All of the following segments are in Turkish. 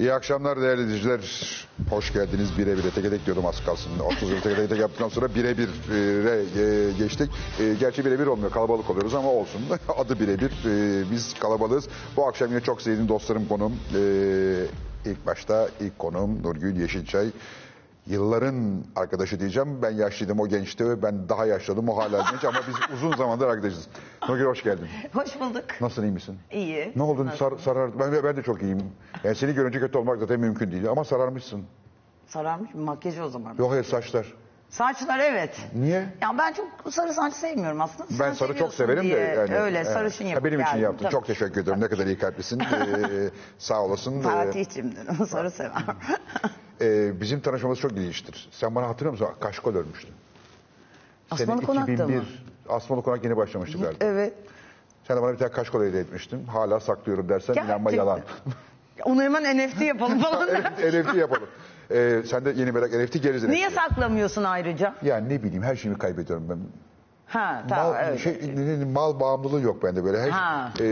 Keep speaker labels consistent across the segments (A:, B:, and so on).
A: İyi akşamlar değerli izleyiciler. Hoş geldiniz. Birebir'e tek tek diyordum az kalsın. 30 yıl tek tek yaptıktan sonra birebir'e e, geçtik. E, gerçi birebir olmuyor. Kalabalık oluyoruz ama olsun. Adı birebir. E, biz kalabalığız. Bu akşam yine çok sevdiğim dostlarım konum. E, ilk başta ilk konum Nurgül Yeşilçay. Yılların arkadaşı diyeceğim. Ben yaşlıydım, o gençti ve ben daha yaşladım. O hala genç ama biz uzun zamandır arkadaşız. Nurgül hoş geldin.
B: Hoş bulduk.
A: Nasılsın, iyi misin?
B: İyi.
A: Ne oldu?
B: Nasıl?
A: Sar, sarar, ben, ben de çok iyiyim. Yani seni görünce kötü olmak zaten mümkün değil. Ama sararmışsın.
B: Sararmış mı? Makyajı o zaman.
A: Yok hayır saçlar.
B: Saçlar evet.
A: Niye?
B: Ya ben çok sarı saç sevmiyorum aslında. Sen
A: Ben sarı çok severim de.
B: diye
A: Yani,
B: Öyle
A: e,
B: sarışın yapıp
A: Benim için yaptın.
B: Tabii.
A: Çok teşekkür ederim. Ne kadar iyi kalplisin. Ee, sağ olasın. Ee,
B: Fatih'cimdir. Sarı sever.
A: E, bizim tanışmamız çok ilginçtir. Sen bana hatırlıyor musun? Kaşkol örmüştün.
B: Asmalı Konak'ta mı?
A: Asmalı Konak yeni başlamıştı galiba.
B: Evet.
A: Sen de bana bir tane kaşkol hediye etmiştin. Hala saklıyorum dersen inanma
B: Gerçekten.
A: yalan.
B: Onu hemen NFT yapalım falan.
A: NFT yapalım. Ee, sen de yeni merak NFT geriz.
B: Niye saklamıyorsun ayrıca?
A: Yani ne bileyim her şeyimi kaybediyorum ben.
B: Ha tamam
A: mal,
B: öyle.
A: şey, ne- ne- mal bağımlılığı yok bende böyle. Her,
B: Ha.
A: e,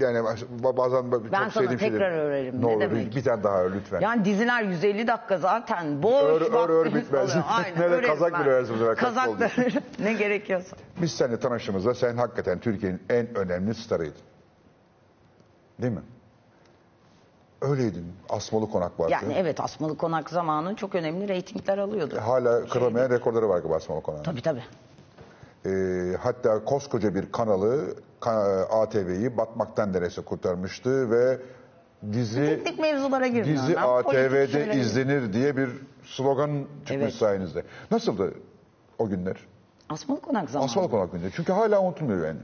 A: yani ba- bazen ba-
B: Ben
A: çok
B: sana
A: sevdiğim
B: tekrar
A: şeyler-
B: öğrenirim,
A: Ne
B: ne
A: olur
B: demek?
A: bir tane daha lütfen.
B: Yani diziler 150 dakika zaten boş
A: Ör- ör- ör
B: vaktimiz
A: bitmez.
B: oluyor. Aynen.
A: Nerede
B: örerim
A: kazak
B: ben.
A: bile herhalde, kaç
B: Kazak da örerim. ne gerekiyorsa.
A: Biz seninle tanıştığımızda sen hakikaten Türkiye'nin en önemli starıydın. Değil mi? Öyleydin. Asmalı konak vardı.
B: Yani evet Asmalı Konak zamanı çok önemli reytingler alıyordu.
A: Hala kırılmayan rekorları var galiba Asmalı konağın.
B: Tabii tabii.
A: Ee, hatta koskoca bir kanalı ka- ATV'yi batmaktan neredeyse kurtarmıştı ve dizi
B: Teknik mevzulara
A: dizi
B: ben. Politik
A: ATV'de
B: şeylere-
A: izlenir diye bir slogan çıkmış
B: Evet.
A: sayenizde. Nasıldı o günler?
B: Asmalı Konak zamanı.
A: Asmalı konak günleri. Çünkü hala unutulmuyor yani.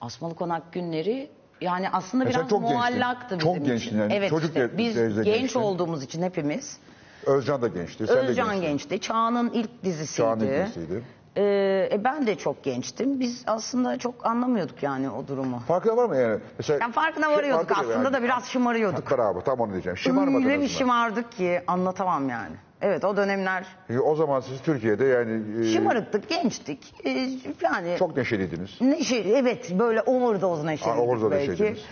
B: Asmalı Konak günleri yani aslında
A: E sen
B: biraz
A: çok gençtin.
B: muallaktı bizim
A: Çok
B: için.
A: gençtin yani.
B: Evet
A: Çocuk
B: işte, biz genç
A: gençtin.
B: olduğumuz için hepimiz.
A: Özcan da gençti. Sen de
B: Özcan
A: gençtin.
B: gençti. Çağan'ın ilk dizisiydi.
A: Çağan'ın ilk dizisiydi.
B: Ee, e, ben de çok gençtim. Biz aslında çok anlamıyorduk yani o durumu.
A: Farkında var mı yani? Mesela,
B: Yani farkına varıyorduk
A: farkında
B: aslında
A: yani.
B: da biraz şımarıyorduk.
A: Bravo tam onu diyeceğim. Şımarmadınız
B: Öyle bir şımardık ki anlatamam yani. Evet o dönemler
A: Çünkü o zaman siz Türkiye'de yani e,
B: şımarıktık, gençtik. Ee, yani
A: çok neşeliydiniz.
B: neşe, evet böyle overdose neşeliydik
A: Ha, overdose
B: belki.
A: neşeliydiniz.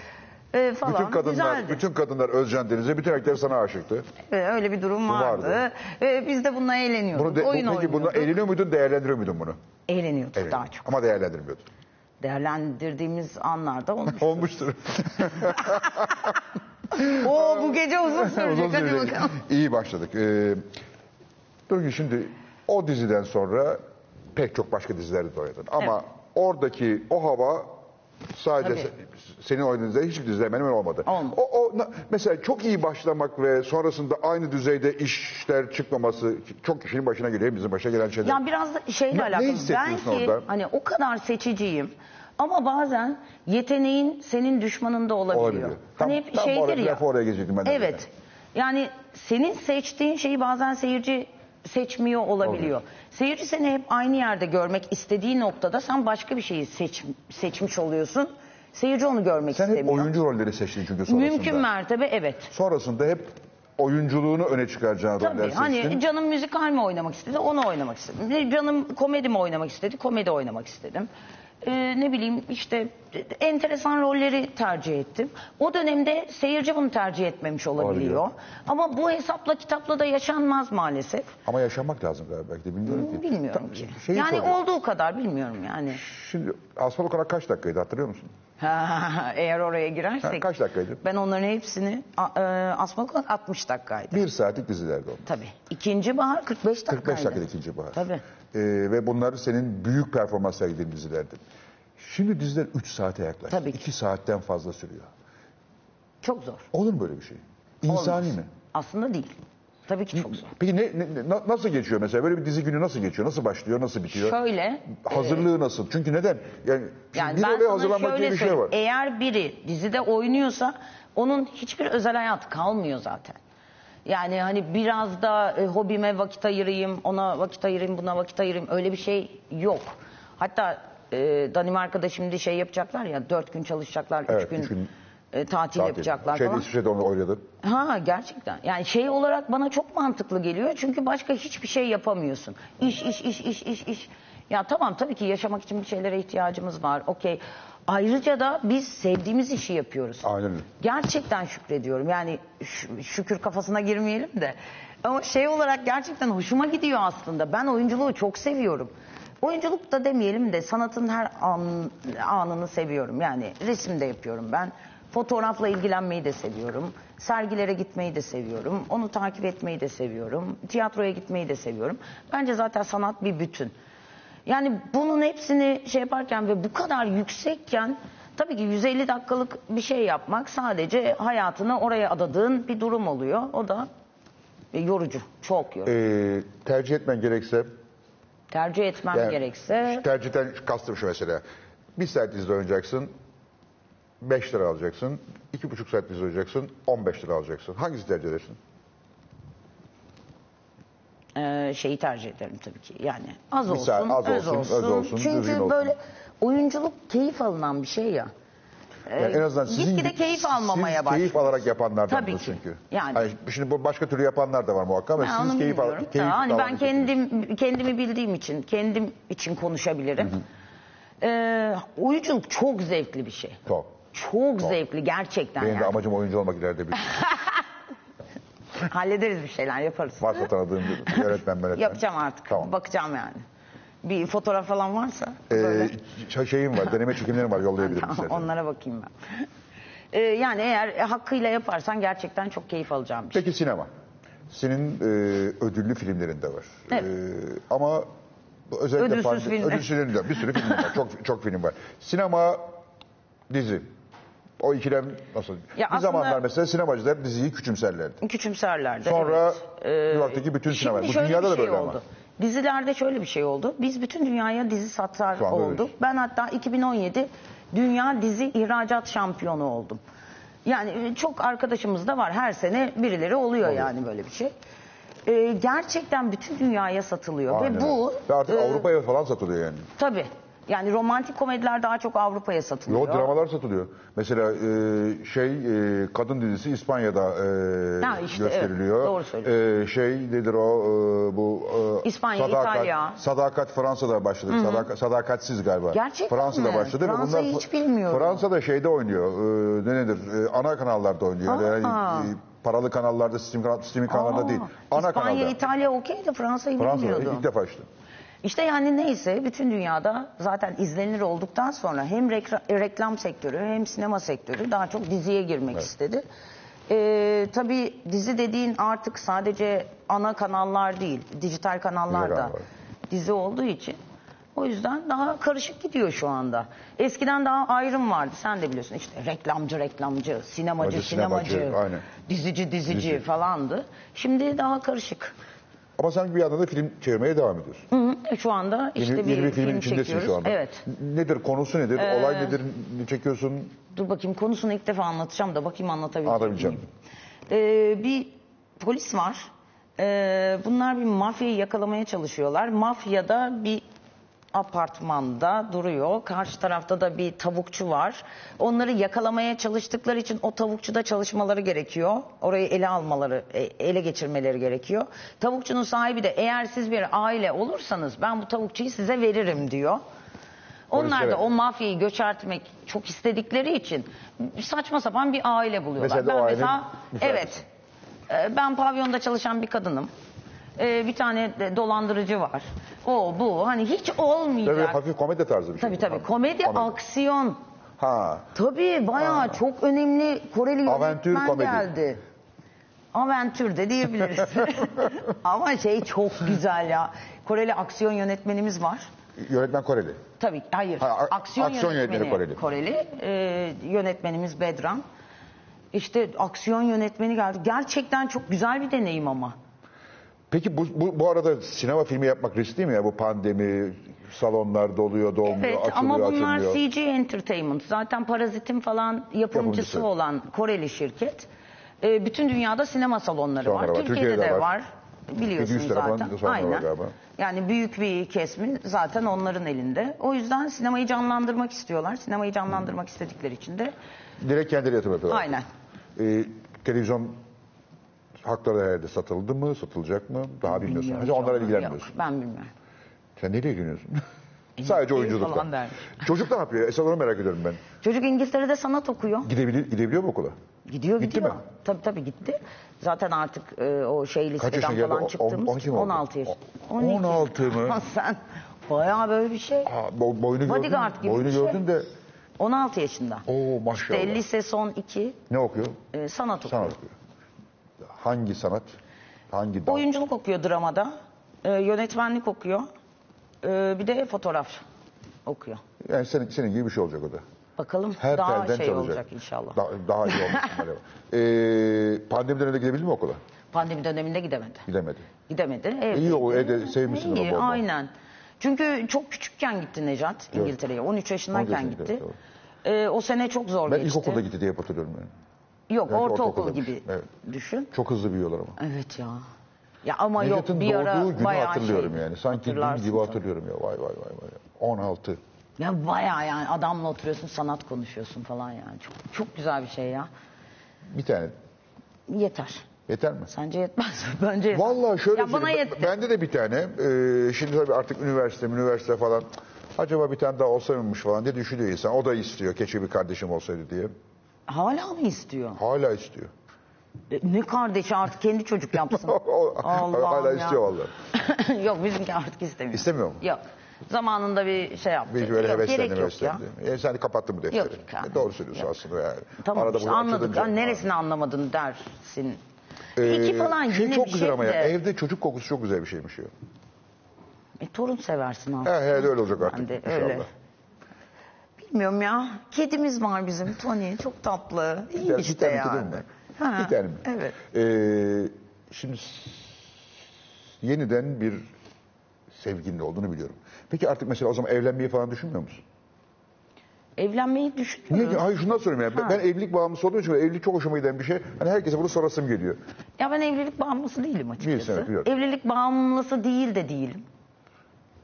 B: Ee, falan.
A: Bütün kadınlar,
B: Güzeldi.
A: bütün kadınlar Özcan Deniz'e, bütün erkekler sana aşıktı.
B: Evet, öyle bir durum vardı.
A: vardı.
B: Ee, biz de bununla eğleniyorduk.
A: Bunu de,
B: Oyun
A: bu, peki bunu eğleniyor muydun, değerlendiriyor muydun bunu?
B: Eğleniyorduk
A: Evet.
B: daha çok.
A: Ama değerlendirmiyordun.
B: Değerlendirdiğimiz anlarda olmuş.
A: Olmuştur.
B: Oo bu gece uzun sürecek.
A: Uzun
B: Hadi
A: sürecek.
B: bakalım.
A: İyi başladık. Ee, dur ki şimdi o diziden sonra pek çok başka dizilerde de oynadın. Ama
B: Evet.
A: oradaki o hava sadece
B: Tabii.
A: se- senin oynadığın hiçbir hemen olmadı.
B: Olmadı.
A: O, o, na- mesela çok iyi başlamak ve sonrasında aynı düzeyde işler çıkmaması çok kişinin başına geliyor. Bizim başına gelen şeyler.
B: Ya biraz da şeyle
A: Ne- ne
B: alakalı.
A: hissediyorsun
B: Belki
A: orada?
B: hani o kadar seçiciyim. Ama bazen yeteneğin senin düşmanında olabiliyor.
A: Olabiliyor. Tam-
B: hani hep
A: tam
B: şeydir
A: oraya-
B: ya.
A: lafı oraya gelecektim ben de
B: Evet. Yani senin seçtiğin şeyi bazen seyirci seçmiyor olabiliyor.
A: Oluyor.
B: Seyirci seni hep aynı yerde görmek istediği noktada sen başka bir şeyi seç, seçmiş oluyorsun. Seyirci onu görmek
A: Sen hep
B: istemiyor.
A: oyuncu rolleri seçtin çünkü sonrasında.
B: Mümkün mertebe evet.
A: Sonrasında hep oyunculuğunu öne çıkaracağın
B: Tabii
A: roller
B: hani
A: seçtin.
B: canım müzikal mi oynamak istedi onu oynamak istedim. Canım komedi mi oynamak istedi komedi oynamak istedim. Ee, ne bileyim işte enteresan rolleri tercih ettim. O dönemde seyirci bunu tercih etmemiş olabiliyor.
A: Olabiliyor.
B: Ama bu hesapla kitapla da yaşanmaz maalesef.
A: Ama yaşamak lazım galiba belki de bilmiyorum ki.
B: Bilmiyorum
A: Ta-
B: ki.
A: şeyi
B: yani
A: soruyorum.
B: olduğu kadar bilmiyorum yani.
A: Şimdi Asmalı Konak kaç dakikaydı hatırlıyor musun?
B: Eğer oraya girersek.
A: Ha, kaç dakikaydı?
B: Ben onların hepsini a- e, Asmalı Kulak 60 dakikaydı.
A: Bir saatlik dizilerdi onlar.
B: Tabii. İkinci bahar 45 dakikaydı.
A: 45 dakika ikinci bahar.
B: Tabii.
A: Ee, ve bunlar senin büyük performans sergilediğin dizilerdi. Şimdi diziler 3 saate yaklaştı.
B: Tabii ki.
A: 2 saatten fazla sürüyor.
B: Çok zor.
A: Olur mu böyle bir şey? İnsani
B: Olmaz.
A: mi?
B: Aslında değil. Tabii ki çok zor.
A: Peki ne, ne- na- nasıl geçiyor mesela? Böyle bir dizi günü nasıl geçiyor? Nasıl başlıyor? Nasıl bitiyor?
B: Şöyle.
A: Hazırlığı nasıl? Çünkü neden? Yani,
B: Yani
A: bir
B: ben
A: oraya
B: sana
A: hazırlanmak
B: şöyle
A: diye bir şey
B: söyleyeyim.
A: var.
B: Eğer biri dizide oynuyorsa onun hiçbir özel hayatı kalmıyor zaten. Yani hani biraz da e, hobime vakit ayırayım, ona vakit ayırayım, buna vakit ayırayım öyle bir şey yok. Hatta e, Danimarka'da şimdi şey yapacaklar ya dört gün çalışacaklar,
A: Evet,
B: üç gün,
A: üç gün
B: e, tatil
A: Saat
B: yapacaklar
A: Şeyde,
B: falan.
A: İsviçre'de onu oynadı.
B: Ha gerçekten. Yani şey olarak bana çok mantıklı geliyor. Çünkü başka hiçbir şey yapamıyorsun. İş, iş, iş, iş, iş, iş. Ya tamam tabii ki yaşamak için bir şeylere ihtiyacımız var. Okey. Ayrıca da biz sevdiğimiz işi yapıyoruz.
A: Aynen.
B: Gerçekten şükrediyorum. Yani şükür kafasına girmeyelim de. Ama şey olarak gerçekten hoşuma gidiyor aslında. Ben oyunculuğu çok seviyorum. Oyunculuk da demeyelim de sanatın her an, anını seviyorum. Yani resim de yapıyorum ben. Fotoğrafla ilgilenmeyi de seviyorum. Sergilere gitmeyi de seviyorum. Onu takip etmeyi de seviyorum. Tiyatroya gitmeyi de seviyorum. Bence zaten sanat bir bütün. Yani bunun hepsini şey yaparken ve bu kadar yüksekken tabii ki 150 dakikalık bir şey yapmak sadece hayatını oraya adadığın bir durum oluyor. O da yorucu, çok yorucu.
A: Ee, tercih etmen gerekse
B: Tercih etmem
A: Yani
B: gerekse
A: Tercihten kastım şu mesela. Bir saat dizide oynayacaksın, 5 lira alacaksın. iki buçuk saat dizi oynayacaksın, 15 lira alacaksın. Hangisi tercih edersin?
B: E, şeyi tercih ederim tabii ki. Yani az olsun,
A: az
B: öz
A: olsun, öz olsun, düzgün
B: Çünkü
A: olsun.
B: böyle oyunculuk keyif alınan bir şey ya. Ee,
A: Yani en azından sizin
B: gitgide keyif almamaya
A: siz
B: başlıyor.
A: keyif alarak yapanlardan
B: Tabii ki.
A: çünkü.
B: Yani.
A: Hani şimdi bu başka türlü yapanlar da var muhakkak ama
B: Ben
A: siz
B: onu
A: keyif, al,
B: bilmiyorum.
A: keyif
B: hani ben
A: şekilde.
B: kendim kendimi bildiğim için, kendim için konuşabilirim. Ee, oyunculuk çok zevkli bir şey.
A: Çok.
B: Çok zevkli gerçekten
A: Benim de
B: yani.
A: amacım oyuncu olmak ileride bir.
B: Hallederiz bir şeyler yaparız.
A: Varsa tanıdığım bir yönetmen yönetmen.
B: Yapacağım artık.
A: Tamam.
B: Bakacağım yani. Bir fotoğraf falan varsa
A: Ee, şeyim var, deneme çekimlerim var yollayabilirim
B: Tamam,
A: size.
B: onlara bakayım ben. Ee, yani eğer hakkıyla yaparsan gerçekten çok keyif alacağım bir şey.
A: Peki sinema. Senin e, ödüllü filmlerin de var.
B: Evet.
A: E, ama özellikle
B: Ödülsüz filmler.
A: ödülsüz filmler, bir sürü film var. Çok çok film var. Sinema, dizi. O ikilem nasıl?
B: Ya
A: bir
B: aslında-
A: zamanlar mesela sinemacılar diziyi küçümserlerdi.
B: Küçümserlerdi.
A: Sonra
B: evet.
A: New York'taki bütün sinema.
B: Şimdi
A: Bu
B: şöyle
A: dünyada
B: bir
A: da
B: şey
A: böyle
B: oldu.
A: ama.
B: Dizilerde şöyle bir şey oldu. Biz bütün dünyaya dizi satar
A: Şu anda
B: olduk. Ben hatta 2017 Dünya Dizi İhracat Şampiyonu oldum. Yani e, çok arkadaşımız da var. Her sene birileri oluyor, yani böyle bir şey. Ee, gerçekten bütün dünyaya satılıyor
A: Aynen
B: ve bu.
A: Ve artık
B: e,
A: Avrupa'ya falan satılıyor yani.
B: tabii yani romantik komediler daha çok Avrupa'ya satılıyor.
A: Yo dramalar satılıyor. Mesela e, şey e, kadın dizisi İspanya'da e,
B: Ha, işte,
A: gösteriliyor.
B: evet, doğru söylüyorsun.
A: E, şey nedir o e, bu e,
B: İspanya, İtalya.
A: Sadakat Fransa'da başladı. Sadakat, sadakatsiz galiba.
B: Gerçekten
A: Fransa'da
B: mi?
A: başladı. ve
B: Fransa'yı
A: bunlar-
B: hiç bilmiyorum.
A: Fransa'da şeyde oynuyor. E, ne nedir? E, ana kanallarda oynuyor. Yani,
B: Aa.
A: e, paralı kanallarda, streaming, streaming kanallarda değil. Ana
B: İspanya,
A: kanalda.
B: İtalya okey de Fransa'yı
A: Fransa'da
B: bilmiyordum.
A: ilk defa işte.
B: İşte yani neyse bütün dünyada zaten izlenir olduktan sonra hem rekla- reklam sektörü hem sinema sektörü daha çok diziye girmek istedi. Ee, tabii dizi dediğin artık sadece ana kanallar değil, dijital kanallar da dizi olduğu için o yüzden daha karışık gidiyor şu anda. Eskiden daha ayrım vardı sen de biliyorsun işte reklamcı reklamcı, sinemacı
A: Hacı, sinemacı,
B: sinemacı,
A: aynen.
B: dizici dizici
A: Dizi.
B: falandı. Şimdi daha karışık.
A: Ama sen bir yandan da film çevirmeye devam ediyorsun.
B: Hı hı, Şu anda işte
A: yeni,
B: bir
A: yeni bir filmin
B: film
A: içindesin
B: çekiyoruz.
A: şu anda.
B: Evet.
A: Nedir konusu nedir? Olay nedir? Ne çekiyorsun?
B: Dur bakayım konusunu ilk defa anlatacağım da bakayım
A: Anlatabileceğim.
B: miyim? Ee, bir polis var. Ee, bunlar bir mafyayı yakalamaya çalışıyorlar. Mafyada bir apartmanda duruyor. Karşı tarafta da bir tavukçu var. Onları yakalamaya çalıştıkları için o tavukçuda çalışmaları gerekiyor. Orayı ele almaları, e, ele geçirmeleri gerekiyor. Tavukçunun sahibi de eğer siz bir aile olursanız ben bu tavukçuyu size veririm diyor. Onlar da o mafyayı göçertmek çok istedikleri için saçma sapan bir aile buluyorlar.
A: Mesela
B: ben mesela evet e, ben pavyonda çalışan bir kadınım. E, Bir tane de dolandırıcı var. O bu hani hiç
A: Tabii
B: olmayacak.
A: hafif komedi tarzı bir şey.
B: Tabii
A: bu.
B: tabii komedi, aksiyon.
A: Ha.
B: Tabii bayağı çok önemli Koreli
A: Aventür
B: yönetmen
A: komedi.
B: geldi. Aventür de diyebiliriz. Ama şey çok güzel ya. Koreli aksiyon yönetmenimiz var.
A: Yönetmen Koreli.
B: Tabii hayır.
A: Ha,
B: aksiyon,
A: aksiyon
B: yönetmeni,
A: yönetmeni
B: Koreli. Ee, yönetmenimiz Bedran. İşte aksiyon yönetmeni geldi. Gerçekten çok güzel bir deneyim ama.
A: Peki bu, bu, bu arada sinema filmi yapmak riskli mi ya? Bu pandemi, salonlar doluyor, dolmuyor,
B: Evet
A: açılıyor,
B: ama bunlar
A: açılmıyor.
B: CG Entertainment. Zaten Parazit'in falan yapımcısı,
A: Yapımcısı.
B: olan Koreli şirket. Ee, bütün dünyada sinema salonları var.
A: var.
B: Türkiye'de,
A: Türkiye'de
B: de
A: var.
B: var. Biliyorsun
A: 700 telefon
B: zaten. Aynen. Yani büyük bir kesmin zaten onların elinde. O yüzden sinemayı canlandırmak istiyorlar. Sinemayı canlandırmak istedikleri için de
A: Direkt kendileri yatırım yapıyorlar.
B: aynen.
A: Ee, televizyon hakları herhalde satıldı mı, satılacak mı? Daha bilmiyorsun. Hadi onlara
B: Yok,
A: ilgilenmiyorsun.
B: ben bilmiyorum.
A: Sen neyle ilgileniyorsun? Sadece oyunculukla.
B: falan dermiş.
A: Çocuk ne yapıyor? Esas onu merak ediyorum ben.
B: Çocuk İngiltere'de sanat okuyor.
A: Gidebiliyor, gidebiliyor mu okula?
B: Gidiyor
A: Gitti
B: gidiyor.
A: mi?
B: Tabii tabii gitti. Zaten artık e, o şey
A: yaşına
B: listeden
A: geldi?
B: falan çıktığımız
A: on- on iki mi oldu?
B: 16 yaş.
A: O- 16 mı?
B: Sen bayağı böyle bir şey.
A: Ha, bo- boynu gördün,
B: Bodyguard gibi
A: boynu
B: bir şey.
A: gördün de
B: 16 yaşında.
A: Oo, maşallah.
B: İşte lise son 2
A: ne okuyor?
B: e, sanat okuyor.
A: Sanat okuyor. Hangi sanat? Hangi dal?
B: Oyunculuk okuyor dramada. E, yönetmenlik okuyor. E, bir de fotoğraf okuyor.
A: Yani senin, senin gibi bir şey olacak o da.
B: Bakalım
A: Her
B: daha şey
A: çalacak.
B: olacak inşallah.
A: Da- daha iyi olmuş. ee, pandemi döneminde gidebildi mi okula?
B: Pandemi döneminde gidemedi.
A: Gidemedi.
B: Gidemedi. Evet.
A: İyi o, evde sevmişsin
B: İyi,
A: onu bol bol.
B: aynen. Çünkü çok küçükken gitti Necat İngiltere'ye. 13 yaşındayken
A: 13 yaşında,
B: gitti.
A: doğru.
B: Ee, o sene çok zor
A: Ben
B: geçti.
A: ilkokulda gitti diye hatırlıyorum yani.
B: Yok
A: Evet,
B: ortaokul
A: ortaokuldaymış.
B: gibi
A: Evet.
B: düşün.
A: Çok hızlı büyüyorlar ama.
B: Evet ya. Ya ama
A: Necat'ın
B: yok bir ara
A: doğduğu günü
B: bayağı
A: hatırlıyorum
B: şeydi.
A: yani. Sanki dün gibi hatırlıyorum ya. Vay vay vay vay. 16.
B: Ya bayağı yani adamla oturuyorsun sanat konuşuyorsun falan yani. Çok, çok güzel bir şey ya.
A: Bir tane.
B: Yeter.
A: Yeter mi?
B: Sence yetmez? Bence yeter.
A: Vallahi şöyle
B: ya bana yetti.
A: Bende de bir tane. Ee, şimdi tabii artık üniversite, üniversite falan. Acaba bir tane daha olsaymış falan diye düşünüyor insan. O da istiyor. Keşke bir kardeşim olsaydı diye.
B: Hala mı istiyor?
A: Hala istiyor.
B: E, Ne kardeşi artık kendi çocuk yapsın. Allah'ım
A: hala
B: ya.
A: istiyor vallahi.
B: yok bizimki artık istemiyor.
A: İstemiyor mu?
B: Yok. Zamanında bir şey yaptı.
A: Bir böyle
B: yok,
A: heveslendi
B: gerek yok ya.
A: heveslendi. E, sen kapattın bu defteri.
B: Yok yani.
A: E, doğru söylüyorsun aslında yani.
B: Tamam
A: Arada
B: işte
A: bunu
B: anladık.
A: açılınca-
B: Ha, neresini anlamadın dersin.
A: Ee,
B: İki falan
A: şey
B: yine
A: çok
B: bir
A: güzel
B: şey
A: ama
B: de.
A: ya. Evde çocuk kokusu çok güzel bir şeymiş ya.
B: E, torun seversin artık.
A: he, öyle olacak
B: Ben
A: artık
B: de
A: inşallah.
B: öyle. Bilmiyorum ya. Kedimiz var bizim Tony. Çok tatlı. İyi
A: Bir tane- bir
B: işte
A: tane
B: yani.
A: kedim var.
B: Ha,
A: Bir tane mi?
B: Evet.
A: Ee, şimdi s- yeniden bir sevgilin olduğunu biliyorum. Peki artık mesela o zaman evlenmeyi falan düşünmüyor musun?
B: Evlenmeyi
A: Niye?
B: düşünüyorum.
A: Hayır şundan soruyorum ya. Ben-
B: Ha.
A: Ben evlilik bağımlısı olduğum için evlilik çok hoşuma giden bir şey. Hani herkese bunu sorasım geliyor.
B: Ya ben evlilik bağımlısı değilim açıkçası.
A: Değilsin, evet, biliyorum.
B: evlilik bağımlısı değil de değilim.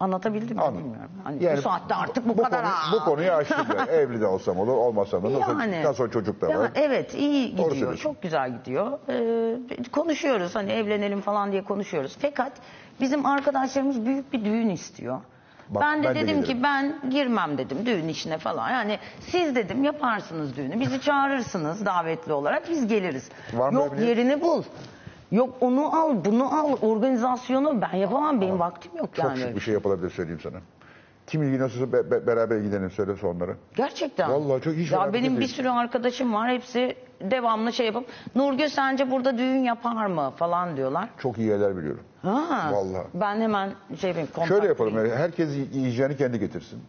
B: Anlatabildim mi
A: Anladım.
B: bilmiyorum. Hani bu saatte artık bu, kadar.
A: Konu,
B: ha.
A: bu konuyu açtık yani. Evli de olsam olur, olmasam da. Nasıl,
B: Yani.
A: daha sonra çocuk da
B: Ya,
A: var.
B: evet iyi gidiyor.
A: söylüyorsun.
B: Çok güzel gidiyor. Ee, konuşuyoruz hani evlenelim falan diye konuşuyoruz. Fakat bizim arkadaşlarımız büyük bir düğün istiyor.
A: Bak,
B: ben de
A: ben de
B: dedim
A: gelirim.
B: ki ben girmem dedim düğün işine falan. Yani siz dedim yaparsınız düğünü. Bizi çağırırsınız davetli olarak biz geliriz.
A: Var mı
B: Yok
A: bir-
B: yerini bul. Yok onu al, bunu al, organizasyonu ben yapamam. Benim vaktim yok
A: Çok
B: yani.
A: şık bir şey yapılabilir söyleyeyim sana. Kim ilgileniyorsa be, be- beraber gidelim söyle onlara.
B: Gerçekten.
A: Vallahi çok hiç
B: Ya benim bir sürü arkadaşım var. Hepsi devamlı şey yapıp Nurgül sence burada düğün yapar mı falan diyorlar.
A: Çok iyi yerler biliyorum.
B: Ha.
A: Vallahi.
B: Ben hemen şey yapayım. kontak
A: Şöyle yapalım.
B: vereyim.
A: Yani herkes yiyeceğini kendi getirsin.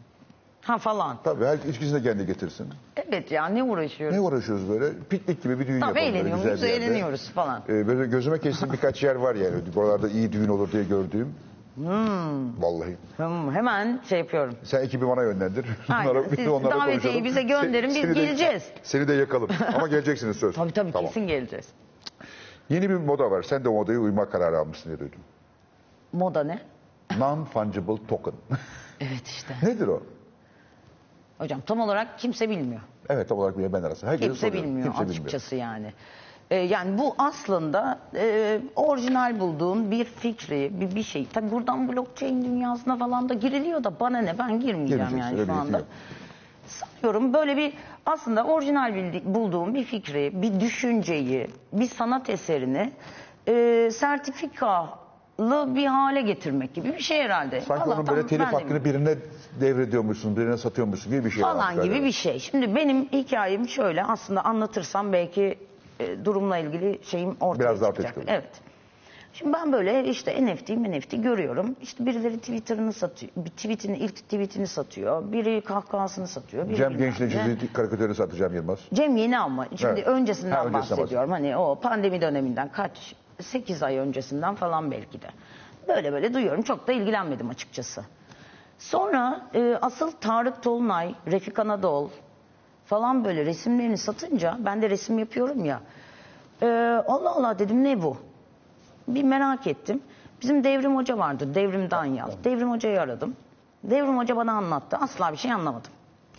B: Ha falan.
A: Tabii her içkisini de kendi getirsin.
B: Evet ya ne uğraşıyoruz.
A: Ne uğraşıyoruz böyle? Piknik gibi bir düğün
B: Tabii
A: yapalım. böyle
B: eğleniyor
A: güzel
B: muyuz,
A: bir yerde.
B: eğleniyoruz falan.
A: Ee, böyle gözüme kestiğim birkaç yer var yani. Buralarda iyi düğün olur diye gördüğüm.
B: Hmm.
A: Vallahi.
B: Hmm, hemen şey yapıyorum.
A: Sen ekibi bana yönlendir.
B: Aynen.
A: Bunlara-
B: Siz davetiyeyi bize gönderin, biz
A: Seni de-
B: geleceğiz.
A: seni de yakalım. Ama geleceksiniz söz.
B: Tabii tabii
A: Tamam.
B: kesin geleceğiz.
A: Yeni bir moda var. Sen de modaya uyma kararı almışsın diye duydum.
B: Moda ne?
A: Non-fungible token.
B: Evet işte.
A: Nedir o?
B: Hocam tam olarak kimse bilmiyor.
A: Evet tam olarak bir ben arası. Herkese
B: Kimse
A: soruyorum.
B: bilmiyor
A: Kimse
B: açıkçası yani. Ee, yani bu aslında e, orijinal bulduğun bir fikri, bir, bir şey. Tabii buradan blockchain dünyasına falan da giriliyor da bana ne ben girmeyeceğim yani şu anda.
A: yok.
B: Sanıyorum böyle bir aslında orijinal bildi- bulduğum bir fikri, bir düşünceyi, bir sanat eserini e, sertifikalı bir hale getirmek gibi bir şey herhalde.
A: Sanki
B: Vallahi
A: onun böyle telif
B: ben de
A: hakkını birine devrediyormuşsun, birine satıyormuşsun gibi bir şey
B: falan
A: varmış
B: gibi bir şey. Şimdi benim hikayem şöyle aslında anlatırsam belki e, durumla ilgili şeyim ortaya
A: Biraz daha
B: çıkacak.
A: çıkabilir.
B: Evet. Şimdi ben böyle işte NFT, NFT görüyorum. İşte birileri Twitter'ını satıyor. Bir tweetini, ilk tweetini satıyor. Biri kahkahasını satıyor. Biri
A: Cem çizdiği karikatürü satacağım Yılmaz.
B: Cem yeni ama. Şimdi
A: Evet.
B: öncesinden
A: Ha, öncesinden
B: bahsediyorum. Hani o pandemi döneminden kaç, 8 ay öncesinden falan belki de. Böyle böyle duyuyorum. Çok da ilgilenmedim açıkçası. Sonra e, asıl Tarık Tolunay, Refik Anadol falan böyle resimlerini satınca ben de resim yapıyorum ya. E, Allah Allah dedim ne bu? Bir merak ettim. Bizim Devrim Hoca vardı. Devrim Danyal. Devrim Hoca'yı aradım. Devrim Hoca bana anlattı. Asla bir şey anlamadım.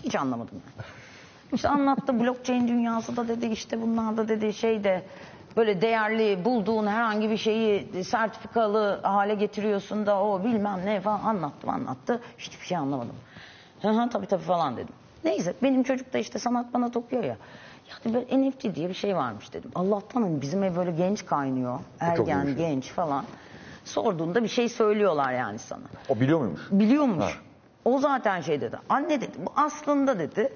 B: Hiç anlamadım. ben. İşte anlattı blockchain dünyası da dedi işte bunlar da dedi şeyde böyle değerli bulduğun herhangi bir şeyi sertifikalı hale getiriyorsun da o bilmem ne falan anlattım anlattı. Hiçbir şey anlamadım. Hı hı tabii tabii falan dedim. Neyse benim çocuk da işte sanat bana okuyor ya. Ya dedi, böyle NFT diye bir şey varmış dedim. Allah'tan hani bizim ev böyle genç kaynıyor.
A: iyi
B: Ergen,
A: şey.
B: genç falan. Sorduğunda bir şey söylüyorlar yani sana.
A: O biliyor muymuş?
B: Biliyormuş.
A: Ha.
B: O zaten şey dedi. Anne dedi bu aslında dedi.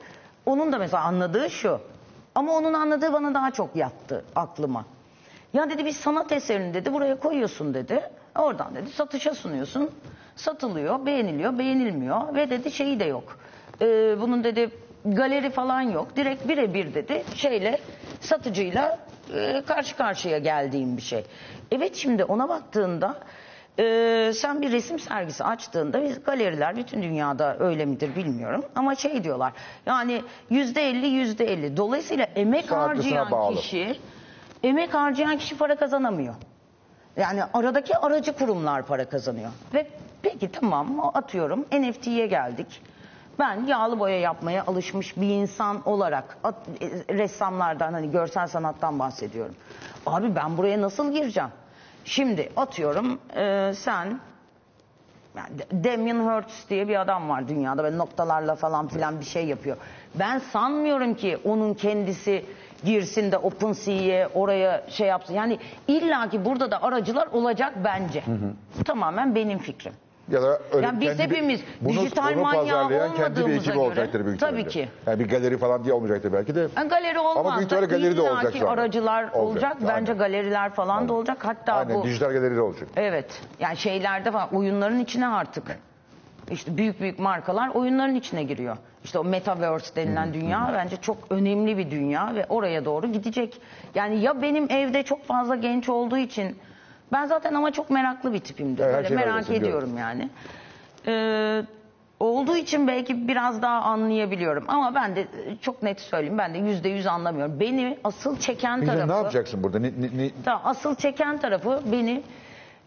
B: Onun da mesela anladığı şu. Ama onun anladığı bana daha çok yattı aklıma. Ya dedi bir sanat eserini dedi buraya koyuyorsun dedi. Oradan dedi satışa sunuyorsun. Satılıyor, beğeniliyor, beğenilmiyor ve dedi şeyi de yok. Ee, bunun dedi galeri falan yok. Direkt birebir dedi şeyle satıcıyla e, karşı karşıya geldiğim bir şey. Evet şimdi ona baktığında ee, sen bir resim sergisi açtığında biz galeriler bütün dünyada öyle midir bilmiyorum ama şey diyorlar yani yüzde elli yüzde elli dolayısıyla emek harcayan
A: bağlı.
B: kişi emek harcayan kişi para kazanamıyor. Yani aradaki aracı kurumlar para kazanıyor. Ve peki tamam atıyorum NFT'ye geldik. Ben yağlı boya yapmaya alışmış bir insan olarak at- e, ressamlardan hani görsel sanattan bahsediyorum. Abi ben buraya nasıl gireceğim? Şimdi atıyorum e, sen yani Damien Hirst diye bir adam var dünyada böyle noktalarla falan filan bir şey yapıyor. Ben sanmıyorum ki onun kendisi girsin de OpenSea'ye oraya şey yapsın. Yani illaki burada da aracılar olacak bence. Bu tamamen benim fikrim.
A: Ya da öyle
B: Yani biz
A: kendi bir-
B: hepimiz dijital
A: bunu
B: manyağı
A: pazarlayan kendi bir
B: olmadığımıza
A: ekibi
B: göre-
A: olacaktır büyük
B: Tabii
A: ihtimalle.
B: ki.
A: Yani bir galeri falan diye olmayacaktır belki de.
B: Yani galeri olmaz
A: büyük ihtimalle
B: da
A: galeri de olacak
B: illaki
A: şu anda.
B: aracılar olacak.
A: Olacak,
B: Bence
A: aynen.
B: galeriler falan da olacak. Hatta
A: Aynen
B: bu
A: dijital galeri de olacak.
B: Evet. Yani şeylerde falan oyunların içine artık. İşte büyük büyük markalar oyunların içine giriyor. İşte o metaverse denilen dünya bence çok önemli bir dünya ve oraya doğru gidecek. Yani ya benim evde çok fazla genç olduğu için ben zaten ama çok meraklı bir tipimdir.
A: Her
B: Böyle
A: şey
B: merak
A: öylesin,
B: ediyorum yani. Ee, olduğu için belki biraz daha anlayabiliyorum. Ama ben de çok net söyleyeyim ben de yüzde yüz anlamıyorum. Beni asıl çeken
A: Peki
B: tarafı...
A: ne yapacaksın burada? Ne, ne, ne-
B: Tamam, asıl çeken tarafı beni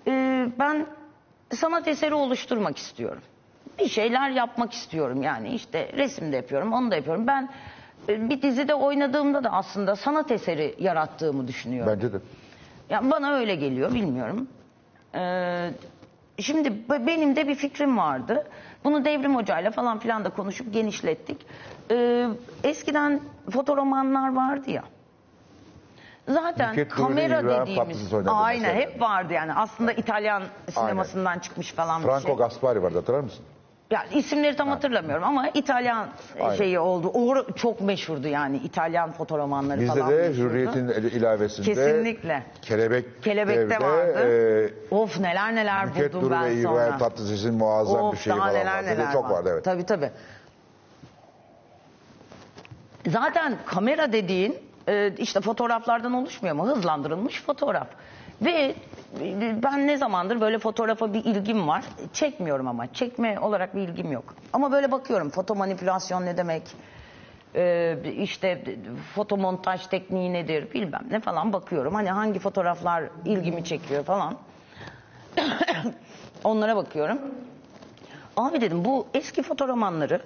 B: e, ben sanat eseri oluşturmak istiyorum. Bir şeyler yapmak istiyorum yani işte resim de yapıyorum onu da yapıyorum. Ben e, bir dizide oynadığımda da aslında sanat eseri yarattığımı düşünüyorum.
A: Bence de.
B: Yani bana öyle geliyor bilmiyorum. Ee, şimdi benim de bir fikrim vardı. Bunu Devrim Hoca'yla falan filan da konuşup genişlettik. Ee, eskiden fotoromanlar vardı ya. Zaten
A: Nükhet Nuri,
B: kamera
A: İbrahim
B: dediğimiz
A: Tatlıses oynadı
B: aynen
A: mesela.
B: hep vardı yani. Aslında İtalyan sinemasından çıkmış falan bir
A: Franco
B: şey.
A: Gaspari vardı hatırlar mısın?
B: Yani isimleri tam hatırlamıyorum ama İtalyan
A: Aynen.
B: şeyi oldu. O çok meşhurdu yani İtalyan fotoromanları
A: Bizde
B: falan.
A: de
B: meşhurdu.
A: Hürriyet'in ilavesinde
B: Kesinlikle.
A: Kelebek
B: Kelebek'te
A: Dev'de,
B: vardı.
A: e,
B: Of neler neler
A: Nükhet
B: buldum
A: Nuri
B: ben
A: ve
B: sonra.
A: İbrahim Tatlıses'in muazzam
B: Of
A: bir şeyi falan
B: neler
A: vardı.
B: neler
A: Çok
B: var.
A: vardı evet.
B: Tabii tabii. Zaten kamera dediğin e, işte fotoğraflardan oluşmuyor mu? Hızlandırılmış fotoğraf. Ve e, ben ne zamandır böyle fotoğrafa bir ilgim var. Çekmiyorum ama. Çekme olarak bir ilgim yok. Ama böyle bakıyorum. Foto manipülasyon ne demek? Ee, işte fotomontaj tekniği nedir bilmem ne falan bakıyorum. Hani hangi fotoğraflar ilgimi çekiyor falan. Onlara bakıyorum. Abi dedim bu eski fotoromanları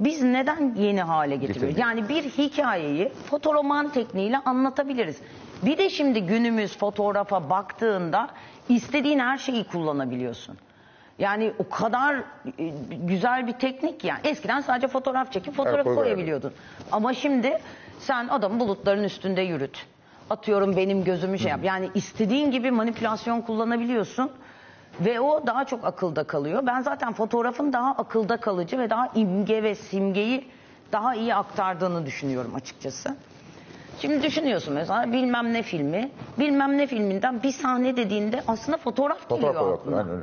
B: biz neden yeni hale getiriyoruz? Yani bir hikayeyi fotoroman tekniğiyle anlatabiliriz. Bir de şimdi günümüz fotoğrafa baktığında istediğin her şeyi kullanabiliyorsun. Yani o kadar e, güzel bir teknik yani. Eskiden sadece fotoğraf çekip fotoğraf
A: koy
B: koyabiliyordun. Ama şimdi sen adamı bulutların üstünde yürüt. Atıyorum benim gözümü şey yap. Yani istediğin gibi manipülasyon kullanabiliyorsun. Ve o daha çok akılda kalıyor. Ben zaten fotoğrafın daha akılda kalıcı ve daha imge ve simgeyi daha iyi aktardığını düşünüyorum açıkçası. Şimdi düşünüyorsun mesela bilmem ne filmi, bilmem ne filminden bir sahne dediğinde aslında fotoğraf,
A: Fotoğraf
B: geliyor
A: olarak.
B: aklına.
A: Aynen öyle.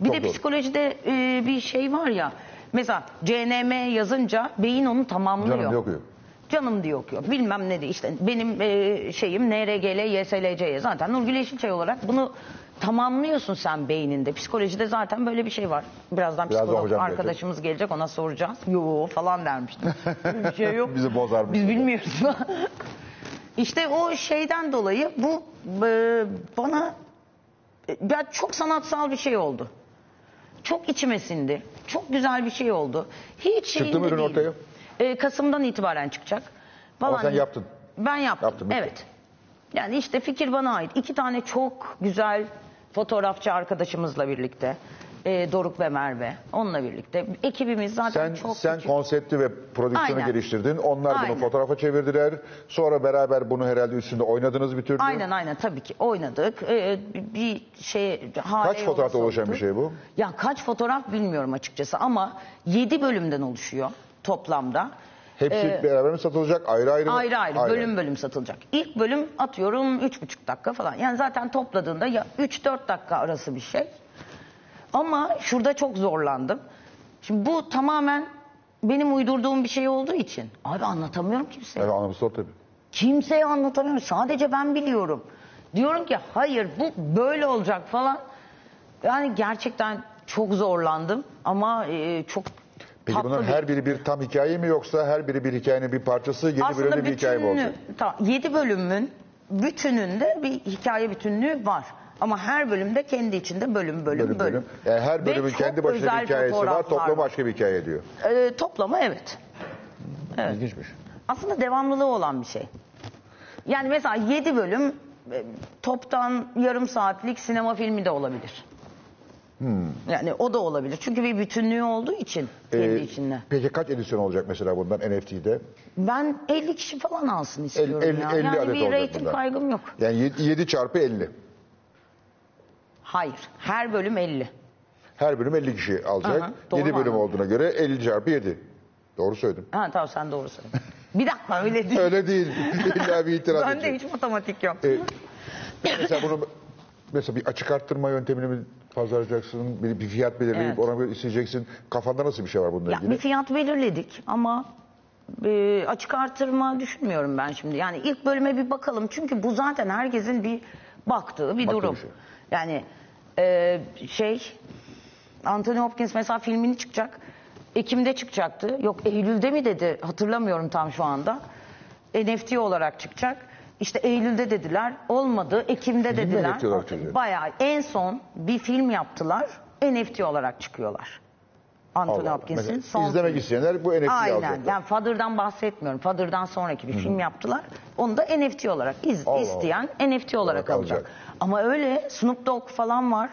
B: Bir
A: Çok
B: de
A: doğru.
B: psikolojide e, bir şey var ya. Mesela CNM yazınca beyin onu tamamlıyor.
A: Canım diye okuyor.
B: Canım diye okuyor. Bilmem ne de işte benim e, şeyim NRGL, YSLC. Zaten Nurgül Yeşilçay olarak bunu tamamlıyorsun sen beyninde. Psikolojide zaten böyle bir şey var. Birazdan
A: Birazdan
B: psikolog
A: hocam
B: arkadaşımız gelecek ona soracağız. Yo falan dermiştim. Böyle bir şey yok.
A: Bizi bozar
B: Biz bilmiyoruz. işte o şeyden dolayı bu e, bana e, ya çok sanatsal bir şey oldu. Çok içime sindi. Çok güzel bir şey oldu. Hiç
A: Çıktı mı ürün
B: değilim.
A: ortaya?
B: Ee, Kasım'dan itibaren çıkacak.
A: Ama
B: Vallahi
A: sen yaptın.
B: Ben yaptım.
A: Yaptın, bitti.
B: evet. Yani işte fikir bana ait. İki tane çok güzel fotoğrafçı arkadaşımızla birlikte. e, Doruk ve Merve. Onunla birlikte. Ekibimiz zaten
A: Sen
B: çok
A: sen
B: küçük.
A: konsepti ve prodüksiyonu
B: Aynen.
A: geliştirdin. Onlar bunu
B: Aynen.
A: fotoğrafa çevirdiler. Sonra beraber bunu herhalde üstünde oynadınız bir türlü.
B: Aynen aynen tabii ki oynadık. Ee, bir şey
A: Kaç fotoğrafta oluşan bir şey bu?
B: Ya kaç fotoğraf bilmiyorum açıkçası ama 7 bölümden oluşuyor toplamda.
A: Hepsi
B: Ee,
A: beraber mi satılacak? Ayrı ayrı mı?
B: Ayrı ayrı bölüm bölüm satılacak. İlk bölüm atıyorum üç buçuk dakika falan. Yani zaten topladığında ya 3-4 dakika arası bir şey. Ama şurada çok zorlandım. Şimdi bu tamamen benim uydurduğum bir şey olduğu için. Abi anlatamıyorum kimseye.
A: Evet anlamı sor tabii.
B: Kimseye anlatamıyorum. Sadece ben biliyorum. Diyorum ki hayır bu böyle olacak falan. Yani gerçekten çok zorlandım ama e, çok
A: Peki
B: tatlı
A: bunların
B: bir-
A: her biri bir tam hikaye mi yoksa her biri bir hikayenin bir parçası yedi bölümde bir hikaye mi olacak?
B: Tamam, 7 bölümün bütününde bir hikaye bütünlüğü var. Ama her bölümde kendi içinde bölüm bölüm
A: Bölüm
B: bölüm.
A: Yani her
B: Ve
A: bölümün kendi başına bir hikayesi var, toplamı başka bir hikaye diyor.
B: Ee, toplamı evet.
A: İlginçmiş.
B: Aslında devamlılığı olan bir şey. Yani mesela 7 bölüm e, toptan yarım saatlik sinema filmi de olabilir.
A: Hmm.
B: Yani o da olabilir. Çünkü bir bütünlüğü olduğu için kendi
A: Ee,
B: içinde.
A: Peki kaç edisyon olacak mesela bundan NFT'de?
B: Ben 50 kişi falan alsın istiyorum
A: 50
B: ya.
A: 50
B: yani
A: adet
B: bir
A: olacak bundan.
B: kaygım yok.
A: Yani 7 çarpı 50.
B: Hayır. Her bölüm 50.
A: Her bölüm 50 kişi alacak.
B: Aha, doğru
A: 7
B: mu
A: bölüm
B: anladım?
A: olduğuna göre 50 çarpı 7. Doğru söyledim.
B: Ha tamam sen doğru söyledin. bir dakika öyle değil.
A: Öyle değil. İlla bir itiraz
B: Bende
A: edecek.
B: hiç matematik yok.
A: Ee, mesela bunu mesela bir açık arttırma yöntemini mi pazarlayacaksın? Bir, bir fiyat belirleyip
B: Evet.
A: ona göre isteyeceksin. Kafanda nasıl bir şey var bununla
B: Ya
A: ilgili?
B: bir fiyat belirledik ama e, açık artırma düşünmüyorum ben şimdi. Yani ilk bölüme bir bakalım. Çünkü bu zaten herkesin bir baktığı bir
A: Baktığı
B: durum.
A: bir şey.
B: Yani e, şey Anthony Hopkins mesela filmini çıkacak. Ekim'de çıkacaktı. Yok Eylül'de mi dedi hatırlamıyorum tam şu anda. NFT olarak çıkacak. İşte Eylül'de dediler. Olmadı. Ekim'de
A: Film mi
B: dediler.
A: Olarak çıkacak?
B: Bayağı en son bir film yaptılar. NFT olarak çıkıyorlar. Anthony
A: Allah Allah.
B: Hopkins'in
A: Mesela
B: son
A: izlemek
B: filmi.
A: isteyenler bu NFT'yi
B: Aynen.
A: alacaklar.
B: Yani Father'dan bahsetmiyorum. Father'dan sonraki bir film yaptılar. Onu da NFT olarak iz,
A: Allah Allah.
B: isteyen NFT olarak
A: Olarak
B: alacak.
A: alacak.
B: Ama öyle Snoop Dogg falan var.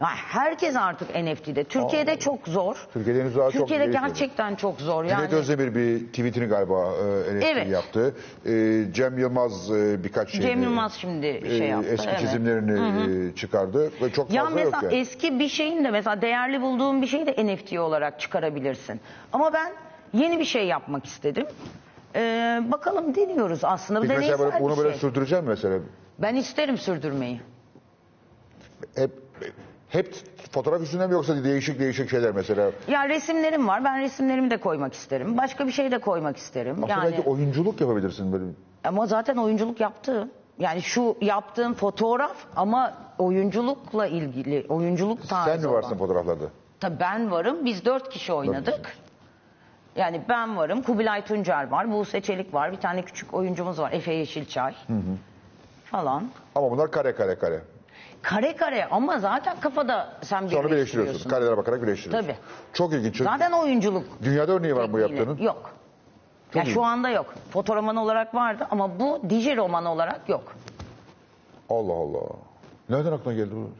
B: Ya herkes artık NFT'de. Türkiye'de
A: Allah.
B: çok zor.
A: Türkiye'de henüz daha çok
B: Türkiye'de
A: gelişmedi.
B: gerçekten çok zor. Yani
A: Cüneyt Özdemir bir tweetini galiba e, NFT
B: Evet.
A: yaptı. E, Cem Yılmaz e, birkaç şey.
B: Cem Yılmaz şimdi şey yaptı,
A: Eski
B: evet.
A: çizimlerini e, çıkardı ve çok
B: Ya
A: fazla yok
B: mesela
A: yani.
B: eski bir şeyin de mesela değerli bulduğun bir şeyi de NFT olarak çıkarabilirsin. Ama ben yeni bir şey yapmak istedim. Ee, bakalım deniyoruz aslında.
A: Peki mesela bunu
B: bir
A: böyle
B: şey.
A: sürdüreceğim mesela.
B: Ben isterim sürdürmeyi.
A: Hep hep fotoğraf üstünden mi yoksa değişik değişik şeyler mesela?
B: Ya resimlerim var. Ben resimlerimi de koymak isterim. Başka bir şey de koymak isterim.
A: Aslında
B: yani
A: belki oyunculuk yapabilirsin böyle.
B: ama zaten oyunculuk yaptım. Yani şu yaptığım fotoğraf ama oyunculukla ilgili, oyunculuk tarzı
A: Sen mi varsın
B: olan.
A: fotoğraflarda?
B: Tabii ben varım. Biz dört kişi oynadık. Yani ben varım. Kubilay Tuncer var. Buse Çelik var. Bir tane küçük oyuncumuz var. Efe Yeşilçay. Falan.
A: Ama bunlar kare kare kare.
B: Kare kare ama zaten kafada sen
A: Sonra birleştiriyorsun. Karelere bakarak birleştiriyorsun.
B: Tabii.
A: Çok ilginç. Çok-
B: Zaten oyunculuk.
A: Dünyada örneği var mı bu yaptığının?
B: Yok. Ya
A: iyi.
B: şu anda yok. Fotoroman olarak vardı ama bu diji roman olarak yok.
A: Allah Allah. Nereden aklına geldi bu?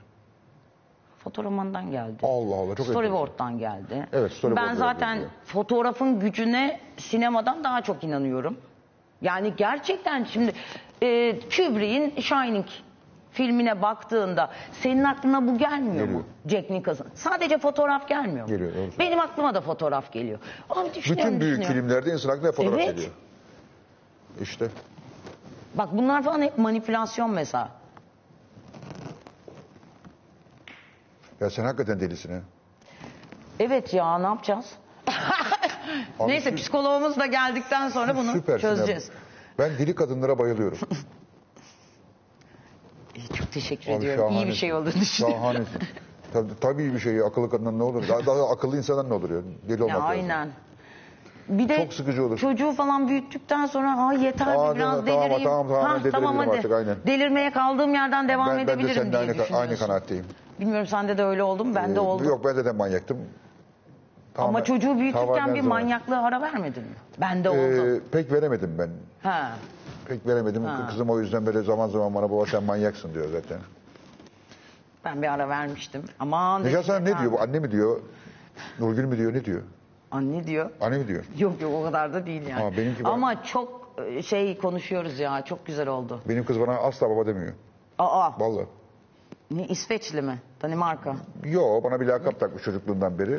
B: Fotoromandan geldi.
A: Allah Allah. Çok
B: Storyboard'dan geldi.
A: Evet, storyboard
B: Ben zaten
A: geldi.
B: fotoğrafın gücüne sinemadan daha çok inanıyorum. Yani gerçekten şimdi e, Kubrick'in Shining filmine baktığında senin aklına bu gelmiyor
A: Geliyor.
B: mu? Jack Nicholson. Sadece fotoğraf gelmiyor mu?
A: Geliyor, doğru söylüyorsun.
B: Benim aklıma da fotoğraf geliyor. Abi düşünüyorum,
A: Bütün büyük
B: düşünüyorum.
A: filmlerde insan aklına fotoğraf
B: Evet.
A: geliyor. İşte.
B: Bak bunlar falan hep manipülasyon mesela.
A: Ya sen hakikaten delisin ha.
B: Evet ya ne yapacağız?
A: Abi
B: Neyse
A: sü-
B: psikologumuz da geldikten sonra bunu
A: Süpersin ya.
B: çözeceğiz.
A: Ben deli kadınlara bayılıyorum.
B: Çok teşekkür
A: Abi
B: ediyorum. İyi bir şey olduğunu düşünüyorum.
A: Şahanesin. Tabii, tabii iyi bir şey. Akıllı kadından ne olur? Daha, daha akıllı insandan ne olur ya? Deli olmak
B: Ya
A: lazım.
B: aynen. Bir de
A: Çok sıkıcı olur.
B: çocuğu falan büyüttükten sonra ha yeter
A: Aa,
B: bir biraz
A: tamam, tamam,
B: delireyim.
A: tamam, tamam,
B: ha, tamam hadi.
A: artık, aynen.
B: Delirmeye kaldığım yerden devam
A: Ben, ben de
B: edebilirim
A: seninle
B: diye
A: aynı, aynı
B: düşünüyorsun.
A: kanaatteyim.
B: Bilmiyorum sende de öyle oldu mu? Bende
A: Ee,
B: oldu.
A: Yok bende de manyaktım.
B: Ama
A: Tamamen-
B: çocuğu büyütürken bir manyaklığa ara vermedin mi? Bende oldu.
A: Ee, pek veremedim ben.
B: Ha.
A: Pek veremedim. Kızım o yüzden böyle zaman zaman bana baba sen manyaksın diyor zaten.
B: Ben bir ara vermiştim. Aman
A: Necat
B: dedim,
A: ne diyor? Bu anne mi diyor? Nurgül mü diyor? Ne diyor?
B: Anne diyor.
A: Anne mi diyor?
B: Yok yok o kadar da değil yani.
A: Aa, benimki bana-
B: Ama çok e, şey konuşuyoruz ya. Çok güzel oldu.
A: Benim kız bana asla baba demiyor.
B: Aa
A: Vallahi.
B: ne İsveçli mi? Danimarka.
A: Yo bana bir lakap takmış çocukluğundan beri.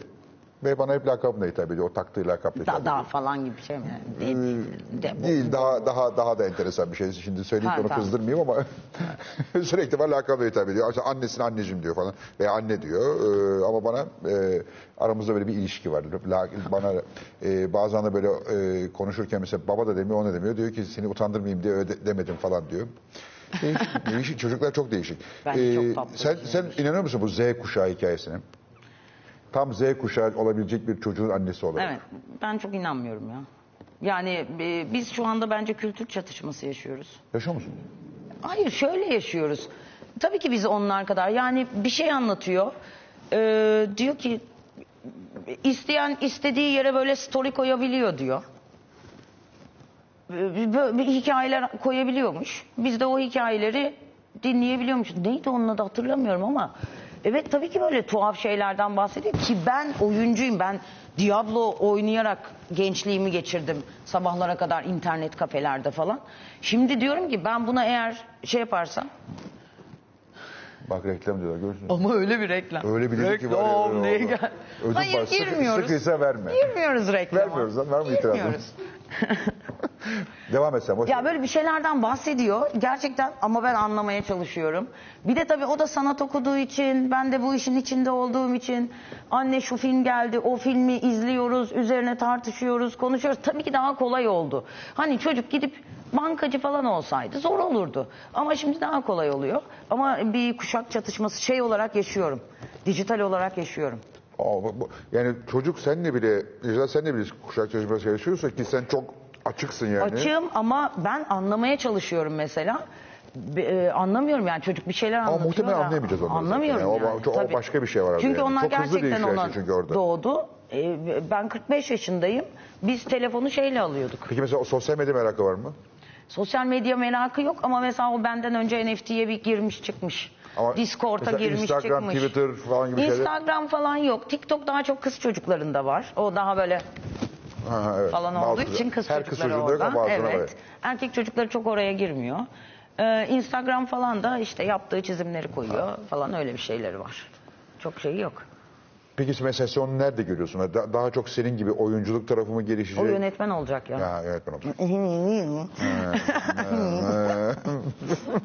A: Ve bana hep lakapla hitap ediyor. O taktığı lakapla hitap
B: Da,
A: ediyor.
B: da falan gibi bir şey mi? Değil,
A: Ee,
B: de, bu-
A: Değil daha daha daha da enteresan bir şey. Şimdi söyleyip
B: Ha,
A: onu
B: tamam.
A: kızdırmayayım ama sürekli bana lakapla hitap ediyor. İşte annesine anneciğim diyor falan veya anne diyor. Ee, ama bana e, aramızda böyle bir ilişki var. La- Bana e, bazen de böyle e, konuşurken mesela baba da demiyor, o da demiyor. Diyor ki seni utandırmayayım diye öyle de- demedim falan diyor. Değişik, değişik. Çocuklar çok değişik. Ee,
B: Bence çok tatlı
A: sen,
B: şey.
A: sen inanıyor musun bu Z kuşağı hikayesine? Tam Z kuşağı olabilecek bir çocuğun annesi olarak.
B: Evet ben çok inanmıyorum ya. Yani e, biz şu anda bence kültür çatışması yaşıyoruz.
A: Yaşıyor musun?
B: Hayır şöyle yaşıyoruz. Tabii ki biz onlar kadar. Yani bir şey anlatıyor. Ee, diyor ki isteyen istediği yere böyle story koyabiliyor diyor. Ee, Böyle bir hikayeler koyabiliyormuş. Biz de o hikayeleri dinleyebiliyormuş. Neydi onun adı hatırlamıyorum ama. Evet tabii ki böyle tuhaf şeylerden bahsediyor ki ben oyuncuyum. Ben Diablo oynayarak gençliğimi geçirdim. Sabahlara kadar internet kafelerde falan. Şimdi diyorum ki ben buna eğer şey yaparsam
A: Bak reklam diyorlar görürsün.
B: ama öyle bir reklam.
A: Öyle bir dedi ki var ya,
B: Reklam
A: öyle
B: diye
A: oldu.
B: gel. Hayır
A: var, sıkı-
B: girmiyoruz.
A: sıkıysa verme.
B: Girmiyoruz reklama.
A: Vermiyoruz lan, var mı itirazın?
B: Girmiyoruz.
A: Devam et sen. boş
B: Ya böyle bir şeylerden bahsediyor gerçekten ama ben anlamaya çalışıyorum. Bir de tabii o da sanat okuduğu için, ben de bu işin içinde olduğum için anne şu film geldi, o filmi izliyoruz, üzerine tartışıyoruz, konuşuyoruz. Tabii ki daha kolay oldu. Hani çocuk gidip bankacı falan olsaydı zor olurdu. Ama şimdi daha kolay oluyor. Ama bir kuşak çatışması şey olarak yaşıyorum. Dijital olarak yaşıyorum.
A: Aa, bu- bu- yani çocuk senle bile, Necla senle bile kuşak çalışması yaşıyorsa ki sen çok açıksın yani.
B: Açığım ama ben anlamaya çalışıyorum mesela. Be- e, anlamıyorum yani çocuk bir şeyler
A: Ama
B: anlatıyor
A: muhtemelen
B: da
A: anlayamayacağız onları
B: Anlamıyorum.
A: Yani o-
B: yani.
A: o
B: tabii.
A: başka bir şey var orada
B: Çünkü
A: yani.
B: onlar
A: Çok hızlı
B: gerçekten
A: değişiyor her
B: ona
A: çünkü orada.
B: doğdu. E, ben 45 yaşındayım. Biz telefonu şeyle alıyorduk.
A: Peki mesela o sosyal medya merakı var mı?
B: Sosyal medya merakı yok ama mesela o benden önce NFT'ye bir girmiş çıkmış.
A: Ama
B: Discord'a girmiş
A: Instagram,
B: çıkmış.
A: Twitter falan gibi şeyler.
B: Instagram falan yok. TikTok daha çok kız çocuklarında var. O daha böyle
A: Ha, ha, evet.
B: falan
A: Bazı-
B: olduğu için kız
A: Her kız
B: çocukları
A: ama
B: orada. Evet. Erkek çocukları çok oraya girmiyor. Ee, Instagram falan da işte yaptığı çizimleri koyuyor falan öyle bir şeyleri var. Çok şey yok.
A: Peki mesela sen onu nerede görüyorsun? Da- daha çok senin gibi oyunculuk tarafı mı gelişecek?
B: O yönetmen olacak ya.
A: Ya yönetmen olacak.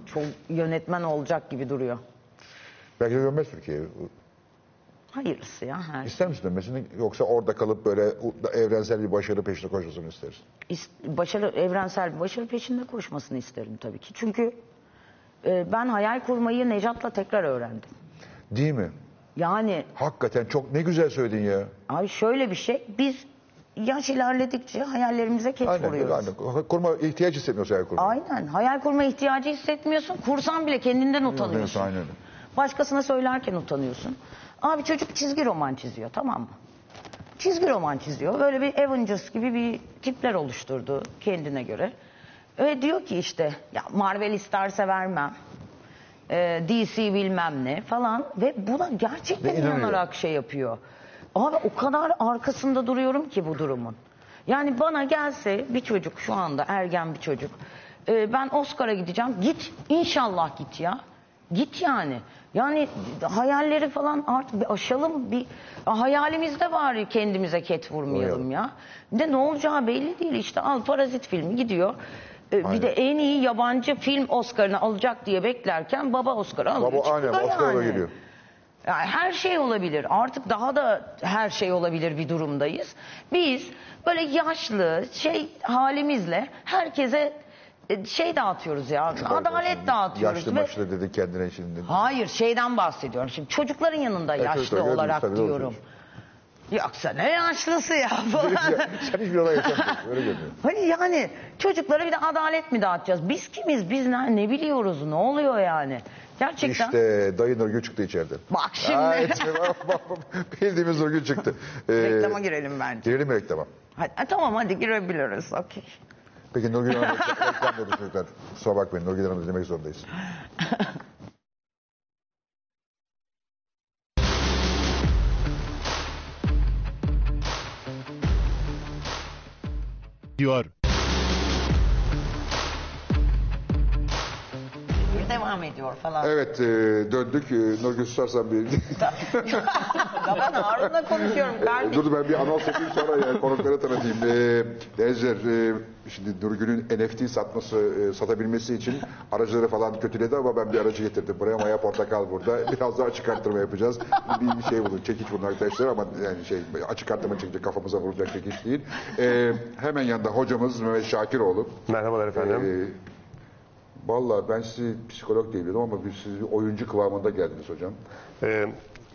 B: Çok yönetmen olacak gibi duruyor.
A: Belki de dönmez Türkiye'ye.
B: Hayırlısı ya. Her.
A: İster misin dönmesini yoksa orada kalıp böyle evrensel bir başarı peşinde koşmasını istersin?
B: İst- Başarı, evrensel bir başarı peşinde koşmasını isterim tabii ki. Çünkü e, ben hayal kurmayı Necat'la tekrar öğrendim.
A: Değil mi?
B: Yani
A: Hakikaten çok ne güzel söyledin ya.
B: Abi şöyle bir şey, biz yaş ilerledikçe hayallerimize ket
A: Aynen,
B: vuruyoruz.
A: aynen. Kurma ihtiyaç hissetmiyorsun hayal kurma.
B: Aynen. Hayal kurma ihtiyacı hissetmiyorsun. Kursan bile kendinden utanıyorsun.
A: Aynen öyle.
B: Başkasına söylerken utanıyorsun. Abi çocuk çizgi roman çiziyor tamam mı? Çizgi roman çiziyor. Böyle bir Avengers gibi bir tipler oluşturdu kendine göre. Ve diyor ki işte ya Marvel isterse vermem. Ee, DC bilmem ne falan. Ve buna gerçekten
A: Ve inanıyor.
B: inanarak şey yapıyor. Abi o kadar arkasında duruyorum ki bu durumun. Yani bana gelse bir çocuk şu anda ergen bir çocuk. e, ben Oscar'a gideceğim. Git inşallah git ya. Git yani. Yani hayalleri falan artık bir aşalım. Bir hayalimizde bari kendimize ket vurmayalım ya. Bir de ne olacağı belli değil. İşte al Parazit filmi gidiyor. E,
A: Aynen.
B: bir de en iyi yabancı film Oscar'ını alacak diye beklerken baba Oscar'ı alıyor.
A: Baba aynen
B: Çıkıyor
A: Oscar'a
B: yani.
A: geliyor.
B: Yani her şey olabilir. Artık daha da her şey olabilir bir durumdayız. Biz böyle yaşlı şey halimizle herkese e, şey dağıtıyoruz ya. Adalet dağıtıyoruz.
A: Yaşlı
B: ve-
A: başlı dedi kendine şimdi.
B: Hayır şeyden bahsediyorum. Şimdi çocukların yanında
A: Evet,
B: yaşlı
A: çocuklar gördünüz
B: olarak
A: tabii, doğru
B: diyorum. Yoksa ne yaşlısı ya falan.
A: Sen hiçbir olay yaşamıyorsun. Öyle görünüyor.
B: Hani yani çocuklara bir de adalet mi dağıtacağız? Biz kimiz? Biz ne, ne biliyoruz? Ne oluyor yani? Gerçekten.
A: İşte dayı Nurgül çıktı içeriden.
B: Bak şimdi.
A: Ay, bak, bak, bak. Bildiğimiz Nurgül çıktı. Ee,
B: Reklama girelim bence.
A: Girelim mi reklama?
B: Hadi, ha, tamam hadi girebiliriz. Okey.
A: Peki Nurgül Hanım reklam dedi çocuklar. Kusura bakmayın Nurgül Hanım izlemek zorundayız.
C: diyor.
B: Devam ediyor falan.
A: Evet e, döndük. E, Nurgül susarsan bir...
B: Ben Harun'la konuşuyorum kardeşim.
A: Dur ben bir anons yapayım sonra yani konukları tanıtayım. Ee, Denizler, e, şimdi Nurgül'ün NFT satması, e, satabilmesi için aracıları falan kötüledi ama ben bir aracı getirdim. Buraya Maya Portakal burada. Biraz daha açık arttırma yapacağız. Bir şey bulun, çekiç bulun arkadaşlar ama yani şey açık arttırma çekecek, kafamıza vuracak çekiç değil. Ee, hemen yanında hocamız Mehmet Şakiroğlu.
D: Merhabalar efendim.
A: Ee, Vallahi ben sizi psikolog diye biliyordum ama siz bir oyuncu kıvamında geldiniz hocam.
D: Ee,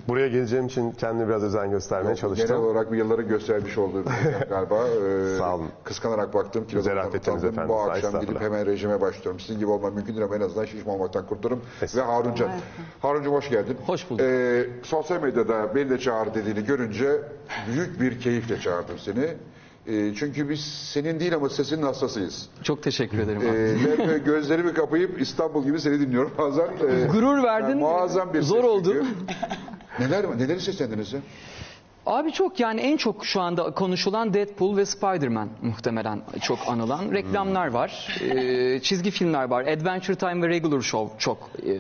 D: buraya geleceğim için kendime biraz özen göstermeye
A: Genel
D: çalıştım.
A: olarak bir yılların göstermiş olduğu bir galiba. Ee,
D: Sağ olun.
A: Kıskanarak baktım.
D: Affettiniz
A: tanıdım.
D: efendim,
A: Bu akşam gidip hemen rejime başlıyorum. Sizin gibi olmam mümkün değil ama en azından şişman olmaktan kurtulurum. Ve. Haruncan. Haruncan hoş geldin.
E: Hoş bulduk.
A: Ee, sosyal medyada beni de çağır dediğini görünce büyük bir keyifle çağırdım seni. Ee, çünkü biz senin değil ama sesinin hastasıyız.
E: Çok teşekkür ederim.
A: Ee, ve gözlerimi kapayıp İstanbul gibi seni dinliyorum bazen. Ee,
E: Gurur verdin.
A: yani muazzam bir
E: Zor
A: ses
E: oldu.
A: çünkü. Neler neleri seslendiniz ya?
E: Abi çok yani en çok şu anda konuşulan Deadpool ve Spider-Man muhtemelen çok anılan reklamlar var. Ee, çizgi filmler var. Adventure Time ve Regular Show çok e,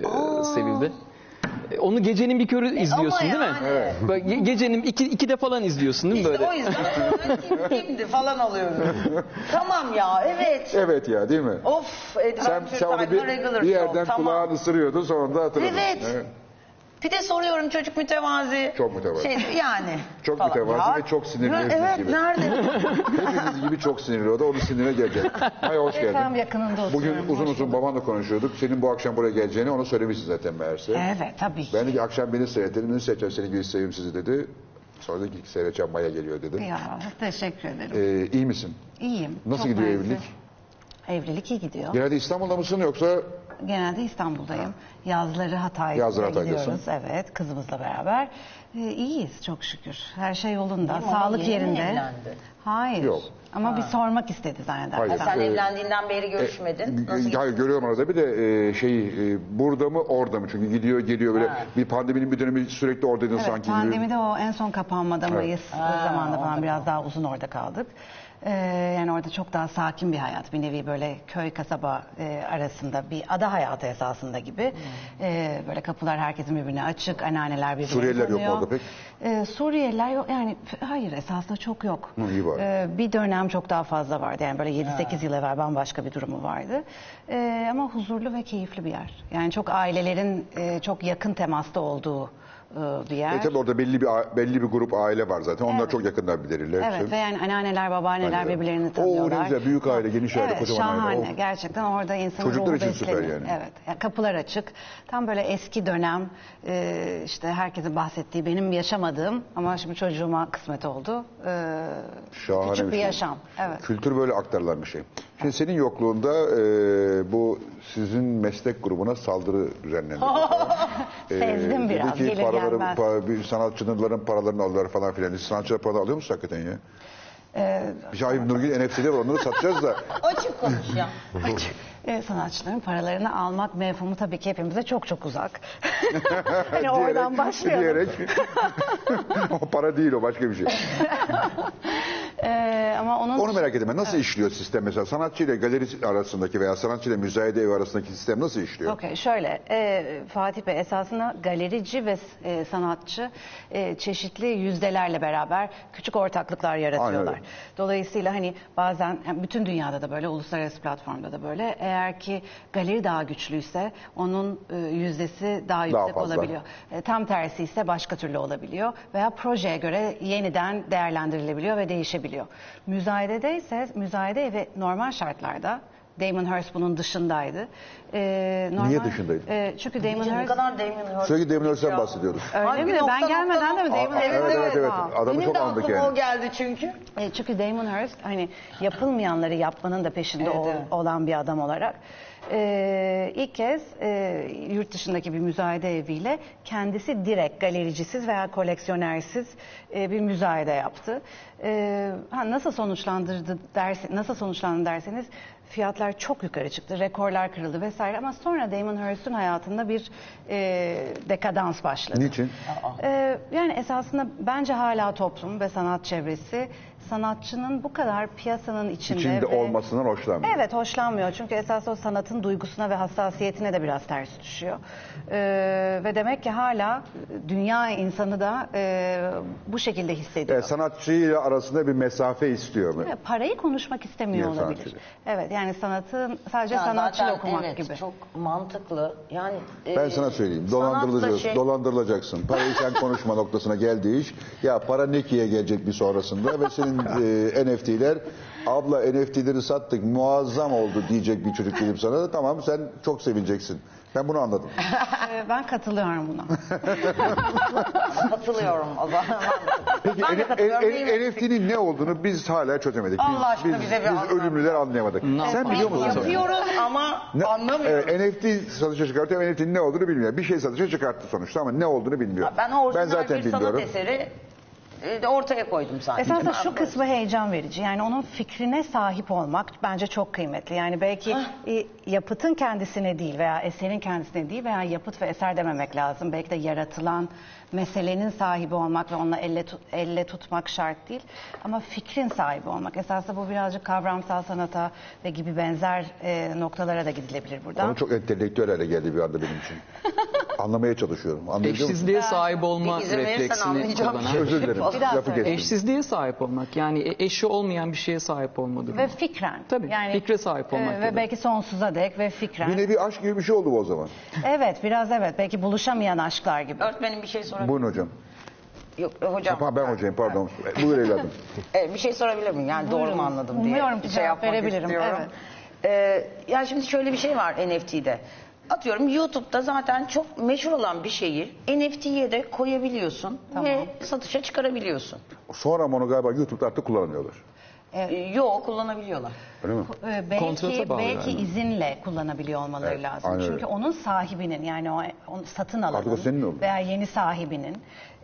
E: sevildi. E, Onu gecenin bir körü izliyorsun değil mi?
B: yani.
E: Böyle ge- gecenin iki, ikide falan izliyorsun değil mi
B: İşte
E: böyle?
B: o yüzden kim kimdi falan alıyorum. tamam ya evet.
A: Evet ya değil mi?
B: Of
A: Sen,
B: Adventure
A: sen onu
B: Time'da
A: bir,
B: regular
A: bir yerden
B: tamam.
A: kulağını ısırıyordun sonra da hatırladın.
B: Evet. Bir de soruyorum çocuk mütevazi.
A: Çok mütevazi.
B: Şey, yani.
A: Çok
B: falan.
A: mütevazi ve çok sinirli
B: Ya,
A: herif
B: Evet
A: gibi.
B: nerede?
A: Hepimiz gibi çok sinirli o da onun sinirine gelecek. Hay hoş geldin.
F: Tam yakınında
A: Bugün
F: oturuyorum.
A: uzun
F: hoş
A: uzun
F: bulduk.
A: babanla konuşuyorduk. Senin bu akşam buraya geleceğini ona söylemişsin zaten meğerse.
F: Evet tabii ki.
A: Ben de ki akşam beni seyredelim, ne seyredeceğim seni gibi seveyim sizi dedi. Sonra dedi ki seyredeceğim Maya geliyor dedi.
F: Ya teşekkür ederim.
A: Ee, iyi misin?
F: İyiyim.
A: Nasıl gidiyor
F: mersi.
A: evlilik?
F: Evlilik iyi gidiyor.
A: Genelde İstanbul'da mısın yoksa
F: Genelde İstanbul'dayım. Yazları Hatay'a
A: Yazları Hatay'dasın.
F: gidiyoruz. Evet kızımızla beraber. Ee, iyiyiz çok şükür. Her şey yolunda.
B: Değil mi?
F: Sağlık
B: Yeni mi
F: yerinde.
B: evlendi?
F: Hayır.
A: Yok.
F: Ama bir sormak istedi zannedersem.
A: Hayır.
B: Sen
A: Ee,
B: evlendiğinden beri görüşmedin. Nasıl gidiyor?
A: Hayır görüyorum arada bir de e, şey e, burada mı orada mı çünkü gidiyor geliyor böyle
B: Ha.
A: bir pandeminin bir dönemi sürekli oradaydın
F: Evet,
A: sanki.
F: pandemide o en son kapanmada Mayıs zamanında falan biraz daha uzun orada kaldık. Ee, yani orada çok daha sakin bir hayat. Bir nevi böyle köy kasaba e, arasında bir ada hayatı esasında gibi.
A: Hmm.
F: Ee, böyle kapılar herkesin birbirine açık. Anneanneler birbirini
A: Suriyeliler yok mu
F: tanıyor.
A: orada pek?
F: Ee, Suriyeliler yok yani hayır esasında çok yok.
A: Hı, iyi bari.
F: Ee, bir dönem çok daha fazla vardı. Yani böyle 7-8 yıl evvel bambaşka bir durumu vardı. Ee, ama huzurlu ve keyifli bir yer. Yani çok ailelerin e, çok yakın temasta olduğu e, bir yer.
A: E tabi orada belli bir belli bir grup aile var zaten. Onlar
F: Evet.
A: çok yakından bilirler.
F: Evet ve yani anneanneler, babaanneler
A: Anneler.
F: birbirlerini
A: Oo,
F: tanıyorlar.
A: ne güzel, büyük aile, geniş aile,
F: evet,
A: kocaman aile.
F: şahane.
A: Of.
F: Gerçekten orada insanın
A: Çocuklar
F: ruhu
A: için süper
F: besleniyor.
A: yani.
F: Evet. Yani kapılar açık. Tam böyle eski dönem e, işte herkesin bahsettiği benim yaşamadığım ama şimdi çocuğuma kısmet oldu. E,
A: Şahane
F: küçük bir,
A: şey.
F: yaşam. Evet.
A: Kültür böyle aktarılan bir şey. Şimdi senin yokluğunda e, bu sizin meslek grubuna saldırı düzenlendi.
F: Sezdim
A: dedi
F: biraz,
A: ki
F: gelir
A: paraları,
F: gelmez.
A: pa- bir sanatçıların paralarını aldılar falan filan. Siz sanatçılar para alıyor musunuz hakikaten ya?
F: E,
A: Bir şey Ayıp Nurgül NFT'leri var onları satacağız da.
B: Açık konuş ya.
F: e, sanatçıların paralarını almak mefhumu tabii ki hepimize çok çok uzak. hani oradan başlayalım.
A: Diyerek. o para değil o başka bir şey.
F: Ama onun
A: Onu merak ediyorum. Nasıl işliyor sistem mesela? Sanatçı ile galeri arasındaki veya sanatçı ile müzayede evi arasındaki sistem nasıl işliyor?
F: Okey şöyle e, Fatih Bey esasında galerici ve e, sanatçı e, çeşitli yüzdelerle beraber küçük ortaklıklar yaratıyorlar.
A: Aynen.
F: Dolayısıyla hani bazen bütün dünyada da böyle uluslararası platformda da böyle eğer ki galeri daha güçlüyse onun e, yüzdesi daha yüksek
A: fazla.
F: olabiliyor. E, tam tersi ise başka türlü olabiliyor veya projeye göre yeniden değerlendirilebiliyor ve değişebiliyor. Müzayedede ise müzayede evi normal şartlarda Damon Hirst bunun dışındaydı. E,
A: Niye dışındaydı?
F: E, çünkü Damon
B: Ne
F: Hirst
B: kadar Damon Hirst.
A: Sürekli Damon Hirst'ten bahsediyoruz.
F: öyle mi? Ben gelmeden de mi? Damon
A: Aa, evet, evet, evet. Adamı
B: Benim
A: çok andık yani.
B: o geldi çünkü.
F: E, çünkü Damon Hirst hani yapılmayanları yapmanın da peşinde
B: Evet,
F: ol-
B: evet.
F: olan bir adam olarak e, ilk kez e, yurt dışındaki bir müzayede eviyle kendisi direkt galericisiz veya koleksiyonersiz e, bir müzayede yaptı. E, ha, nasıl sonuçlandırdı derse, nasıl sonuçlandı derseniz fiyatlar çok yukarı çıktı, rekorlar kırıldı vesaire ama sonra Damon Hirst'ün hayatında bir e, dekadans başladı.
A: Niçin?
F: Ee, yani esasında bence hala toplum ve sanat çevresi sanatçının bu kadar piyasanın içinde,
A: İçinde
F: ve-
A: olmasından hoşlanmıyor.
F: Evet hoşlanmıyor çünkü esas o sanatın duygusuna ve hassasiyetine de biraz ters düşüyor. Ee, ve demek ki hala dünya insanı da e, bu şekilde hissediyor.
A: E, sanatçıyla arasında bir mesafe istiyor mu?
F: Ve Parayı konuşmak istemiyor
A: Diyor
F: olabilir.
A: sanatçı.
F: Evet yani sanatın sadece
B: Ya
F: sanatçıyla
B: zaten
F: okumak
B: evet,
F: gibi.
B: çok mantıklı. Yani
A: Ben
B: e,
A: sana söyleyeyim. Dolandırılacaksın.
B: şey-
A: Dolandırılacaksın. Parayı sen konuşma noktasına geldiği iş. Ya para Neki'ye gelecek bir sonrasında ve senin e, NFT'ler abla NFT'leri sattık muazzam oldu diyecek bir çocuk gelip sana da tamam sen çok sevineceksin. Ben bunu anladım.
F: Ee, ben katılıyorum buna.
B: Katılıyorum o zaman.
A: Peki
B: Ben de katılıyorum, değil mi?
A: NFT'nin ne olduğunu biz hala çözemedik. Biz,
B: Allah aşkına
A: biz,
B: bize bir
A: biz
B: anlat.
A: ölümlüler anlayamadık. Sen biliyor musun? sen?
B: Yapıyorum ama
A: Ne-
B: anlamıyorum.
A: e, NFT satışa çıkartıyor. NFT'nin ne olduğunu bilmiyor. Bir şey satışa çıkarttı sonuçta ama ne olduğunu bilmiyor.
B: Ben orijinal
A: zaten
B: bir sanat eseri e, ortaya koydum sadece.
F: Esasında şu kısmı heyecan verici. Yani onun fikrine sahip olmak bence çok kıymetli. Yani belki e, yapıtın kendisine değil veya eserin kendisine değil veya yapıt ve eser dememek lazım. Belki de yaratılan meselenin sahibi olmak ve onunla elle, tut- elle tutmak şart değil. Ama fikrin sahibi olmak. Esasında bu birazcık kavramsal sanata ve gibi benzer e, noktalara da gidilebilir buradan.
A: Konu çok entelektüel hale geldi bir anda benim için. Anlamaya çalışıyorum. Anlayabiliyor musun?
E: Eşsizliğe sahip olma refleksini kullanan.
A: Özür dilerim. Lafı.
E: Eşsizliğe sahip olmak yani e- eşi olmayan bir şeye sahip olma durumu.
F: Ve fikren.
E: Tabii, fikre sahip olmak
F: e, Ve belki sonsuza dek ve fikren.
A: Bir nevi aşk gibi bir şey oldu bu o zaman.
F: Evet biraz evet. Belki buluşamayan aşklar gibi.
B: Öğretmenim bir şey sorabilir
A: Buyurun hocam.
B: Yok e, hocam.
A: Ha, ben hocayım pardon. Buyur evladım.
B: E, bir şey sorabilir miyim? Yani doğru mu anladım diye.
F: Umuyorum ki
B: şey
F: cevap
B: yapmak
F: verebilirim,
B: istiyorum.
F: evet.
B: E, ya şimdi şöyle bir şey var NFT'de. Atıyorum YouTube'da zaten çok meşhur olan bir şeyi NFT'ye de koyabiliyorsun ve satışa çıkarabiliyorsun.
A: Sonra ama onu galiba YouTube'da artık kullanamıyorlar.
B: E, yok kullanabiliyorlar.
A: Öyle mi?
F: Ee, belki
E: Kontrata bağlı
F: belki
E: yani.
F: izinle kullanabiliyor olmaları
A: Evet,
F: lazım.
A: aynen
F: Çünkü
A: öyle.
F: onun sahibinin yani o onu satın
A: Artık o
F: alanın veya yeni sahibinin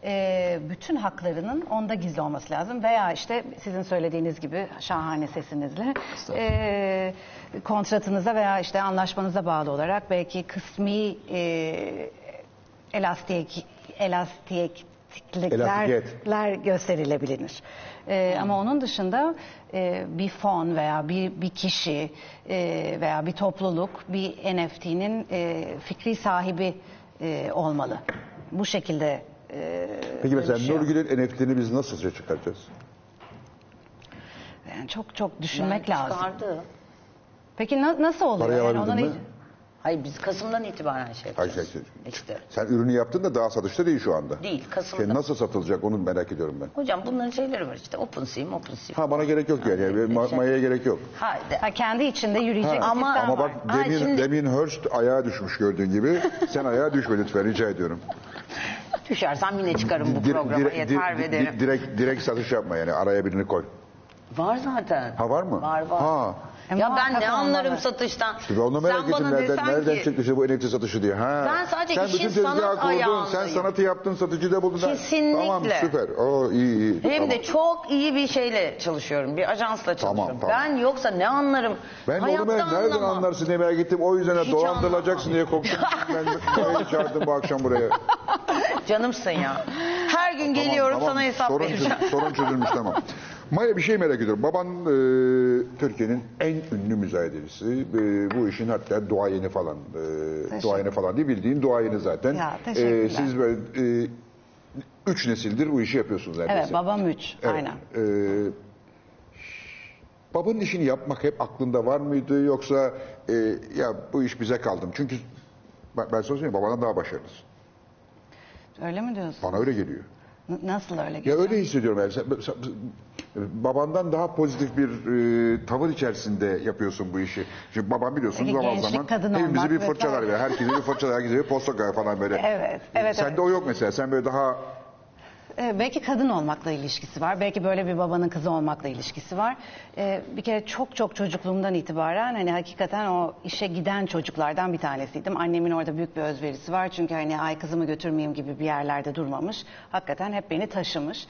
F: e, bütün haklarının onda gizli olması lazım. Veya işte sizin söylediğiniz gibi şahane sesinizle e, kontratınıza veya işte anlaşmanıza bağlı olarak belki kısmi e, elastik elastiklikler
A: Elastikiyet.
F: ler gösterilebilir. Ee, ama onun dışında e, bir fon veya bir bir kişi e, veya bir topluluk bir NFT'nin e, fikri sahibi e, olmalı. Bu şekilde e,
A: Peki mesela
F: dönüşüyor.
A: Nurgül'ün NFT'ni biz nasıl satışa çıkaracağız?
F: Yani çok çok düşünmek
B: Yani
F: lazım.
B: çıkardı.
F: Peki na- nasıl oluyor?
A: Parayı
F: Yani
A: alabildin
F: onun-
A: mi?
B: Hayır biz Kasım'dan itibaren şey
A: Hayır,
B: yapıyoruz.
A: şey-
B: İşte.
A: Sen ürünü yaptın da daha satışta değil şu anda.
B: Değil, Kasım'da.
A: Şey, nasıl satılacak onu merak ediyorum ben.
B: Hocam bunların şeyleri var işte OpenSea, OpenSea.
A: Ha bana gerek yok yani. yani ma- Maya'ya gerek yok.
B: Haydi.
F: Ha, kendi içinde yürüyecek
A: Ha,
F: bir
B: ama-
F: sistem
A: Ama
F: var.
A: bak
B: Ha,
A: Demin,
B: şimdi-
A: Demin Hurst ayağa düşmüş gördüğün gibi. Sen ayağa düşme lütfen rica ediyorum.
B: Düşersem yine çıkarım bu
A: Dir-
B: programa
A: dire-
B: yeter
A: di-
B: ve
A: di-
B: derim.
A: direkt, direkt satış yapma yani araya birini koy.
B: Var zaten.
A: Ha var mı?
B: Var var.
A: Ha.
F: E,
B: ya ben ne anlarım satıştan.
A: İşte ben onu merak
B: Sen
A: ettim
B: bana
A: nereden, nereden
B: ki
A: çıktı işte bu NFT satışı diye. Ha.
B: Ben sadece
A: sen
B: işin sanat
A: kurdun, sen
B: ayağındayım.
A: sanatı yaptın, satıcı da buldun.
B: Kesinlikle.
A: Tamam süper. Oo iyi iyi.
B: hem
A: Tamam.
B: de çok iyi bir şeyle çalışıyorum. Bir ajansla
A: Tamam,
B: çalışıyorum.
A: tamam.
B: Ben yoksa ne anlarım?
A: Ben de onu
B: Hayatta
A: merak, nereden
B: anlamam.
A: anlarsın diye merak ettim. O yüzden de
B: Hiç
A: dolandırılacaksın
B: anlamam.
A: diye korktum. ben Maya'yı çağırdım bu akşam buraya.
B: Canımsın ya. Her gün
A: Tamam,
B: geliyorum
A: tamam.
B: sana hesap
A: sorun,
B: vereceğim.
A: çöz- sorun çözülmüş tamam. Maya bir şey merak ediyorum. Baban e, Türkiye'nin en ünlü müzayedelisi. E, bu işin hatta duayeni falan. E, duayeni falan değil bildiğin duayeni zaten.
F: Ya, teşekkürler.
A: siz böyle e, üç nesildir bu işi yapıyorsunuz neredeyse.
F: Evet babam üç.
A: Evet.
F: Aynen.
A: E, babanın işini yapmak hep aklında var mıydı yoksa e, ya bu iş bize kaldım. Çünkü ben, ben sana söyleyeyim babadan daha başarılısın.
F: Öyle mi diyorsun?
A: Bana öyle geliyor.
F: N- Nasıl öyle
A: Ya
F: geliyor?
A: öyle hissediyorum yani. Sen- sen- babandan daha pozitif bir e, tavır içerisinde yapıyorsun bu işi. Çünkü babam biliyorsun
F: Peki
A: zaman
F: gençlik,
A: zaman
F: kadın
A: hepimizi
F: olmak
A: bir fırçalar
F: vesaire.
A: ve herkese bir fırçalar, herkese bir posta koyar falan böyle.
F: Evet, evet,
A: Sende
F: evet.
A: o yok mesela. Sen böyle daha
F: Ee, belki kadın olmakla ilişkisi var. Belki böyle bir babanın kızı olmakla ilişkisi var. Ee, bir kere çok çok çocukluğumdan itibaren hani hakikaten o işe giden çocuklardan bir tanesiydim. Annemin orada büyük bir özverisi var. Çünkü hani ay kızımı götürmeyeyim gibi bir yerlerde durmamış. Hakikaten hep beni taşımış.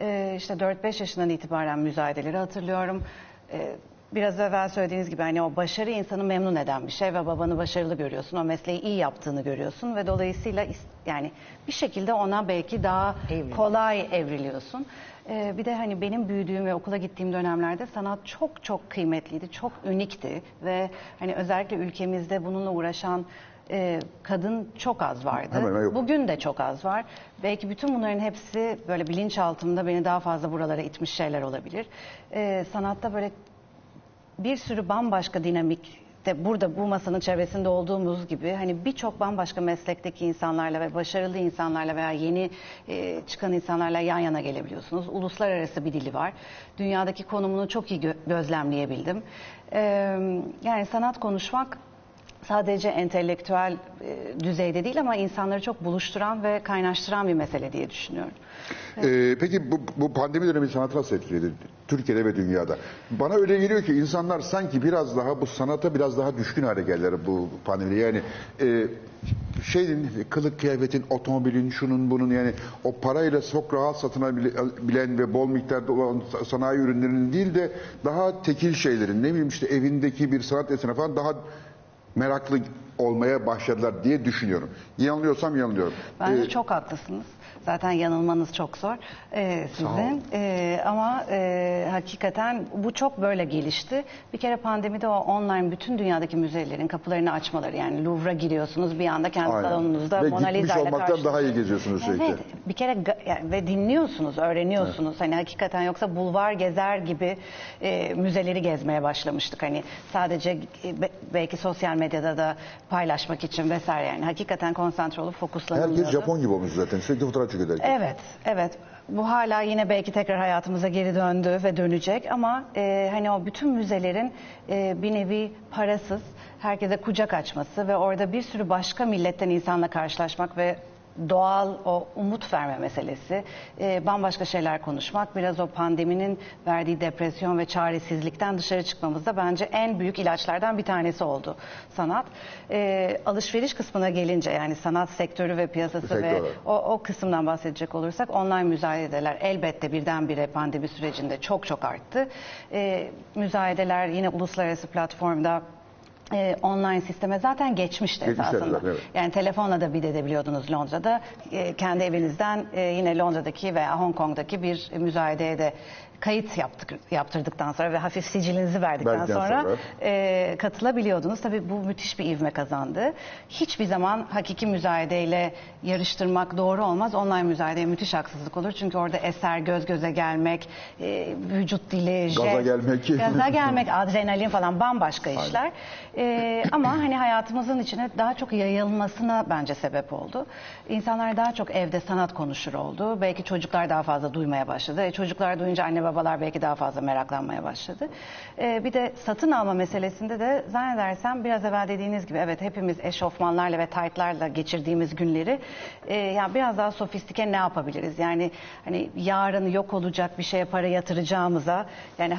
F: Ee, işte 4-5 yaşından itibaren müzayedeleri hatırlıyorum. Ee, Biraz evvel söylediğiniz gibi hani o başarı insanı memnun eden bir şey ve babanı başarılı görüyorsun. O mesleği iyi yaptığını görüyorsun ve dolayısıyla yani bir şekilde ona belki daha
B: Evriliyor.
F: kolay evriliyorsun. Ee, bir de hani benim büyüdüğüm ve okula gittiğim dönemlerde sanat çok çok kıymetliydi, çok unikti ve hani özellikle ülkemizde bununla uğraşan e, kadın çok az vardı.
A: Hemen hemen.
F: Bugün de çok az var. Belki bütün bunların hepsi böyle bilinçaltımda beni daha fazla buralara itmiş şeyler olabilir. Ee, sanatta böyle bir sürü bambaşka dinamik de burada bu masanın çevresinde olduğumuz gibi hani birçok bambaşka meslekteki insanlarla ve başarılı insanlarla veya yeni e, çıkan insanlarla yan yana gelebiliyorsunuz. Uluslararası bir dili var. Dünyadaki konumunu çok iyi gö- gözlemleyebildim. Ee, yani sanat konuşmak sadece entelektüel e, düzeyde değil ama insanları çok buluşturan ve kaynaştıran bir mesele diye düşünüyorum.
A: Ee, peki bu, bu pandemi dönemi sanatı nasıl etkiledi? Türkiye'de ve dünyada. Bana öyle geliyor ki insanlar sanki biraz daha bu sanata biraz daha düşkün hale geldiler bu pandemide. Yani e, şeyin kılık kıyafetin, otomobilin, şunun bunun yani o parayla çok rahat satınabilen ve bol miktarda olan sanayi ürünlerinin değil de daha tekil şeylerin ne bileyim işte evindeki bir sanat eseri falan daha meraklı olmaya başladılar diye düşünüyorum. Yanılıyorsam yanılıyorum.
F: Bence
A: Ee,
F: çok haklısınız. Zaten yanılmanız çok zor ee, sizin. Ee, ama e, hakikaten bu çok böyle gelişti. Bir kere pandemide o online bütün dünyadaki müzelerin kapılarını açmaları yani Louvre'a giriyorsunuz bir anda kendi
A: Aynen.
F: salonunuzda
A: Ve
F: Mona Lisa ile
A: olmaktan daha iyi geziyorsunuz sürekli.
F: Evet, bir kere yani ve dinliyorsunuz, öğreniyorsunuz. Hani hakikaten yoksa bulvar gezer gibi e, müzeleri gezmeye başlamıştık. Hani sadece e, be- belki sosyal medyada da paylaşmak için vesaire yani hakikaten konsantre olup fokuslanılıyordu.
A: Herkes Japon gibi olmuş zaten. Sürekli fotoğraf çekiyor herkes.
F: Evet, evet. Bu hala yine belki tekrar hayatımıza geri döndü ve dönecek ama e, hani o bütün müzelerin e, bir nevi parasız herkese kucak açması ve orada bir sürü başka milletten insanla karşılaşmak ve doğal o umut verme meselesi, e, bambaşka şeyler konuşmak, biraz o pandeminin verdiği depresyon ve çaresizlikten dışarı çıkmamızda bence en büyük ilaçlardan bir tanesi oldu sanat. E, alışveriş kısmına gelince yani sanat sektörü ve piyasası ve o, o kısımdan bahsedecek olursak online müzayedeler elbette birdenbire pandemi sürecinde çok çok arttı. Ee, müzayedeler yine uluslararası platformda e, online sisteme zaten geçmişti
A: Geçmişler
F: esasında.
A: zaten, evet.
F: Yani telefonla da bidebiliyordunuz Londra'da. E, kendi evinizden e, yine Londra'daki veya Hong Kong'daki bir müzayedeye de kayıt yaptık, yaptırdıktan sonra ve hafif sicilinizi verdikten
A: Verdikten
F: sonra,
A: sonra.
F: e, katılabiliyordunuz. Tabii bu müthiş bir ivme kazandı. Hiçbir zaman hakiki müzayedeyle yarıştırmak doğru olmaz. Online müzayedeye müthiş haksızlık olur. Çünkü orada eser, göz göze gelmek, e, vücut dili,
A: Gaza
F: jest,
A: gelmek.
F: gaza gelmek, adrenalin falan bambaşka işler. E, ama hani hayatımızın içine daha çok yayılmasına bence sebep oldu. İnsanlar daha çok evde sanat konuşur oldu. Belki çocuklar daha fazla duymaya başladı. E, çocuklar duyunca anne babalar belki daha fazla meraklanmaya başladı. E, bir de satın alma meselesinde de zannedersem biraz evvel dediğiniz gibi evet hepimiz eşofmanlarla ve taytlarla geçirdiğimiz günleri e, yani biraz daha sofistike ne yapabiliriz? Yani hani yarın yok olacak bir şeye para yatıracağımıza yani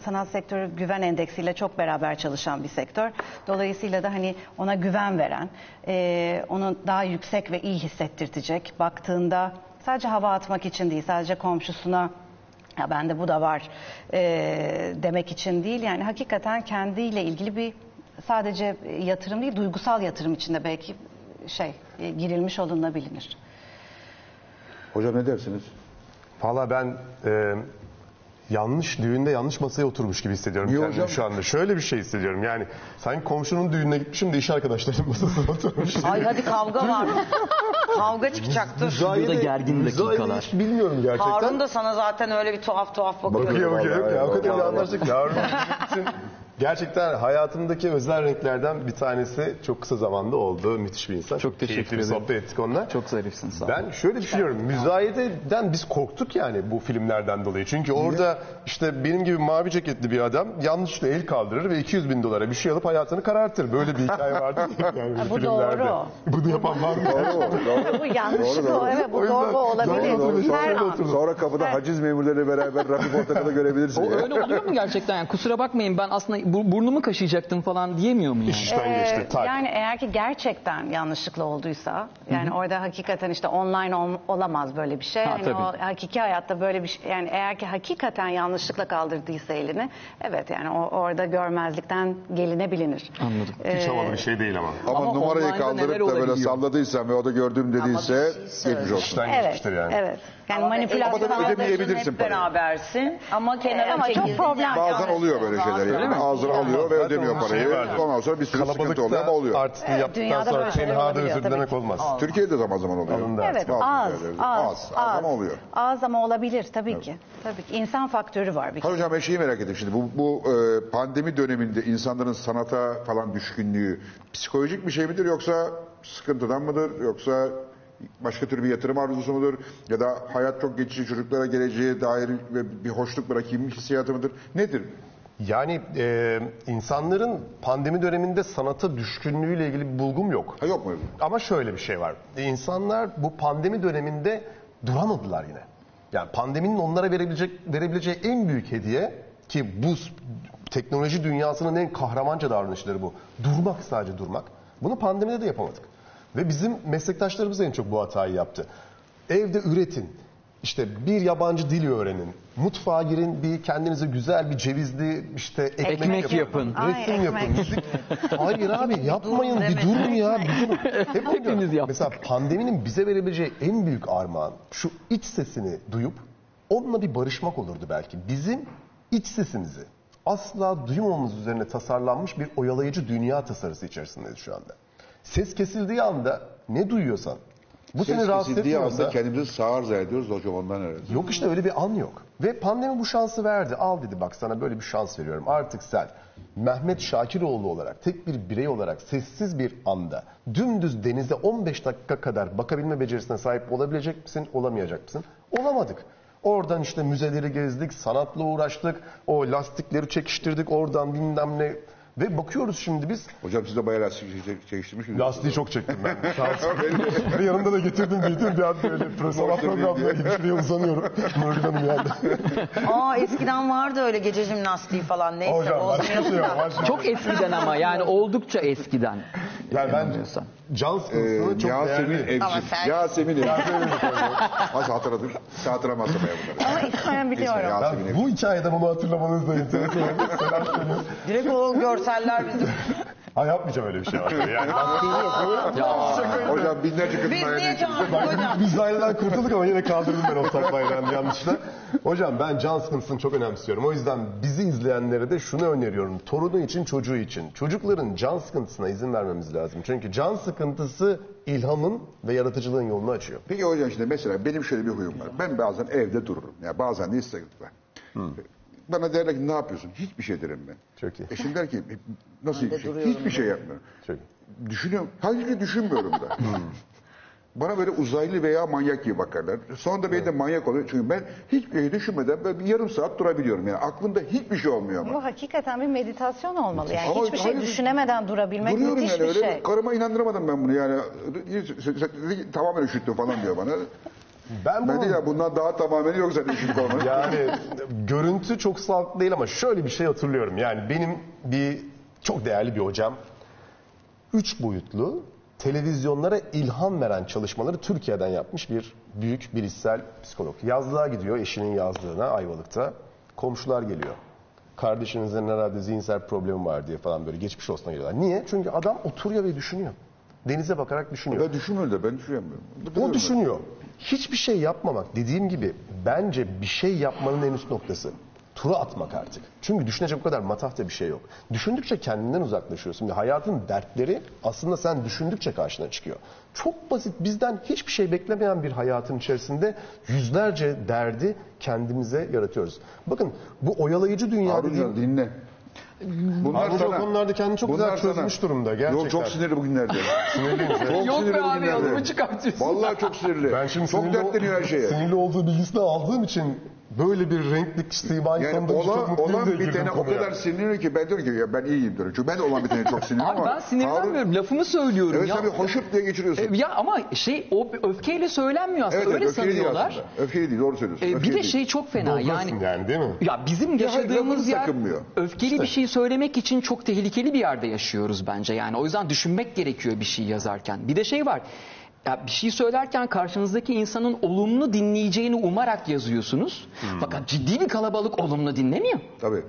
F: sanat sektörü güven endeksiyle çok beraber çalışan bir sektör. Dolayısıyla da hani ona güven veren, e, onu daha yüksek ve iyi hissettirtecek. Baktığında sadece hava atmak için değil, sadece komşusuna ya bende bu da var e, demek için değil. Yani hakikaten kendiyle ilgili bir sadece yatırım değil, duygusal yatırım içinde belki şey e, girilmiş olunabilir.
A: Hocam ne dersiniz?
D: Valla ben e, yanlış düğünde yanlış masaya oturmuş gibi hissediyorum
A: Niye
D: kendimi
A: hocam?
D: şu anda. Şöyle bir şey hissediyorum yani sanki komşunun düğününe gitmişim de iş arkadaşlarım masasına oturmuş.
B: Ay hadi kavga var. kavga çıkacaktır.
E: Burada gergin
D: Müzayede
E: dakikalar.
D: hiç bilmiyorum gerçekten.
B: Harun da sana zaten öyle bir tuhaf tuhaf bakıyor.
D: Bakıyor bakıyor. Ya, o kadar iyi anlaştık. İçin gerçekten hayatımdaki özel renklerden bir tanesi çok kısa zamanda oldu. Müthiş bir insan.
E: Çok teşekkür
D: Keyifli
E: ederim.
D: sohbet ettik onunla.
E: Çok zarifsin sağ ol.
D: Ben şöyle düşünüyorum. Müzayededen biz korktuk yani bu filmlerden dolayı. Çünkü orada işte benim gibi mavi ceketli bir adam yanlışlıkla el kaldırır ve 200 bin dolara bir şey alıp hayatını karartır. Böyle bir hikaye vardı yani
F: bu
D: filmlerde.
F: doğru.
D: Bunu yapan var mı?
A: Doğru, doğru.
F: bu yanlış
A: Doğru, doğru.
F: Evet bu doğru olabilir.
A: Sonra, sonra,
F: Her
A: sonra,
F: an.
A: sonra kapıda haciz memurları beraber Rafi Portakal'ı görebilirsin.
E: O
A: ya.
E: öyle oluyor mu gerçekten? Yani kusura bakmayın ben aslında bu- burnumu kaşıyacaktım falan diyemiyor mu yani?
D: İş işten
F: Ee,
D: geçti. Tak.
F: yani eğer ki gerçekten yanlışlıkla olduysa yani orada hakikaten işte online ol- olamaz böyle bir şey.
E: Ha, tabii.
F: o hakiki hayatta böyle bir şey yani eğer ki hakikaten yanlışlıkla kaldırdıysa elini evet yani o, orada görmezlikten geline bilinir.
E: Anladım.
D: Hiç havalı bir şey değil ama.
A: Ama,
E: Ama
A: numarayı
E: online'da
A: kaldırıp da böyle
E: olabiliyor?
A: salladıysam ve o da gördüğüm dediyse
B: bir şey
A: geçmiş olsun.
D: İşten
F: Evet,
D: geçmiştir yani.
F: evet. Yani
B: Ama
F: manipülasyon
A: Ama tabii ödemeyebilirsin
B: hep
A: parayı.
B: berabersin ama kenara
F: Ama çok
B: çekildin
F: problem.
A: Bazen oluyor böyle şeyler
E: Öyle
A: yani.
E: mi?
A: Ağzına alıyor ve
D: Zaten
A: ödemiyor
D: onun şeyi
A: parayı.
D: vardı.
A: Ondan sonra bir sürü sıkıntı oluyor ama oluyor.
D: artistliği
F: Evet,
D: yaptıktan
F: dünyada
D: sonra
F: böyle şeyler olabiliyor
D: özür
F: tabii
D: dilemek
F: ki.
D: olmaz.
A: Türkiye'de zaman zaman oluyor.
D: Alındı.
F: Evet
A: Bazı
F: az, az,
A: az, az ama oluyor.
F: Az ama olabilir tabii ki. Tabii ki. İnsan faktörü var bir
A: Hayır
F: kere.
A: hocam ben şeyi merak ettim şimdi bu, bu e, pandemi döneminde insanların sanata falan düşkünlüğü psikolojik bir şey midir yoksa sıkıntıdan mıdır yoksa başka tür bir yatırım arzusu mudur ya da hayat çok geçici çocuklara geleceğe dair ve bir hoşluk bırakayım hissiyatı mıdır nedir?
D: Yani e, insanların pandemi döneminde sanata düşkünlüğüyle ilgili bir bulgum yok.
A: Ha yok mu?
D: Ama şöyle bir şey var. İnsanlar bu pandemi döneminde duramadılar yine. Yani pandeminin onlara verebilecek verebileceği en büyük hediye ki bu teknoloji dünyasının en kahramanca davranışları bu. Durmak sadece durmak. Bunu pandemide de yapamadık. Ve bizim meslektaşlarımız en çok bu hatayı yaptı. Evde üretin. İşte bir yabancı dil öğrenin. Mutfağa girin bir kendinize güzel bir cevizli işte ekmek,
E: Ekmek yapın.
F: Ay,
D: Resim
F: ekmek.
D: yapın. müzik. Hayır abi yapmayın bir durun ya. Bir durun. Hep.
E: Hepimiz yaptık.
D: Mesela pandeminin bize verebileceği en büyük armağan şu iç sesini duyup onunla bir barışmak olurdu belki. Bizim iç sesimizi asla duymamamız üzerine tasarlanmış bir oyalayıcı dünya tasarısı içerisindeyiz şu anda. Ses kesildiği anda ne duyuyorsan bu seni
A: Ses
D: rahatsız
A: kesildiği
D: etmiyorsa...
A: anda kendimizi sağır zannediyoruz hocam ondan herhalde.
D: Yok işte öyle bir an yok. Ve pandemi bu şansı verdi. Al dedi bak sana böyle bir şans veriyorum. Artık sen Mehmet Şakiroğlu olarak, tek bir birey olarak sessiz bir anda dümdüz denize 15 dakika kadar bakabilme becerisine sahip olabilecek misin, olamayacak mısın? Olamadık. Oradan işte müzeleri gezdik, sanatla uğraştık, o lastikleri çekiştirdik, oradan bilmem ne. Ve bakıyoruz şimdi biz
A: Hocam siz de bayağı lastik çek- çekiştirmiş miydiniz?
D: Lastiği çok çektim ben. Sağ olsun. Ve yanımda da getirdim bildim bir an böyle profesyonel
A: bildi.
D: gibi şuraya uzanıyorum. Nurgül Hanım geldi.
B: Aa eskiden vardı öyle gece jimnastiği falan neyse
D: Hocam başka bir şey yok.
B: da.
D: başka-
E: Çok eskiden ama yani oldukça eskiden.
D: Yani ben
E: Yanılmıyorsam.
D: Can
A: Ee,
D: sıkıntısını çok
A: Yasemin
D: değerli.
B: Ama
A: Evcim.
B: sen-
A: Yasemin Evcim. Nasıl hatırladım? Sen hatırlamazsın ya bunları.
F: Ama ismen biliyorum.
A: İsmi Yasemin
D: Ben
A: Evcim.
D: bu hikayede bunu hatırlamanız da enteresan.
B: Direkt o görseller bizim.
D: Ha yapmayacağım öyle bir şey var. Yani yok.
A: Hocam binlerce kadın
B: Biz niye
A: hayal
B: çağırdık
D: Bak,
B: hocam?
D: biz daireden kurtulduk ama yine kaldırdım ben ortak bayrağını yanlışla. Hocam ben can sıkıntısını çok önemsiyorum. O yüzden bizi izleyenlere de şunu öneriyorum. Torunu için, çocuğu için. Çocukların can sıkıntısına izin vermemiz lazım. Çünkü can sıkıntısı ilhamın ve yaratıcılığın yolunu açıyor.
A: Peki hocam şimdi mesela benim şöyle bir huyum var. Ben bazen evde dururum. Ya bazen de istedim Bana derler ki ne yapıyorsun? Hiçbir şey derim ben.
D: Çok iyi.
A: Eşim der ki nasıl hiçbir şey? Hiçbir şey yapmıyorum.
D: Çok iyi.
A: Düşünüyorum. Halbuki düşünmüyorum da. Bana böyle uzaylı veya manyak gibi bakarlar. Sonra da beni de manyak oluyor. Çünkü ben hiçbir şey düşünmeden böyle bir yarım saat durabiliyorum. Yani aklımda hiçbir şey olmuyor ama.
F: Bu hakikaten bir meditasyon olmalı. Yani
A: Ama
F: hiçbir şey
A: hayır,
F: düşünemeden durabilmek
A: Duruyorum
F: müthiş
A: yani
F: bir
A: öyle.
F: şey.
A: Karıma inandıramadım ben bunu yani. Tamamen üşüttüm falan diyor bana.
D: Ben
A: Ben
D: bunu
A: de ya bundan daha tamamen yok zaten üşüttük olmanı.
D: Yani görüntü çok sağlıklı değil ama şöyle bir şey hatırlıyorum. Yani benim bir çok değerli bir hocam üç boyutlu televizyonlara ilham veren çalışmaları Türkiye'den yapmış bir büyük bilişsel psikolog. Yazlığa gidiyor eşinin yazlığına Ayvalık'ta. Komşular geliyor. Kardeşinizin herhalde zihinsel problemi var diye falan böyle geçmiş olsuna geliyorlar. Niye? Çünkü adam oturuyor ve düşünüyor. Denize bakarak düşünüyor.
A: Ben düşünmüyorum da ben düşünemiyorum.
D: O düşünüyor. Hiçbir şey yapmamak dediğim gibi bence bir şey yapmanın en üst noktası. Tura atmak artık. Çünkü düşünecek o kadar matahta bir şey yok. Düşündükçe kendinden uzaklaşıyorsun ve hayatın dertleri aslında sen düşündükçe karşına çıkıyor. Çok basit bizden hiçbir şey beklemeyen bir hayatın içerisinde yüzlerce derdi kendimize yaratıyoruz. Bakın bu oyalayıcı dünya
A: Harun
D: dediğim...
A: Dinle. Bunlar
D: Harun Can o konularda kendini çok güzel
A: bunlar
D: çözmüş durumda, gerçekten.
A: Yok çok sinirli bugünlerde.
D: Sinirliyim.
A: çok
E: Yok
A: sinirli
E: be abi,
A: bugünlerde.
E: adımı çıkartıyorsun.
A: Vallahi çok sinirli.
D: Ben şimdi
A: çok
D: sinirli,
A: dertleniyor her şeye.
D: sinirli olduğu bilgisini aldığım için böyle bir renkli simayı
A: Yani
D: tanıdığım için çok
A: olan,
D: mutluyum
A: olan
D: diye girdim
A: bitene o
D: konuya.
A: kadar sinirleniyor ki ben diyorum ki ya ben iyiyim diyorum. Çünkü ben de olan bitene çok sinirliyim
E: Abi
A: ama.
E: ben sinirlenmiyorum. Lafımı söylüyorum.
A: Evet
E: ya.
A: tabii hoşup diye geçiriyorsun.
E: E, Ya ama şey o öfkeyle söylenmiyor aslında.
A: evet,
E: Öyle
A: öfkeli değil
E: sanıyorlar.
A: aslında. Öfkeli değil doğru söylüyorsun.
E: E, bir
A: Öfkeli
E: de
A: değil.
E: şey çok fena yani.
D: yani değil mi?
E: Ya bizim
A: hayır,
E: yaşadığımız
A: lafını
E: yer
A: sakınmıyor.
E: öfkeli bir şey söylemek için çok tehlikeli bir yerde yaşıyoruz bence. Yani o yüzden düşünmek gerekiyor bir şey yazarken. Bir de şey var. Ya bir şey söylerken karşınızdaki insanın olumlu dinleyeceğini umarak yazıyorsunuz. Fakat ciddi bir kalabalık olumlu dinlemiyor.
A: Tabii.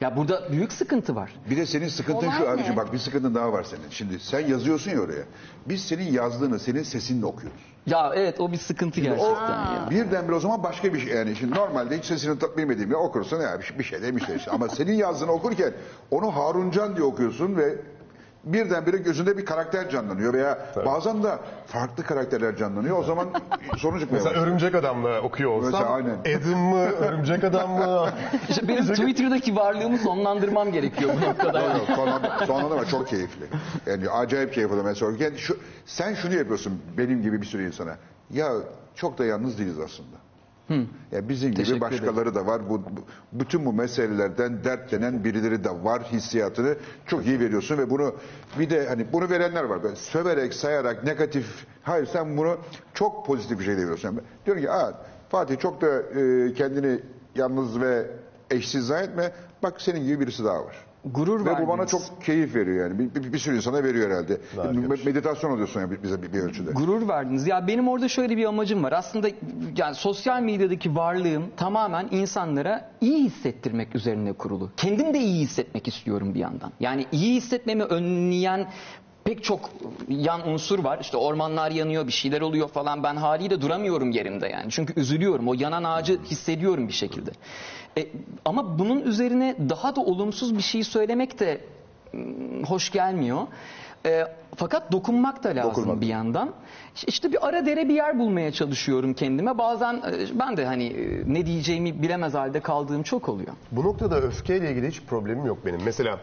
E: Ya burada büyük sıkıntı var.
A: Bir de senin sıkıntın
B: Olay
A: şu abiciğim bak bir sıkıntın daha var senin. Şimdi sen yazıyorsun ya oraya. Biz senin yazdığını senin sesinle okuyoruz.
E: Ya evet o bir sıkıntı gerçekten ya.
A: Birdenbire o zaman başka bir şey yani şimdi normalde hiç sesini bilmediğim ya okursun ya bir şey, bir şey demişler işte. Ama senin yazdığını okurken onu Haruncan diye okuyorsun ve birdenbire gözünde bir karakter canlanıyor veya bazen de farklı karakterler canlanıyor. O zaman sonuç çıkmıyor.
D: Mesela örümcek adamla okuyor olsam
A: Mesela aynen.
D: Adam mı, örümcek adam mı?
E: İşte benim Twitter'daki varlığımı sonlandırmam gerekiyor bu noktada.
A: Yok,
E: yani.
A: yok, da var, çok keyifli. Yani acayip keyifli mesela. Yani şu, sen şunu yapıyorsun benim gibi bir sürü insana. Ya çok da yalnız değiliz aslında. Ya bizim gibi
E: Teşekkür
A: başkaları da var. Bu, bu- bütün bu meselelerden dertlenen birileri de var hissiyatını çok iyi veriyorsun ve bunu bir de hani bunu verenler var. Böyle söverek, sayarak, negatif. Hayır sen bunu çok pozitif bir şey veriyorsun. Yani diyorum ki Aa, Fatih çok da e, kendini yalnız ve eşsiz zannetme. Bak senin gibi birisi daha var.
E: Gurur
A: Ve bu bana çok keyif veriyor yani. Bir, bir, bir sürü insana veriyor herhalde.
D: Harika.
A: Meditasyon oluyorsun yani bize bir, bir ölçüde.
E: Gurur verdiniz. Ya benim orada şöyle bir amacım var. Aslında yani sosyal medyadaki varlığım tamamen insanlara iyi hissettirmek üzerine kurulu. Kendim de iyi hissetmek istiyorum bir yandan. Yani iyi hissetmemi önleyen pek çok yan unsur var. İşte ormanlar yanıyor, bir şeyler oluyor falan. Ben haliyle duramıyorum yerimde yani. Çünkü üzülüyorum. O yanan ağacı hissediyorum bir şekilde. E, ama bunun üzerine daha da olumsuz bir şey söylemek de mm, hoş gelmiyor. E, fakat dokunmak da lazım
A: Dokunmak.
E: bir yandan. İşte bir ara dere bir yer bulmaya çalışıyorum kendime. Bazen e, ben de hani e, ne diyeceğimi bilemez halde kaldığım çok oluyor.
D: Bu noktada öfkeyle ilgili hiç problemim yok benim. Mesela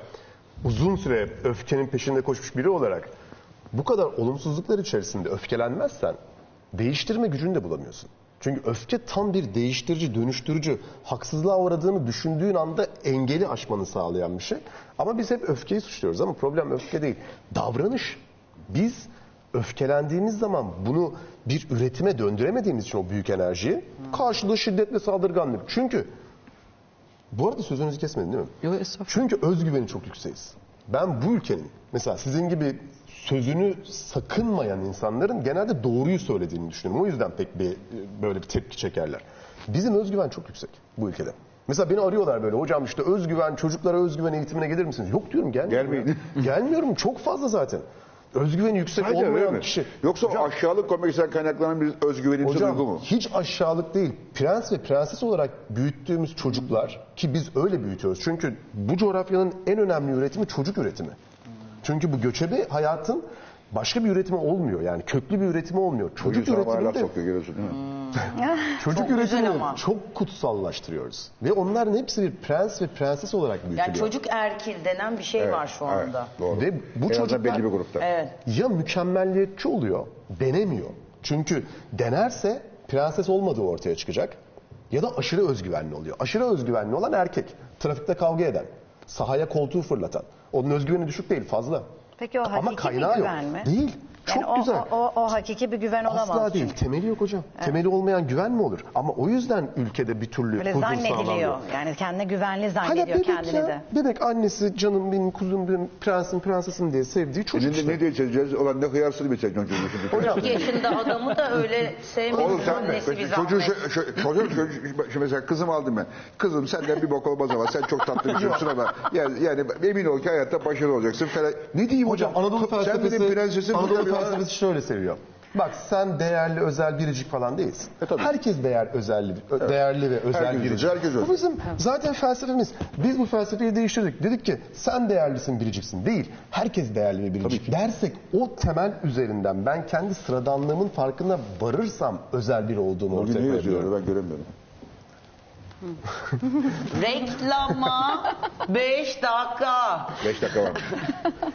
D: uzun süre öfkenin peşinde koşmuş biri olarak bu kadar olumsuzluklar içerisinde öfkelenmezsen değiştirme gücünü de bulamıyorsun. Çünkü öfke tam bir değiştirici, dönüştürücü, haksızlığa uğradığını düşündüğün anda engeli aşmanı sağlayan bir şey. Ama biz hep öfkeyi suçluyoruz ama problem öfke değil. Davranış. Biz öfkelendiğimiz zaman bunu bir üretime döndüremediğimiz için o büyük enerjiyi karşılığı şiddet ve saldırganlık. Çünkü bu arada sözünüzü kesmedin değil mi?
E: Yok estağfurullah.
D: Çünkü özgüveni çok yükseğiz. Ben bu ülkenin mesela sizin gibi sözünü sakınmayan insanların genelde doğruyu söylediğini düşünüyorum. O yüzden pek bir böyle bir tepki çekerler. Bizim özgüven çok yüksek bu ülkede. Mesela beni arıyorlar böyle hocam işte özgüven çocuklara özgüven eğitimine gelir misiniz? Yok diyorum gelmiyorum.
A: Gelmeyin.
D: Gelmiyorum çok fazla zaten. Özgüveni yüksek
A: Sadece
D: olmayan kişi.
A: Yoksa
D: Hocam-
A: aşağılık komiksen kaynaklanan bir özgüvenimiz duygu mu?
D: hiç aşağılık değil. Prens ve prenses olarak büyüttüğümüz çocuklar ki biz öyle büyütüyoruz. Çünkü bu coğrafyanın en önemli üretimi çocuk üretimi. Çünkü bu göçebe hayatın başka bir üretimi olmuyor. Yani köklü bir üretimi olmuyor. Çocuk
A: laf
D: üretiminde
A: sokuyor görüyorsun değil mi?
D: çocuk
B: Çok güzel
D: üretimini
B: ama.
D: çok kutsallaştırıyoruz. Ve onların hepsi bir prens ve prenses olarak büyütülüyor.
B: Yani çocuk erkil denen bir şey var şu
A: Evet,
B: anda.
A: doğru.
D: Ve bu
A: En azından
D: çocuklar-
A: belli bir grupta.
B: Evet.
D: ya mükemmelliyetçi oluyor, denemiyor. Çünkü denerse prenses olmadığı ortaya çıkacak. Ya da aşırı özgüvenli oluyor. Aşırı özgüvenli olan erkek. Trafikte kavga eden, sahaya koltuğu fırlatan. Onun özgüveni düşük değil, fazla.
F: Peki o
D: Ama
F: hakiki bir
D: kaynağı
F: güven
D: yok.
F: mi?
D: Değil. Çok
F: Yani o,
D: güzel.
F: O, o, o hakiki bir güven olamaz.
D: Asla değil.
F: çünkü.
D: Temeli yok hocam. Temeli olmayan güven mi olur? Ama o yüzden ülkede bir türlü
F: Böyle
D: huzur
F: zannediliyor.
D: sağlanmıyor.
F: Yani kendine güvenli
D: Hala
F: zannediyor
D: bebek
F: kendini
D: ya.
F: de.
D: Bebek annesi canım benim kuzum benim prensim prensesim diye sevdiği çocuk
A: Ne,
D: işte.
A: ne diye çözeceğiz? Ulan ne hıyarsını bir çekeceksin çocuğu şimdi.
D: Hocam
B: 2 yaşında adamı da öyle sevmiyor.
A: Oğlum sen
B: Annesi bir
A: çocuğu şu, şu, çocuğu şu, mesela kızım aldım ben. Kızım senden bir bok olmaz ama sen çok tatlı bir çocuksun ama yani, yani emin ol ki hayatta başarılı olacaksın falan. Ne diyeyim
D: Hocam
A: hocam?
D: Anadolu
A: Sen
D: felsefesi,
A: benim prensesim.
D: Anadolu
A: ya.
D: felsefesi şöyle seviyor. Bak sen değerli, özel, biricik falan değilsin.
A: E, tabii.
D: herkes değer, özelli, ö- değerli ve özel,
A: Herkes
D: biricik.
A: herkes özel.
D: Bu bizim zaten felsefemiz. Biz bu felsefeyi değiştirdik. Dedik ki sen değerlisin, biriciksin. Değil. Herkes değerli ve biricik. Dersek o temel üzerinden ben kendi sıradanlığımın farkına varırsam özel biri olduğumu
A: Bugün
D: ortaya koyabiliyorum.
A: ben göremiyorum.
B: Reklama 5 dakika.
A: 5 dakika var.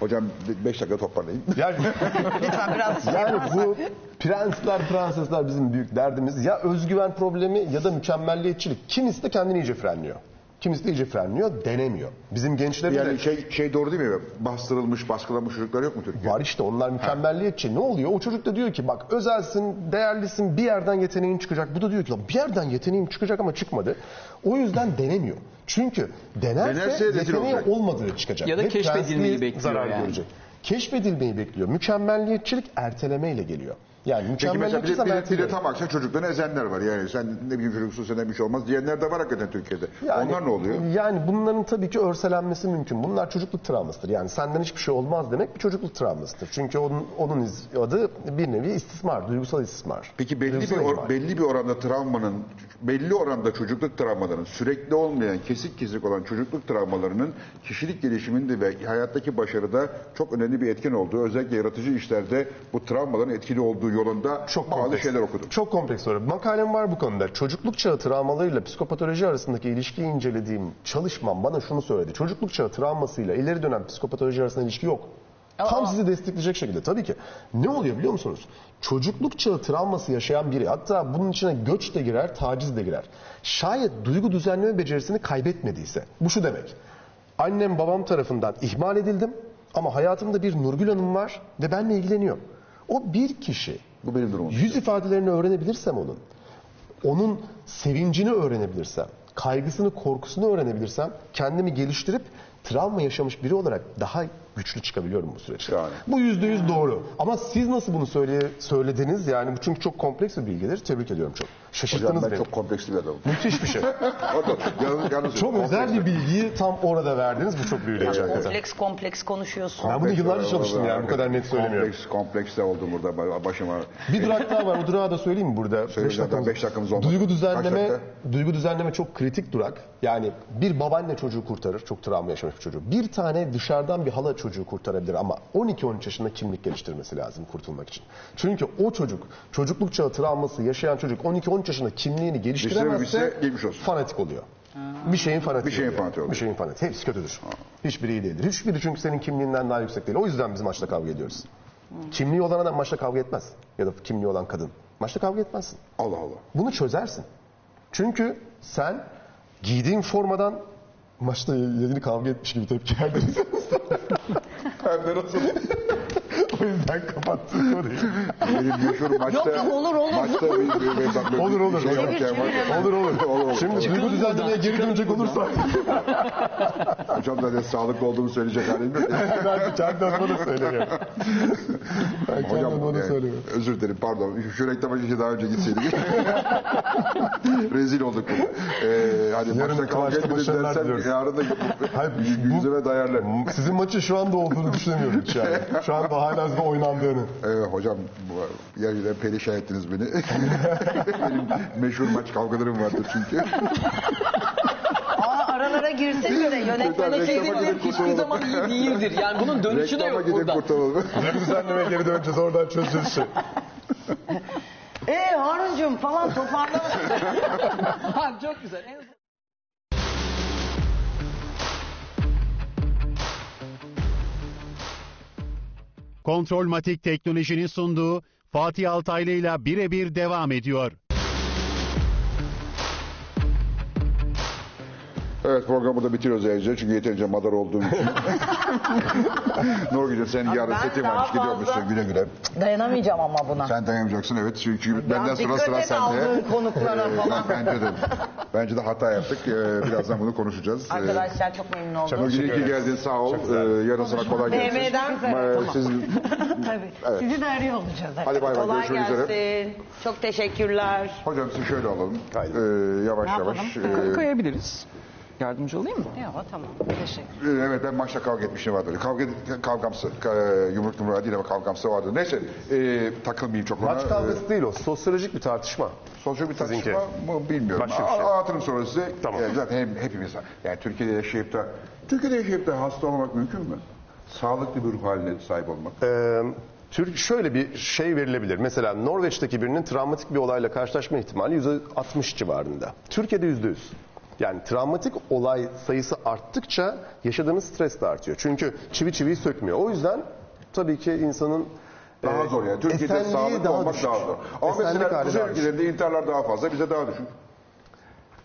A: Hocam 5 dakika toparlayayım.
D: Yani,
B: Lütfen biraz şey
D: yani bu prensler, prensesler bizim büyük derdimiz. Ya özgüven problemi ya da mükemmelliyetçilik. Kimisi de kendini iyice frenliyor. Kimisi de iyice frenliyor, denemiyor. Bizim gençlerin de
A: Yani şey şey doğru değil mi? Bastırılmış, baskılanmış çocuklar yok mu Türkiye'de?
D: var işte onlar mükemmelliyetçi. Ne oluyor? O çocuk da diyor ki bak özelsin, değerlisin, bir yerden yeteneğin çıkacak. Bu da diyor ki "Lan bir yerden yeteneğim çıkacak ama çıkmadı. O yüzden denemiyor. Çünkü denerse,
A: Denerse
D: yeteneği
A: olacak.
D: olmadığı çıkacak.
E: Ya da
D: Ve
E: keşfedilmeyi bekliyor
D: zarar
E: yani.
D: görecek. Keşfedilmeyi bekliyor. Mükemmelliyetçilik ertelemeyle geliyor. Yani
A: Peki mesela bir de, bir, de, bir de tam aksine çocuklarını ezenler var. Yani sen ne bileyim çocuksun senden bir şey olmaz diyenler de var hakikaten Türkiye'de.
D: Yani-
A: Onlar ne oluyor?
D: Yani bunların tabii ki örselenmesi mümkün. Bunlar çocukluk travmasıdır. Yani senden hiçbir şey olmaz demek bir çocukluk travmasıdır. Çünkü onun, onun adı bir nevi istismar, duygusal istismar.
A: Peki belli bir
D: Duygusal
A: or-
D: ihmal.
A: belli bir oranda travmanın belli oranda çocukluk travmalarının sürekli olmayan kesik kesik olan çocukluk travmalarının kişilik gelişiminde ve hayattaki başarıda çok önemli bir etken olduğu özellikle yaratıcı işlerde bu travmaların etkili olduğu yolunda
D: Çok kompleks.
A: şeyler okudum.
D: Çok kompleks soru. Makalem var bu konuda. Çocukluk çağı travmalarıyla psikopatoloji arasındaki ilişkiyi incelediğim çalışmam bana şunu söyledi. Çocukluk çağı travmasıyla ileri dönem psikopatoloji arasında ilişki yok. Tam sizi destekleyecek şekilde tabii ki. Ne oluyor biliyor musunuz? Çocukluk çağı travması yaşayan biri hatta bunun içine göç de girer, taciz de girer. Şayet duygu düzenleme becerisini kaybetmediyse. Bu şu demek. Annem babam tarafından ihmal edildim ama hayatımda bir Nurgül Hanım var ve benimle ilgileniyor. O bir kişi.
A: Bu benim durumum.
D: Yüz ifadelerini öğrenebilirsem onun, onun sevincini öğrenebilirsem, kaygısını, korkusunu öğrenebilirsem kendimi geliştirip travma yaşamış biri olarak daha güçlü çıkabiliyorum bu süreçte.
A: Yani.
D: Bu yüzde yüz doğru. Ama siz nasıl bunu söyle, söylediniz yani bu çünkü çok kompleks bir bilgidir. Tebrik ediyorum çok. Şaşırttınız
A: Hocam ben
D: beni.
A: çok kompleksli bir adamım.
D: Müthiş bir şey.
A: yalnız, yalnız
D: çok özel bir bilgiyi tam orada verdiniz. Bu çok büyüleyici hakikaten.
B: Kompleks kompleks konuşuyorsun.
D: Ben bunu yıllarca çalıştım yani bu kadar net söylemiyorum.
A: Kompleks, kompleks de oldum burada başıma.
D: Bir durak daha var. O durağı da söyleyeyim mi burada?
A: Söyle
D: Beş
A: zaten,
D: dakikamız-
A: beş dakikamız olmadı.
D: Duygu düzenleme, duygu düzenleme çok kritik durak. Yani bir babaanne çocuğu kurtarır. Çok travma yaşamış bir çocuğu. Bir tane dışarıdan bir hala çocuğu kurtarabilir ama 12-13 yaşında kimlik geliştirmesi lazım kurtulmak için. Çünkü o çocuk, çocukluk çağı travması yaşayan çocuk 12-13 yaşında kimliğini geliştiremezse
A: Geliştirememişse geçmiş olsun.
D: fanatik oluyor. Bir şeyin fanatiği
A: Bir şeyin fanatiği oluyor.
D: Bir şeyin fanatiği. Hepsi kötüdür. Hiçbiri iyi değildir. Hiçbiri çünkü senin kimliğinden daha yüksek değil. O yüzden biz maçta kavga ediyoruz. Kimliği olan adam maçta kavga etmez. Ya da kimliği olan kadın. Maçta kavga etmezsin.
A: Allah Allah.
D: Bunu çözersin. Çünkü sen giydiğin formadan maçta yeni kavga etmiş gibi tepki verdin.
A: Hem de nasıl?
D: O yüzden kapattım orayı.
A: Benim meşhur maçta...
B: Yok, yok, olur, olur.
A: Maçta bir, bir, bir, bir,
D: Olur, olur,
A: Şey
D: olur.
A: yokken var.
D: olur olur.
A: olur.
D: Şimdi duygu düzenlemeye geri dönecek olursak
A: Hocam zaten sağlıklı olduğumu söyleyecek halim yok.
D: ben kendi adıma da söylemiyorum. Ben kendi
A: Hocam
D: da
A: yani,
D: söylemiyorum.
A: özür dilerim pardon. Şu, reklama keşke daha önce gitseydik. Rezil olduk. Ee, hani
D: Yarın
A: maçta kavga
D: başarılar
A: dersen yarın da yüzüme dayarlar.
D: Sizin maçın şu anda olduğunu düşünemiyorum hiç yani. Şu anda hala da oynandığını.
A: Evet hocam bu- yerine perişan ettiniz beni. Benim meşhur maç kavgalarım vardır çünkü.
B: Aa, aralara girsene de yönetmene çevirme.
A: gidip
E: Hiçbir zaman iyi değildir. Yani bunun dönüşü de
A: Reklama
E: yok
A: gidip
E: burada.
A: kurtulalım.
D: Duygu düzenlemeye geri döneceğiz oradan şey.
B: Ee Harun'cum falan toparla.
E: Ha, çok güzel. En
C: Kontrolmatik teknolojinin sunduğu Fatih Altaylı ile birebir devam ediyor.
A: Evet programı da bitiriyoruz ayrıca çünkü yeterince madar olduğum için. Nurgül'cüm senin yarın
B: ben
A: setin
B: daha
A: varmış gidiyormuşsun
B: fazla-
A: güle güle.
B: Dayanamayacağım ama buna.
A: Sen dayanamayacaksın evet çünkü benden sonra
B: dikkat
A: sıra
B: et
A: sende.
B: aldığın konuklara falan.
A: Bence de. Bence de hata yaptık. Ee, birazdan bunu konuşacağız. Ee,
B: Arkadaşlar çok memnun oldum.
A: Nurgül iyi ki geldin sağ ol. Ee, yarın sana kolay gelsin.
B: DM'den
A: Ee, siz,
F: Tabii.
A: Evet.
F: Sizi de arıyor olacağız.
A: hadi bay bay
B: Kolay
A: görüşmek
B: gelsin.
A: üzere.
B: Çok teşekkürler.
A: Hocam sizi şöyle alalım.
D: Haydi.
A: Ee, yavaş yavaş. Ee,
E: Koyabiliriz. Yardımcı olayım mı?
F: Yok tamam. Teşekkür
A: Ee, Evet ben maçta kavga etmişim vardır. Kavga kavgamsı. Ka- Yumruk numara değil ama kavgamsı vardır. Neyse e, takılmayayım çok ona.
D: Maç kavgası değil o. Sosyolojik bir tartışma.
A: Sosyal bir
D: Sizinki.
A: tartışma mı bilmiyorum.
D: Başka bir şey.
A: A- Anlatırım sonra size.
D: Tamam.
A: Ee, zaten hem, hepimiz yani Türkiye'de yaşayıp da Türkiye'de yaşayıp da hasta olmak mümkün mü? Sağlıklı bir ruh haline sahip olmak.
D: Ee, Türk şöyle bir şey verilebilir. Mesela Norveç'teki birinin travmatik bir olayla karşılaşma ihtimali %60 civarında. Türkiye'de %100. Yani travmatik olay sayısı arttıkça yaşadığımız stres de artıyor. Çünkü çivi çiviyi sökmüyor. O yüzden tabii ki insanın
A: Daha
D: e,
A: zor yani. Türkiye'de sağlıklı
D: daha
A: olmak
D: düşük.
A: daha zor. Ama
D: Esenlik
A: mesela kuzey ülkelerinde intiharlar daha fazla, bize daha düşük.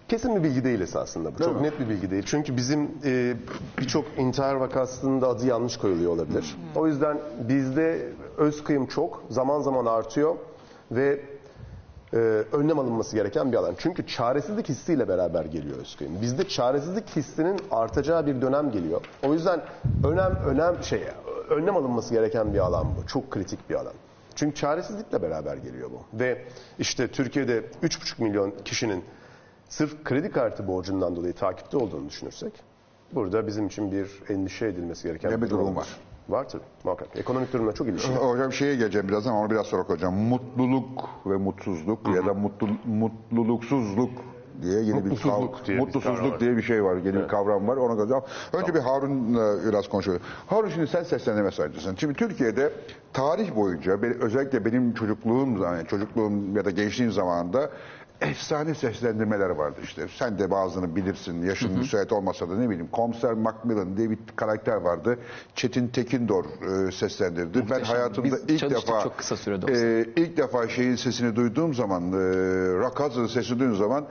D: Kesin bir bilgi değil esasında bu.
A: Değil
D: Çok
A: mi?
D: net bir bilgi değil. Çünkü bizim e, birçok intihar vakasında adı yanlış koyuluyor olabilir. O yüzden bizde öz kıyım çok, zaman zaman artıyor ve e, önlem alınması gereken bir alan. Çünkü çaresizlik hissiyle beraber geliyor öz kıyım. Bizde çaresizlik hissinin artacağı bir dönem geliyor. O yüzden önem önem şey önlem alınması gereken bir alan bu. Çok kritik bir alan. Çünkü çaresizlikle beraber geliyor bu. Ve işte Türkiye'de 3,5 milyon kişinin sırf kredi kartı borcundan dolayı takipte olduğunu düşünürsek burada bizim için bir endişe edilmesi gereken
A: Ya bir durum
D: olabilir.
A: var.
D: Var tabii muhakkak. Ekonomik durumla çok ilişkili.
A: Hocam şeye geleceğim birazdan ama biraz sonra hocam. Mutluluk ve mutsuzluk ya da mutlu, mutluluksuzluk diye yeni bir
D: Mutlusuzluk
A: kav-
D: diye bir
A: mutsuzluk
D: kavram var.
A: diye bir şey var. Yeni bir kavram var. Ona göre. Önce bir Harun'la biraz konuşalım. Harun şimdi sen seslendirme sanatçısın. Şimdi Türkiye'de tarih boyunca özellikle benim çocukluğum yani çocukluğum ya da gençliğim zamanında efsane seslendirmeler vardı işte. Sen de bazılarını bilirsin. Yaşın müsait olmasa da ne bileyim. Komiser Macmillan diye bir karakter vardı. Çetin Tekindor e, seslendirdi. Ben
E: Muhteşem.
A: hayatımda
E: Biz
A: ilk defa
E: çok kısa sürede olsa.
A: e, ilk defa şeyin sesini duyduğum zaman e, Rock sesini duyduğum zaman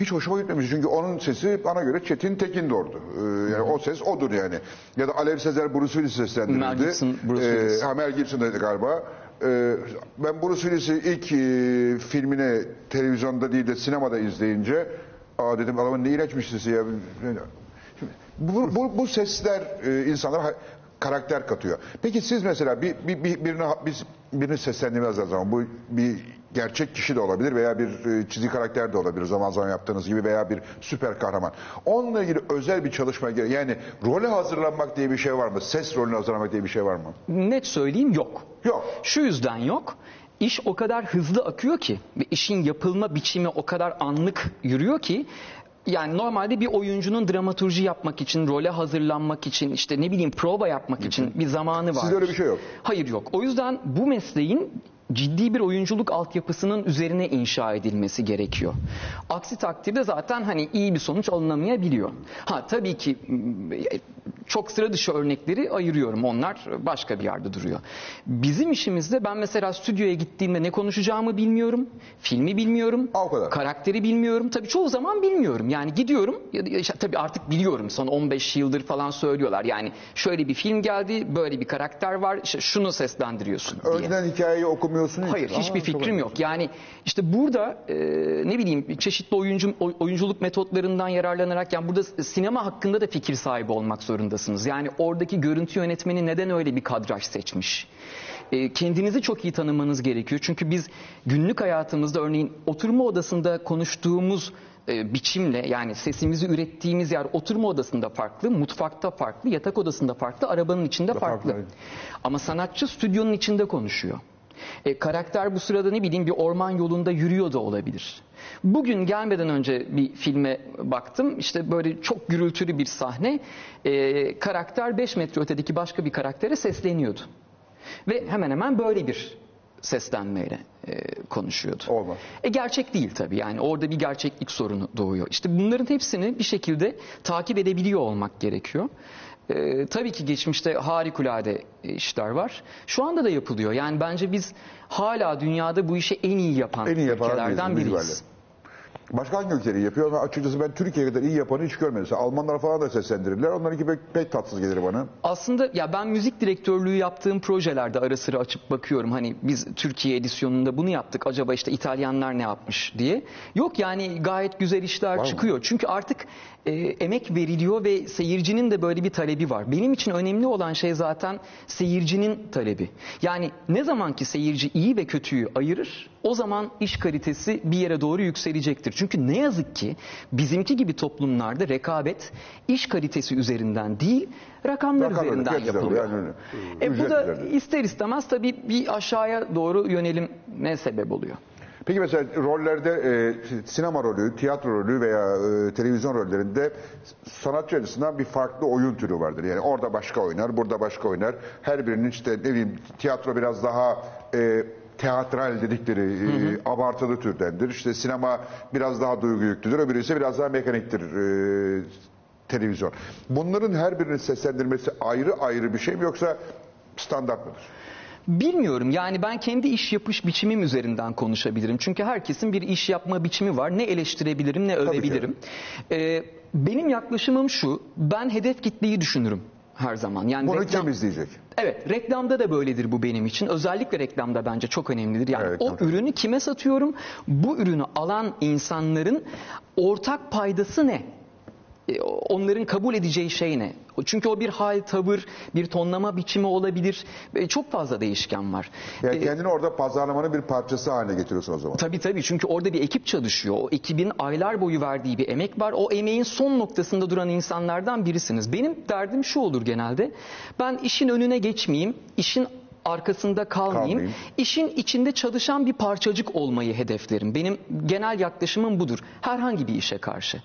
A: hiç hoşuma gitmemiş. Çünkü onun sesi bana göre Çetin Tekindor'du. E, yani o ses odur yani. Ya da Alev Sezer Bruce Willis seslendirildi.
E: Mel Gibson, Bruce
A: E,
E: Willis.
A: ha, Mel Gibson dedi galiba. E, ben Bruce Willis'i ilk e, filmini televizyonda değil de sinemada izleyince aa dedim adamın ne iğrenç bir sesi ya. Bu, bu, bu sesler e, insanlara karakter katıyor. Peki siz mesela bir, bir, bir birini seslendirmez zaman bu bir gerçek kişi de olabilir veya bir e, çizgi karakter de olabilir zaman zaman yaptığınız gibi veya bir süper kahraman. Onunla ilgili özel bir çalışma gerek. Yani role hazırlanmak diye bir şey var mı? Ses rolüne hazırlanmak diye bir şey var mı?
E: Net söyleyeyim yok.
A: Yok.
E: Şu yüzden yok. İş o kadar hızlı akıyor ki ve işin yapılma biçimi o kadar anlık yürüyor ki yani normalde bir oyuncunun dramaturji yapmak için, role hazırlanmak için, işte ne bileyim prova yapmak için bir zamanı var.
A: Sizde öyle bir şey yok.
E: Hayır yok. O yüzden bu mesleğin ciddi bir oyunculuk altyapısının üzerine inşa edilmesi gerekiyor. Aksi takdirde zaten hani iyi bir sonuç alınamayabiliyor. Ha tabii ki m, çok sıra dışı örnekleri ayırıyorum. Onlar başka bir yerde duruyor. Bizim işimizde ben mesela stüdyoya gittiğimde ne konuşacağımı bilmiyorum. Filmi bilmiyorum.
A: O kadar.
E: Karakteri bilmiyorum. Tabii çoğu zaman bilmiyorum. Yani gidiyorum. ya ya Tabii artık biliyorum. Son 15 yıldır falan söylüyorlar. Yani şöyle bir film geldi, böyle bir karakter var. işte şunu seslendiriyorsun diye.
A: Önceden hikayeyi okumuyorsun hiç.
E: Hayır,
A: Aa,
E: hiçbir fikrim yok. Yani işte burada e, ne bileyim çeşitli oyuncu oy- oyunculuk metotlarından yararlanarak yani burada sinema hakkında da fikir sahibi olmak zorundasınız. Yani oradaki görüntü yönetmeni neden öyle bir kadraj seçmiş? E, kendinizi çok iyi tanımanız gerekiyor. Çünkü biz günlük hayatımızda örneğin oturma odasında konuştuğumuz e, biçimle yani sesimizi ürettiğimiz yer oturma odasında farklı, mutfakta farklı, yatak odasında farklı, arabanın içinde farklı.
A: farklı.
E: Ama sanatçı stüdyonun içinde konuşuyor. E, karakter bu sırada ne bileyim bir orman yolunda yürüyor da olabilir. Bugün gelmeden önce bir filme baktım. İşte böyle çok gürültülü bir sahne. E, karakter 5 metre ötedeki başka bir karaktere sesleniyordu. Ve hemen hemen böyle bir seslenmeyle e, konuşuyordu.
A: Olmaz.
E: E gerçek değil tabii yani orada bir gerçeklik sorunu doğuyor. İşte bunların hepsini bir şekilde takip edebiliyor olmak gerekiyor. E, tabii ki geçmişte harikulade e, işler var. Şu anda da yapılıyor. Yani bence biz hala dünyada bu işi en iyi yapan
A: En iyi yapan
E: ülkelerden biriyiz.
A: biz Başka hangi ülkeleri yapıyor? Açıkçası ben Türkiye kadar iyi yapanı hiç görmedim. Mesela Almanlar falan da seslendirirler. Onlarınki pek, pek tatsız gelir bana.
E: Aslında ya ben müzik direktörlüğü yaptığım projelerde ara sıra açıp bakıyorum. Hani biz Türkiye edisyonunda bunu yaptık. Acaba işte İtalyanlar ne yapmış diye. Yok yani gayet güzel işler
A: mı?
E: çıkıyor. Çünkü artık e, emek veriliyor ve seyircinin de böyle bir talebi var. Benim için önemli olan şey zaten seyircinin talebi. Yani ne zaman ki seyirci iyi ve kötüyü ayırır, o zaman iş kalitesi bir yere doğru yükselecektir. Çünkü ne yazık ki bizimki gibi toplumlarda rekabet iş kalitesi üzerinden değil, rakamlar
A: Rakam öyle,
E: üzerinden yapılıyor.
A: yani.
E: E, bu da
A: üzerinde.
E: ister istemez tabii bir aşağıya doğru yönelime sebep oluyor.
A: Peki mesela rollerde e, sinema rolü, tiyatro rolü veya e, televizyon rollerinde sanatçı açısından bir farklı oyun türü vardır. Yani orada başka oynar, burada başka oynar. Her birinin işte ne bileyim tiyatro biraz daha e, teatral dedikleri e, abartılı türdendir. İşte sinema biraz daha duygu yüklüdür, öbürü ise biraz daha mekaniktir. e, televizyon. Bunların her birinin seslendirmesi ayrı ayrı bir şey mi yoksa standart mıdır?
E: Bilmiyorum yani ben kendi iş yapış biçimim üzerinden konuşabilirim. Çünkü herkesin bir iş yapma biçimi var. Ne eleştirebilirim ne övebilirim. Ee, benim yaklaşımım şu. Ben hedef kitleyi düşünürüm her zaman. Yani
A: Bunu
E: reklam-
A: kim izleyecek?
E: Evet, reklamda da böyledir bu benim için. Özellikle reklamda bence çok önemlidir. Yani
A: Evet,
E: o
A: reklam.
E: ürünü kime satıyorum? Bu ürünü alan insanların ortak paydası ne? E, Onların kabul edeceği şey ne? Çünkü o bir hal, tavır, bir tonlama biçimi olabilir. E, Çok fazla değişken var.
A: Yani
E: E,
A: kendini orada pazarlamanın bir parçası haline getiriyorsun o zaman.
E: Tabii tabii çünkü orada bir ekip çalışıyor. O ekibin aylar boyu verdiği bir emek var. O emeğin son noktasında duran insanlardan birisiniz. Benim derdim şu olur genelde. Ben işin önüne geçmeyeyim, işin arkasında kalmayayım.
A: Kalmayayım.
E: İşin içinde çalışan bir parçacık olmayı hedeflerim. Benim genel yaklaşımım budur. Herhangi bir işe karşı.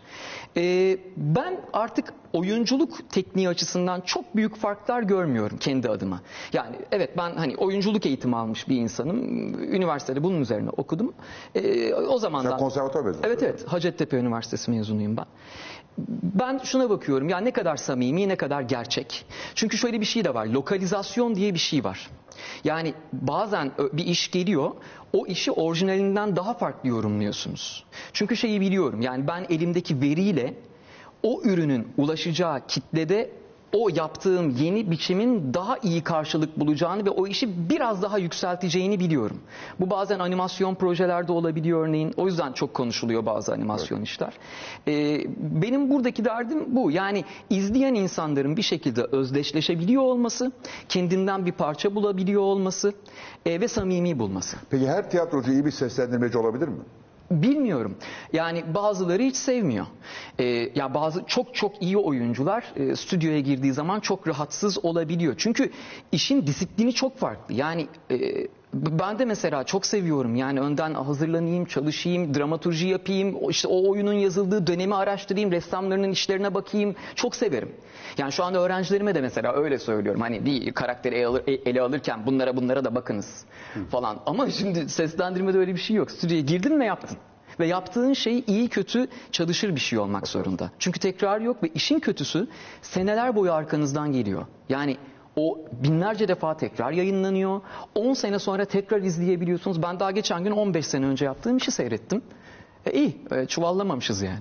E: Ee, ben artık oyunculuk tekniği açısından çok büyük farklar görmüyorum kendi adıma. Yani evet ben hani oyunculuk eğitimi almış bir insanım. Üniversitede bunun üzerine okudum. Ee, o zamandan...
A: Sen konservatuvar mezunusun.
E: Evet evet Hacettepe Üniversitesi mezunuyum ben. Ben şuna bakıyorum ya ne kadar samimi ne kadar gerçek. Çünkü şöyle bir şey de var lokalizasyon diye bir şey var. Yani bazen bir iş geliyor o işi orijinalinden daha farklı yorumluyorsunuz. Çünkü şeyi biliyorum yani ben elimdeki veriyle o ürünün ulaşacağı kitlede o yaptığım yeni biçimin daha iyi karşılık bulacağını ve o işi biraz daha yükselteceğini biliyorum. Bu bazen animasyon projelerde olabiliyor örneğin. O yüzden çok konuşuluyor bazı animasyon işler. Ee, benim buradaki derdim bu. Yani izleyen insanların bir şekilde özdeşleşebiliyor olması, kendinden bir parça bulabiliyor olması e, ve samimi bulması.
A: Peki her tiyatrocu iyi bir seslendirmeci olabilir mi?
E: Bilmiyorum. Yani bazıları hiç sevmiyor. Ee, ya bazı çok çok iyi oyuncular e, stüdyoya girdiği zaman çok rahatsız olabiliyor. Çünkü işin disiplini çok farklı. Yani e, ben de mesela çok seviyorum. Yani önden hazırlanayım, çalışayım, dramaturji yapayım, işte o oyunun yazıldığı dönemi araştırayım, ressamlarının işlerine bakayım. Çok severim. Yani şu anda öğrencilerime de mesela öyle söylüyorum. Hani bir karakteri ele, alır- ele alırken bunlara bunlara da bakınız falan. Ama şimdi seslendirmede öyle bir şey yok. Stüdyoya girdin ve yaptın. Ve yaptığın şey iyi kötü çalışır bir şey olmak zorunda. Çünkü tekrar yok ve işin kötüsü seneler boyu arkanızdan geliyor. Yani o binlerce defa tekrar yayınlanıyor. 10 sene sonra tekrar izleyebiliyorsunuz. Ben daha geçen gün 15 sene önce yaptığım işi seyrettim. E, iyi, e, çuvallamamışız yani.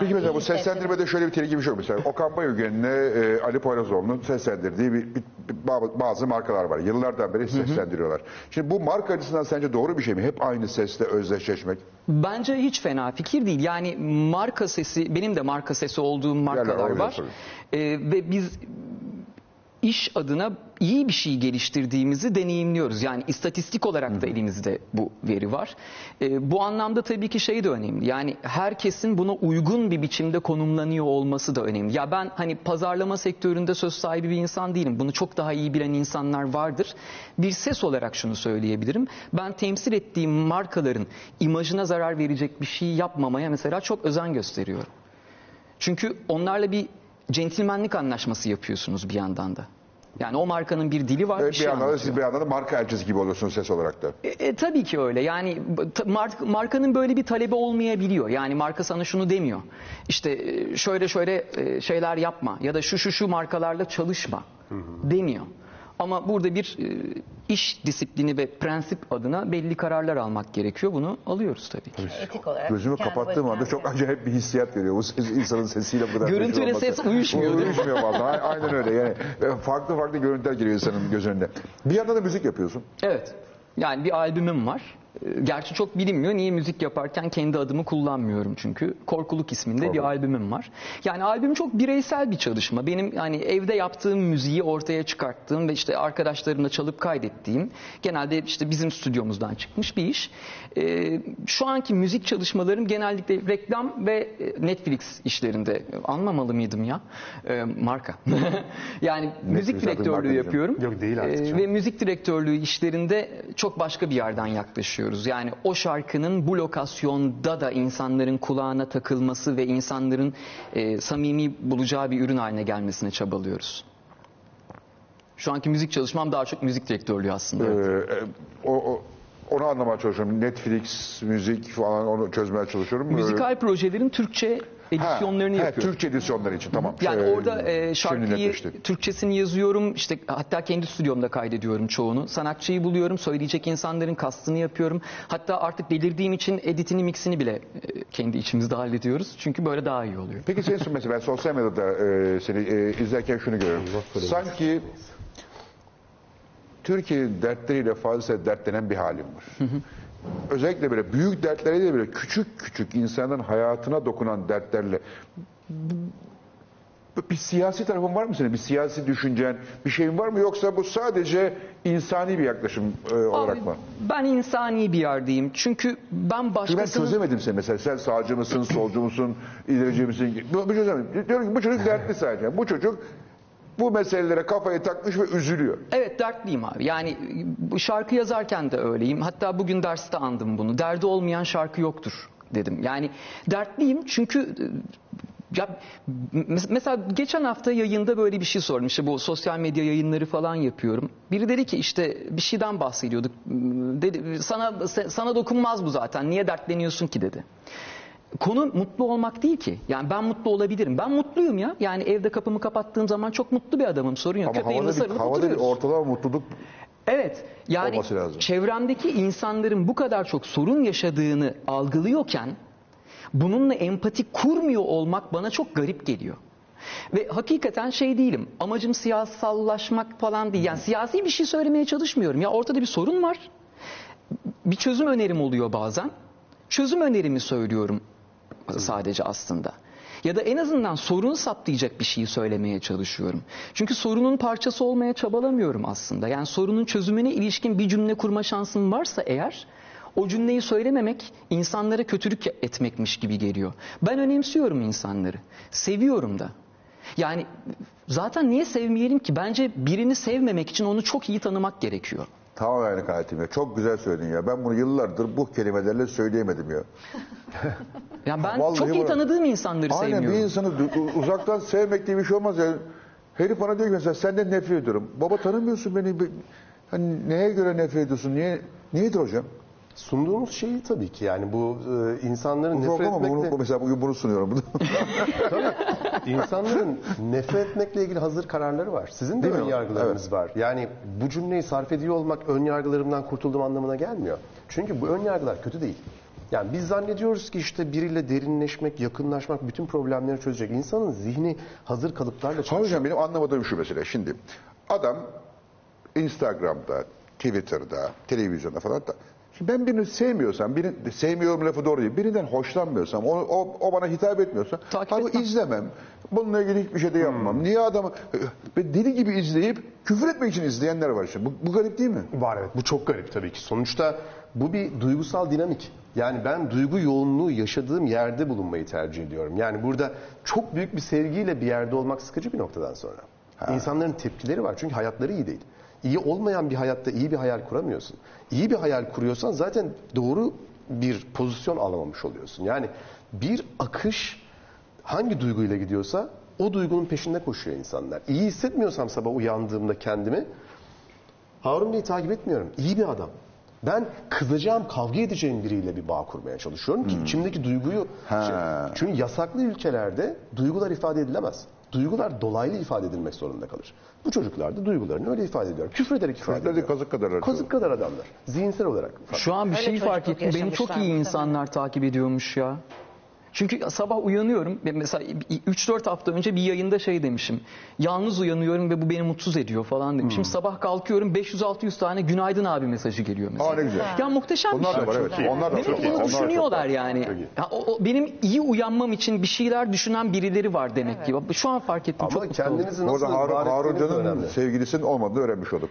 A: Peki mesela bu seslendirmede şöyle bir tehlikeli bir şey yok. Mesela Okan Bayülgen'le e, Ali Poyrazoğlu'nun seslendirdiği bir, bir- bir- bazı markalar var. Yıllardan beri seslendiriyorlar. Şimdi bu marka açısından sence doğru bir şey mi? Hep aynı sesle özdeşleşmek.
E: Bence hiç fena fikir değil. Yani marka sesi, benim de marka sesi olduğum markalar
A: öyle
E: var. Ee, ve biz iş adına iyi bir şey geliştirdiğimizi deneyimliyoruz. Yani istatistik olarak da elimizde bu veri var. Ee, bu anlamda tabii ki şey de önemli. Yani herkesin buna uygun bir biçimde konumlanıyor olması da önemli. Ya ben hani pazarlama sektöründe söz sahibi bir insan değilim. Bunu çok daha iyi bilen insanlar vardır. Bir ses olarak şunu söyleyebilirim. Ben temsil ettiğim markaların imajına zarar verecek bir şey yapmamaya mesela çok özen gösteriyorum. Çünkü onlarla bir centilmenlik anlaşması yapıyorsunuz bir yandan da. Yani o markanın bir dili var,
A: Evet,
E: bir
A: bir
E: şey
A: yandan da siz bir yandan da marka elçisi gibi oluyorsunuz ses olarak da.
E: E, e, tabii ki öyle. Yani mark- markanın böyle bir talebi olmayabiliyor. Yani marka sana şunu demiyor. İşte e, şöyle şöyle e, şeyler yapma ya da şu şu şu markalarla çalışma demiyor. Ama burada bir e, iş disiplini ve prensip adına belli kararlar almak gerekiyor. Bunu alıyoruz tabii ki.
B: Etik olarak.
A: Gözümü kapattığım anda çok acayip bir hissiyat veriyor. Bu ses, insanın sesiyle bu kadar
E: Görüntüyle ses uyuşmuyor, değil mi?
A: Uyuşmuyor vallahi. Aynen öyle. Yani e, farklı farklı görüntüler geliyor insanın göz önüne. Bir yandan da müzik yapıyorsun.
E: Evet. Yani bir albümüm var. Gerçi çok bilinmiyor. Niye müzik yaparken kendi adımı kullanmıyorum çünkü. Korkuluk isminde bir
A: Korkuluk.
E: albümüm var. Yani albüm çok bireysel bir çalışma. Benim hani evde yaptığım müziği ortaya çıkarttığım ve işte arkadaşlarımla çalıp kaydettiğim genelde işte bizim stüdyomuzdan çıkmış bir iş. Ee, şu anki müzik çalışmalarım genellikle reklam ve e, Netflix işlerinde. Anlamalı mıydım ya? Ee, marka. yani müzik
A: artık marka
E: direktörlüğü yapıyorum.
D: Yok, değil artık
E: Ee, ve müzik direktörlüğü işlerinde çok başka bir yerden yaklaşıyoruz. Yani o şarkının bu lokasyonda da insanların kulağına takılması ve insanların e, samimi bulacağı bir ürün haline gelmesine çabalıyoruz. Şu anki müzik çalışmam daha çok müzik direktörlüğü aslında.
A: Ee, e, o, o Onu anlamaya çalışıyorum. Netflix, müzik falan onu çözmeye çalışıyorum.
E: Müzikal projelerin Türkçe edisyonlarını
A: Ha, ha,
E: yapıyorum.
A: Türkçe edisyonları için tamam.
E: Yani
A: Ee,
E: orada e, şarkıyı. Türkçesini yazıyorum. işte hatta kendi stüdyomda kaydediyorum çoğunu. Sanatçıyı buluyorum. Söyleyecek insanların kastını yapıyorum. Hatta artık delirdiğim için editini, mixini bile e, kendi içimizde hallediyoruz. Çünkü böyle daha iyi oluyor.
A: Peki sen mesela ben sosyal medyada e, seni e, izlerken şunu görüyorum. Sanki Türkiye'nin dertleriyle fazla dertlenen bir halim var. Özellikle böyle büyük dertlere değil böyle küçük küçük insanların hayatına dokunan dertlerle bir siyasi tarafın var mı senin? Bir siyasi düşüncen, bir şeyin var mı? Yoksa bu sadece insani bir yaklaşım e, olarak
E: Abi,
A: mı?
E: ben insani bir yerdeyim. Çünkü ben
A: Çünkü ben
E: başkasının...
A: çözemedim seni mesela. Sen sağcı mısın, solcu musun, ilerici misin? Bu, bu çözemedim. Diyorum ki bu çocuk dertli sadece. Bu çocuk bu meselelere kafayı takmış ve üzülüyor.
E: Evet dertliyim abi. Yani şarkı yazarken de öyleyim. Hatta bugün derste andım bunu. Derdi olmayan şarkı yoktur dedim. Yani dertliyim çünkü e, ya mes- mesela geçen hafta yayında böyle bir şey sordum. İşte bu sosyal medya yayınları falan yapıyorum. Biri dedi ki işte bir şeyden bahsediyorduk. Dedi sana sana dokunmaz bu zaten. Niye dertleniyorsun ki dedi. Konu mutlu olmak değil ki. Yani ben mutlu olabilirim. Ben mutluyum ya. Yani evde kapımı kapattığım zaman çok mutlu bir adamım. Sorun yok.
A: Ama
E: Köpeğimle
A: havada bir, havada bir ortalama mutluluk
E: Evet. Yani çevremdeki insanların bu kadar çok sorun yaşadığını algılıyorken bununla empati kurmuyor olmak bana çok garip geliyor. Ve hakikaten şey değilim. Amacım siyasallaşmak falan değil. Yani siyasi bir şey söylemeye çalışmıyorum. Ya ortada bir sorun var. Bir çözüm önerim oluyor bazen. Çözüm önerimi söylüyorum sadece aslında. Ya da en azından sorunu saptayacak bir şeyi söylemeye çalışıyorum. Çünkü sorunun parçası olmaya çabalamıyorum aslında. Yani sorunun çözümüne ilişkin bir cümle kurma şansım varsa eğer o cümleyi söylememek insanlara kötülük etmekmiş gibi geliyor. Ben önemsiyorum insanları. Seviyorum da. Yani zaten niye sevmeyelim ki? Bence birini sevmemek için onu çok iyi tanımak gerekiyor.
A: Tamam yani kanaatim ya. Çok güzel söyledin ya. Ben bunu yıllardır bu kelimelerle söyleyemedim ya.
E: Yani ben
A: Vallahi
E: çok iyi
A: bu-
E: tanıdığım insanları
A: Aynen
E: sevmiyorum.
A: bir insanı du- uzaktan sevmek diye bir şey olmaz ya. Herif bana diyor ki mesela senden nefret ediyorum. Baba tanımıyorsun beni. Hani neye göre nefret ediyorsun? Niye? Niyedir hocam?
D: Sunduğumuz şeyi tabii ki yani bu e, insanların
A: Bu
D: nefret
A: ama bunu,
D: etmekle,
A: mesela bugün bunu sunuyorum.
D: insanların nefret etmekle ilgili hazır kararları var. Sizin de
A: Değil mi?
D: ön yargılarınız var. Yani bu cümleyi sarf ediyor olmak ön yargılarımdan kurtulduğum anlamına gelmiyor. Çünkü bu ön yargılar kötü değil. Yani biz zannediyoruz ki işte biriyle derinleşmek, yakınlaşmak bütün problemleri çözecek. İnsanın zihni hazır kalıplarla çalışıyor.
A: hocam benim anlamadığım şu mesela. Şimdi adam Instagram'da, Twitter'da, televizyonda falan da Şimdi ben birini sevmiyorsam, birini, sevmiyorum lafı doğru değil. Birinden hoşlanmıyorsam, o, o, o bana hitap etmiyorsa,
E: Takip etmem.
A: izlemem. Bununla ilgili hiçbir şey de yapmam. Niye adamı ve deli gibi izleyip küfür etmek için izleyenler var işte. Bu, bu garip değil mi?
D: Var evet. Bu çok garip tabii ki. Sonuçta bu bir duygusal dinamik. Yani ben duygu yoğunluğu yaşadığım yerde bulunmayı tercih ediyorum. Yani burada çok büyük bir sevgiyle bir yerde olmak sıkıcı bir noktadan sonra. İnsanların tepkileri var çünkü hayatları iyi değil. İyi olmayan bir hayatta iyi bir hayal kuramıyorsun. İyi bir hayal kuruyorsan zaten doğru bir pozisyon alamamış oluyorsun. Yani bir akış hangi duyguyla gidiyorsa o duygunun peşinde koşuyor insanlar. İyi hissetmiyorsam sabah uyandığımda kendimi Harun Bey'i takip etmiyorum. İyi bir adam. Ben kızacağım, kavga edeceğim biriyle bir bağ kurmaya çalışıyorum ki içimdeki duyguyu... Şey- çünkü yasaklı ülkelerde duygular ifade edilemez. Duygular dolaylı ifade edilmek zorunda kalır. Bu çocuklar da duygularını öyle ifade ediyor. Küfrederek ifade
A: da
D: ediyor.
A: kazık kadar.
D: Kazık kadar adamlar. Zihinsel olarak.
E: Şu an bir
F: Öyle
E: şey fark ettim. Beni çok iyi insanlar takip ediyormuş ya. Çünkü sabah uyanıyorum. Mesela 3-4 hafta önce bir yayında şey demişim. Yalnız uyanıyorum ve bu beni mutsuz ediyor falan demişim. Sabah kalkıyorum 500-600 tane günaydın abi mesajı geliyor mesela.
A: Aa ne güzel.
E: Ya muhteşem bir
A: Onlar
E: şey.
A: da var evet. Onlar da
E: Demek
A: çok iyi.
E: bunu
A: Onlar
E: düşünüyorlar yani. Ya, o, o benim iyi uyanmam için bir şeyler düşünen birileri var demek ki. Şu an fark ettim.
D: Ama
E: çok mutlu
D: kendinizi
A: Bu
D: nasıl
A: arada Harun, Harun Can'ın sevgilisinin olmadığını öğrenmiş olduk.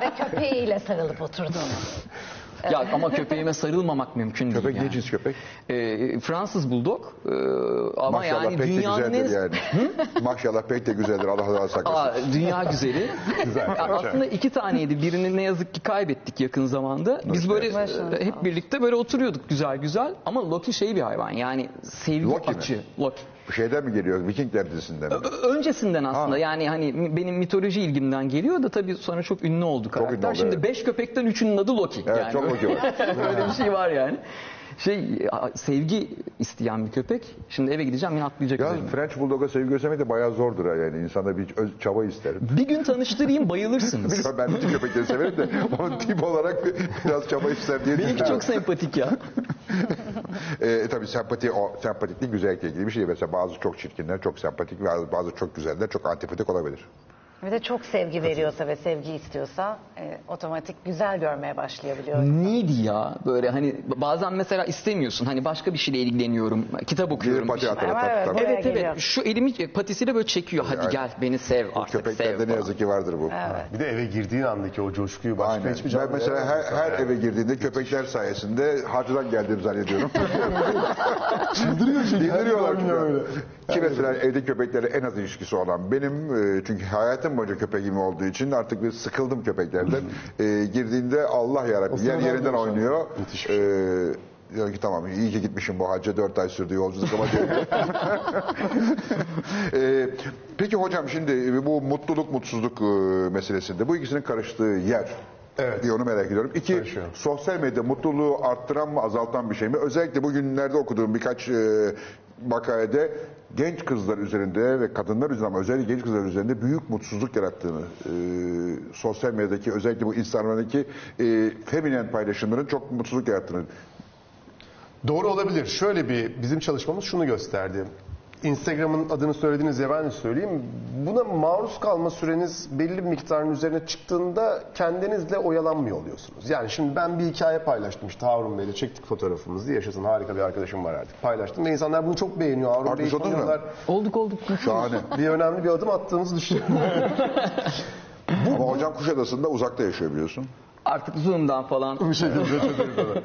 B: Ve köpeğiyle sarılıp oturduğunu.
E: Ya ama köpeğime sarılmamak mümkün değil.
A: köpek
E: yani.
A: ne cins köpek?
E: Ee, Fransız buldog Ee, ama
A: Maşallah
E: yani
A: pek de
E: dünyanın
A: güzeldir
E: en
A: yani. Maşallah pek de güzeldir. Allah razı saklasın.
E: Aa, dünya güzeli.
D: Güzel.
E: Ya aslında iki taneydi. Birini ne yazık ki kaybettik yakın zamanda. Biz böyle
F: Maşallah.
E: e, hep birlikte böyle oturuyorduk güzel güzel. Ama Loki şey bir hayvan yani sevgi
A: Loki mi?
E: açı. Loki.
A: Şeyden mi geliyor? Vikingler dizisinden mi?
E: Ö- Öncesinden aslında
A: Ha.
E: yani hani benim mitoloji ilgimden geliyor da tabii sonra çok ünlü oldu karakter.
A: ünlü oldu,
E: Şimdi
A: evet.
E: beş köpekten üçünün adı Loki.
A: Evet,
E: yani
A: çok Loki var.
E: Böyle bir şey var yani. Şey sevgi isteyen bir köpek. Şimdi eve gideceğim yine atlayacak.
A: Ya
E: üzerime.
A: French Bulldog'a sevgi göstermek de bayağı zordur ha yani. İnsanda bir öz- çaba ister.
E: Bir gün tanıştırayım bayılırsınız.
A: Bilmiyorum ben bütün köpekleri severim de onun tip olarak biraz çaba ister diye
E: Benimki çok sempatik ya.
A: E, tabii sempati, o sempatiklik güzellikle ilgili bir şey. Mesela bazı çok çirkinler çok sempatik, bazı, bazı çok güzeller çok antipatik olabilir.
F: Bir de çok sevgi veriyorsa ve sevgi istiyorsa e, otomatik güzel görmeye başlayabiliyor.
E: Neydi ya böyle hani bazen mesela istemiyorsun hani başka bir şeyle ilgileniyorum kitap okuyorum.
A: pati
E: bir şey.
A: atar
F: Ama evet,
A: tabii.
E: Evet evet
F: geliyor.
E: şu elimi patisiyle böyle çekiyor hadi
A: Evet.
E: gel beni sev artık sev
A: Köpeklerde ne yazık ki vardır bu.
D: Bir de eve girdiğin andaki o coşkuyu başka
A: Aynen.
D: hiçbir
A: Ben
D: canlı
A: mesela her, her
D: yani.
A: eve girdiğinde köpekler sayesinde hacıdan geldiğimi zannediyorum.
D: Çıldırıyor çünkü. Oynuyor
A: çünkü. Ki mesela evde köpeklerle en az ilişkisi olan benim e, çünkü hayatım boyunca köpeğim olduğu için artık bir sıkıldım köpeklerden. E, girdiğinde Allah yarabbim yer yerinden
D: bir şey.
A: oynuyor.
D: Müthiş
A: E, diyorum ki tamam iyi ki gitmişim bu hacca dört ay sürdü yolculuk ama diyorum. E, peki hocam şimdi bu mutluluk mutsuzluk e, meselesinde bu ikisinin karıştığı yer.
D: Evet.
A: Bir onu merak ediyorum. İki, sosyal medya mutluluğu arttıran mı azaltan bir şey mi? Özellikle bugünlerde okuduğum birkaç e, makalede genç kızlar üzerinde ve kadınlar üzerinde ama özellikle genç kızlar üzerinde büyük mutsuzluk yarattığını, e, sosyal medyadaki özellikle bu Instagram'daki e, feminen paylaşımların çok mutsuzluk yarattığını.
D: Doğru olabilir. Şöyle bir bizim çalışmamız şunu gösterdi. Instagram'ın adını söylediniz ya ben de söyleyeyim. Buna maruz kalma süreniz belli bir miktarın üzerine çıktığında kendinizle oyalanmıyor oluyorsunuz. Yani şimdi ben bir hikaye paylaştım işte Harun Bey'le çektik fotoğrafımızı. Yaşasın harika bir arkadaşım var artık. Paylaştım ve insanlar bunu çok beğeniyor. Harun Bey'i
A: oldunuz mu?
D: tanıyorlar.
E: Olduk olduk.
A: Şahane.
D: Bir önemli bir adım attığımızı düşünüyorum.
A: ama hocam Kuşadası'nda uzakta yaşıyor biliyorsun.
E: Artık Zoom'dan falan.
D: şekilde çözeriz onu.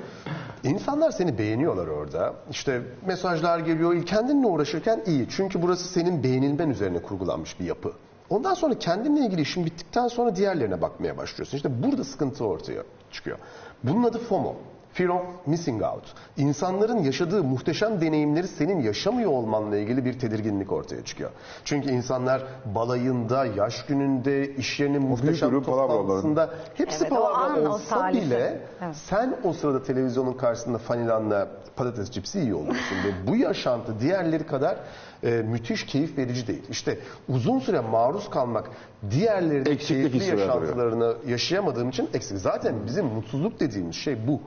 D: İnsanlar seni beğeniyorlar orada. İşte mesajlar geliyor. Kendinle uğraşırken iyi. Çünkü burası senin beğenilmen üzerine kurgulanmış bir yapı. Ondan sonra kendinle ilgili işin bittikten sonra diğerlerine bakmaya başlıyorsun. İşte burada sıkıntı ortaya çıkıyor. Bunun adı FOMO. Fear of Missing Out. İnsanların yaşadığı muhteşem deneyimleri senin yaşamıyor olmanla ilgili bir tedirginlik ortaya çıkıyor. Çünkü insanlar balayında, yaş gününde, iş yerinin muhteşem toplantısında hepsi
F: Evet, o
D: palavra
F: o
D: olsa
F: salise.
D: bile
F: Evet.
D: sen o sırada televizyonun karşısında fanilanla patates cipsi yiyor oluyorsun ve bu yaşantı diğerleri kadar e, müthiş keyif verici değil. İşte uzun süre maruz kalmak diğerlerinin keyifli yaşantılarını yaşayamadığım için eksik. Zaten bizim mutsuzluk dediğimiz şey bu.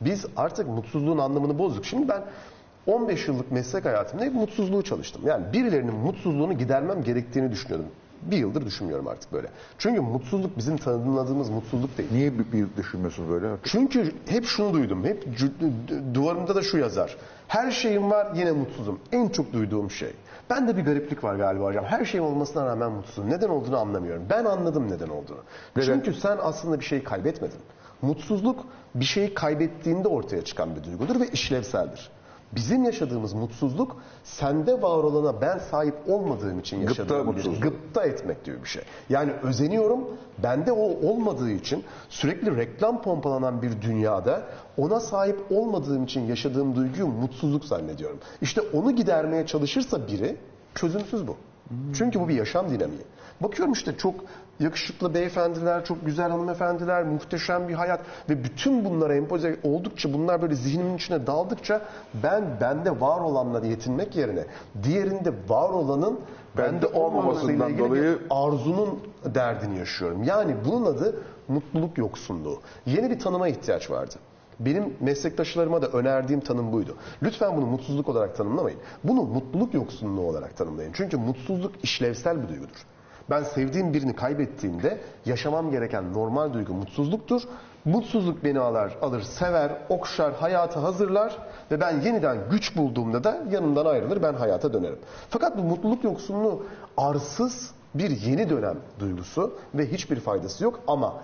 D: Biz artık mutsuzluğun anlamını bozduk. Şimdi ben 15 yıllık meslek hayatımda hep mutsuzluğu çalıştım. Yani birilerinin mutsuzluğunu gidermem gerektiğini düşünüyordum. Bir yıldır düşünmüyorum artık böyle. Çünkü mutsuzluk bizim tanımladığımız mutsuzluk değil.
A: Niye bir, bir düşünmüyorsunuz böyle?
D: Çünkü hep şunu duydum. Hep duvarımda da şu yazar. Her şeyim var yine mutsuzum. En çok duyduğum şey. Ben de bir gariplik var galiba hocam. Her şeyim olmasına rağmen mutsuzum. Neden olduğunu anlamıyorum. Ben anladım neden olduğunu. Çünkü sen aslında bir şey kaybetmedin. Mutsuzluk bir şeyi kaybettiğinde ortaya çıkan bir duygudur ve işlevseldir. Bizim yaşadığımız mutsuzluk sende var olana ben sahip olmadığım için
A: Gıpta
D: yaşadığım bir
A: mutsuzluğu.
D: gıpta etmek gibi bir şey. Yani özeniyorum. Bende o olmadığı için sürekli reklam pompalanan bir dünyada ona sahip olmadığım için yaşadığım duyguyu mutsuzluk zannediyorum. İşte onu gidermeye çalışırsa biri çözümsüz bu. Çünkü bu bir yaşam dinamiği. Bakıyorum işte çok yakışıklı beyefendiler, çok güzel hanımefendiler, muhteşem bir hayat ve bütün bunlara empoze oldukça bunlar böyle zihnimin içine daldıkça ben bende var olanla yetinmek yerine diğerinde var olanın
A: Bende olmamasından dolayı-
D: arzunun derdini yaşıyorum. Yani bunun adı mutluluk yoksunluğu. Yeni bir tanıma ihtiyaç vardı. Benim meslektaşlarıma da önerdiğim tanım buydu. Lütfen bunu mutsuzluk olarak tanımlamayın. Bunu mutluluk yoksunluğu olarak tanımlayın. Çünkü mutsuzluk işlevsel bir duygudur. Ben sevdiğim birini kaybettiğimde yaşamam gereken normal duygu mutsuzluktur. Mutsuzluk beni alır, alır, sever, okşar, hayata hazırlar ve ben yeniden güç bulduğumda da yanımdan ayrılır, ben hayata dönerim. Fakat bu mutluluk yoksunluğu arsız bir yeni dönem duygusu ve hiçbir faydası yok ama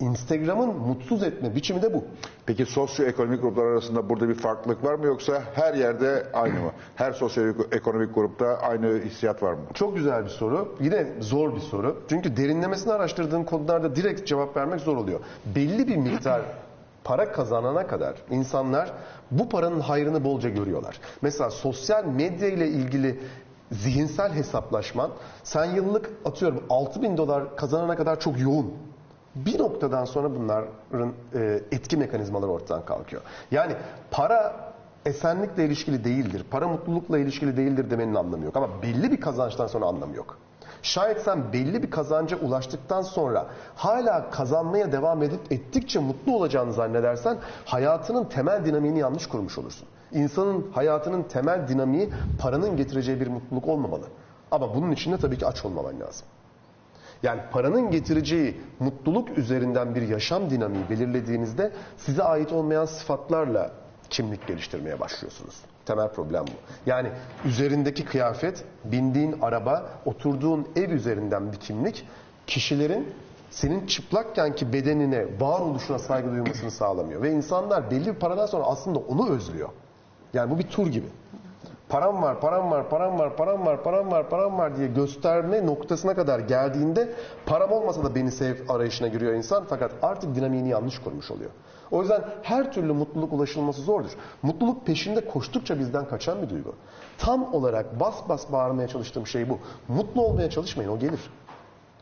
D: Instagram'ın mutsuz etme biçimi de bu.
A: Peki sosyoekonomik gruplar arasında burada bir farklılık var mı yoksa her yerde aynı mı? Her sosyoekonomik grupta aynı hissiyat var mı?
D: Çok güzel bir soru. Yine zor bir soru. Çünkü derinlemesine araştırdığım konularda direkt cevap vermek zor oluyor. Belli bir miktar para kazanana kadar insanlar bu paranın hayrını bolca görüyorlar. Mesela sosyal medya ile ilgili zihinsel hesaplaşman sen yıllık atıyorum 6000 bin dolar kazanana kadar çok yoğun. Bir noktadan sonra bunların e, etki mekanizmaları ortadan kalkıyor. Yani para esenlikle ilişkili değildir. Para mutlulukla ilişkili değildir demenin anlamı yok. Ama belli bir kazançtan sonra anlamı yok. Şayet sen belli bir kazanca ulaştıktan sonra hala kazanmaya devam edip ettikçe mutlu olacağını zannedersen hayatının temel dinamiğini yanlış kurmuş olursun. İnsanın hayatının temel dinamiği paranın getireceği bir mutluluk olmamalı. Ama bunun için de tabii ki aç olmaman lazım. Yani paranın getireceği mutluluk üzerinden bir yaşam dinamiği belirlediğinizde size ait olmayan sıfatlarla kimlik geliştirmeye başlıyorsunuz. Temel problem bu. Yani üzerindeki kıyafet, bindiğin araba, oturduğun ev üzerinden bir kimlik kişilerin senin çıplakkenki bedenine, varoluşuna saygı duymasını sağlamıyor. Ve insanlar belli bir paradan sonra aslında onu özlüyor. Yani bu bir tur gibi. Param var, param var, param var, param var, param var, param var diye gösterme noktasına kadar geldiğinde param olmasa da beni sev arayışına giriyor insan fakat artık dinamiğini yanlış kurmuş oluyor. O yüzden her türlü mutluluk ulaşılması zordur. Mutluluk peşinde koştukça bizden kaçan bir duygu. Tam olarak bas bas bağırmaya çalıştığım şey bu. Mutlu olmaya çalışmayın o gelir.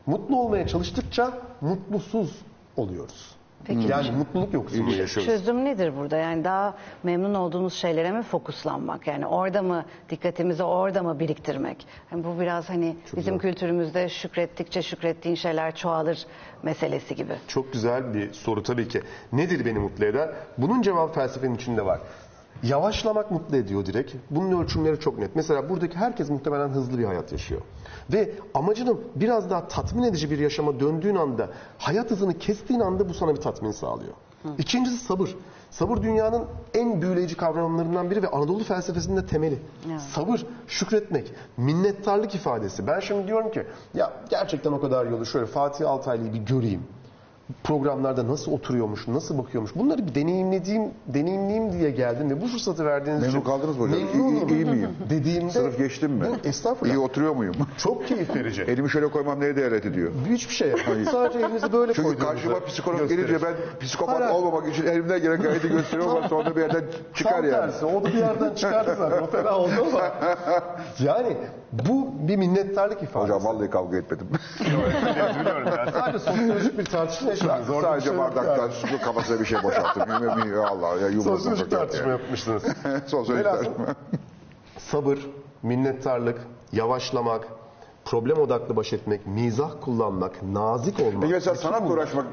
D: Mutlu olmaya çalıştıkça mutlusuz oluyoruz.
F: Peki.
D: Yani mutluluk yoksunluğu yaşıyoruz.
F: Çözüm nedir burada? Yani daha memnun olduğumuz şeylere mi fokuslanmak? Yani orada mı dikkatimizi orada mı biriktirmek? Yani bu biraz hani bizim kültürümüzde şükrettikçe şükrettiğin şeyler çoğalır meselesi gibi.
D: Çok güzel bir soru tabii ki. Nedir beni mutlu eder? Bunun cevabı felsefenin içinde var. Yavaşlamak mutlu ediyor direkt. Bunun ölçümleri çok net. Mesela buradaki herkes muhtemelen hızlı bir hayat yaşıyor. Ve amacının biraz daha tatmin edici bir yaşama döndüğün anda, hayat hızını kestiğin anda bu sana bir tatmin sağlıyor. İkincisi sabır. Sabır dünyanın en büyüleyici kavramlarından biri ve Anadolu felsefesinin de temeli. Sabır, şükretmek, minnettarlık ifadesi. Ben şimdi diyorum ki ya gerçekten o kadar yolu şöyle Fatih Altaylı'yı bir göreyim programlarda nasıl oturuyormuş, nasıl bakıyormuş. Bunları bir deneyimlediğim, deneyimleyeyim diye geldim ve bu fırsatı verdiğiniz
A: Memnun
D: için
A: kaldınız mı hocam?
D: Memnunum.
A: İyi- iyi miyim?
D: Dediğimde
A: Sınıf geçtim mi?
D: Bu, estağfurullah.
A: İyi oturuyor muyum?
D: Çok keyif verici.
A: Elimi şöyle koymam neye değerli ediyor?
D: Hiçbir şey yapmayın. Sadece elinizi böyle
A: Çünkü
D: koyduğunuzda
A: karşıma psikolog
D: gösterir.
A: gelince ben psikopat
D: Hayır.
A: olmamak için elimden gelen gayeti gösteriyorum ama sonra bir yerden çıkar
D: Tam
A: yani.
D: tersi. O da bir yerden çıkardı zaten. O fena oldu ama. Yani bu bir minnettarlık ifadesi.
A: Hocam vallahi kavga etmedim.
D: Biliyorum ya. Sadece sosyolojik bir tartışma yaşadınız. Orada
A: Sadece
D: şey
A: bardaktan
D: yani.
A: su kafasına bir şey boşalttım. Yemin ya Allah ya yumruğum.
D: Sosyolojik tartışma yapmışsınız.
A: Sosyolojik
D: Velhasıl
A: tartışma.
D: sabır, minnettarlık, yavaşlamak, problem odaklı baş etmek, mizah kullanmak, nazik olmak.
A: Peki mesela sanatla uğraşmak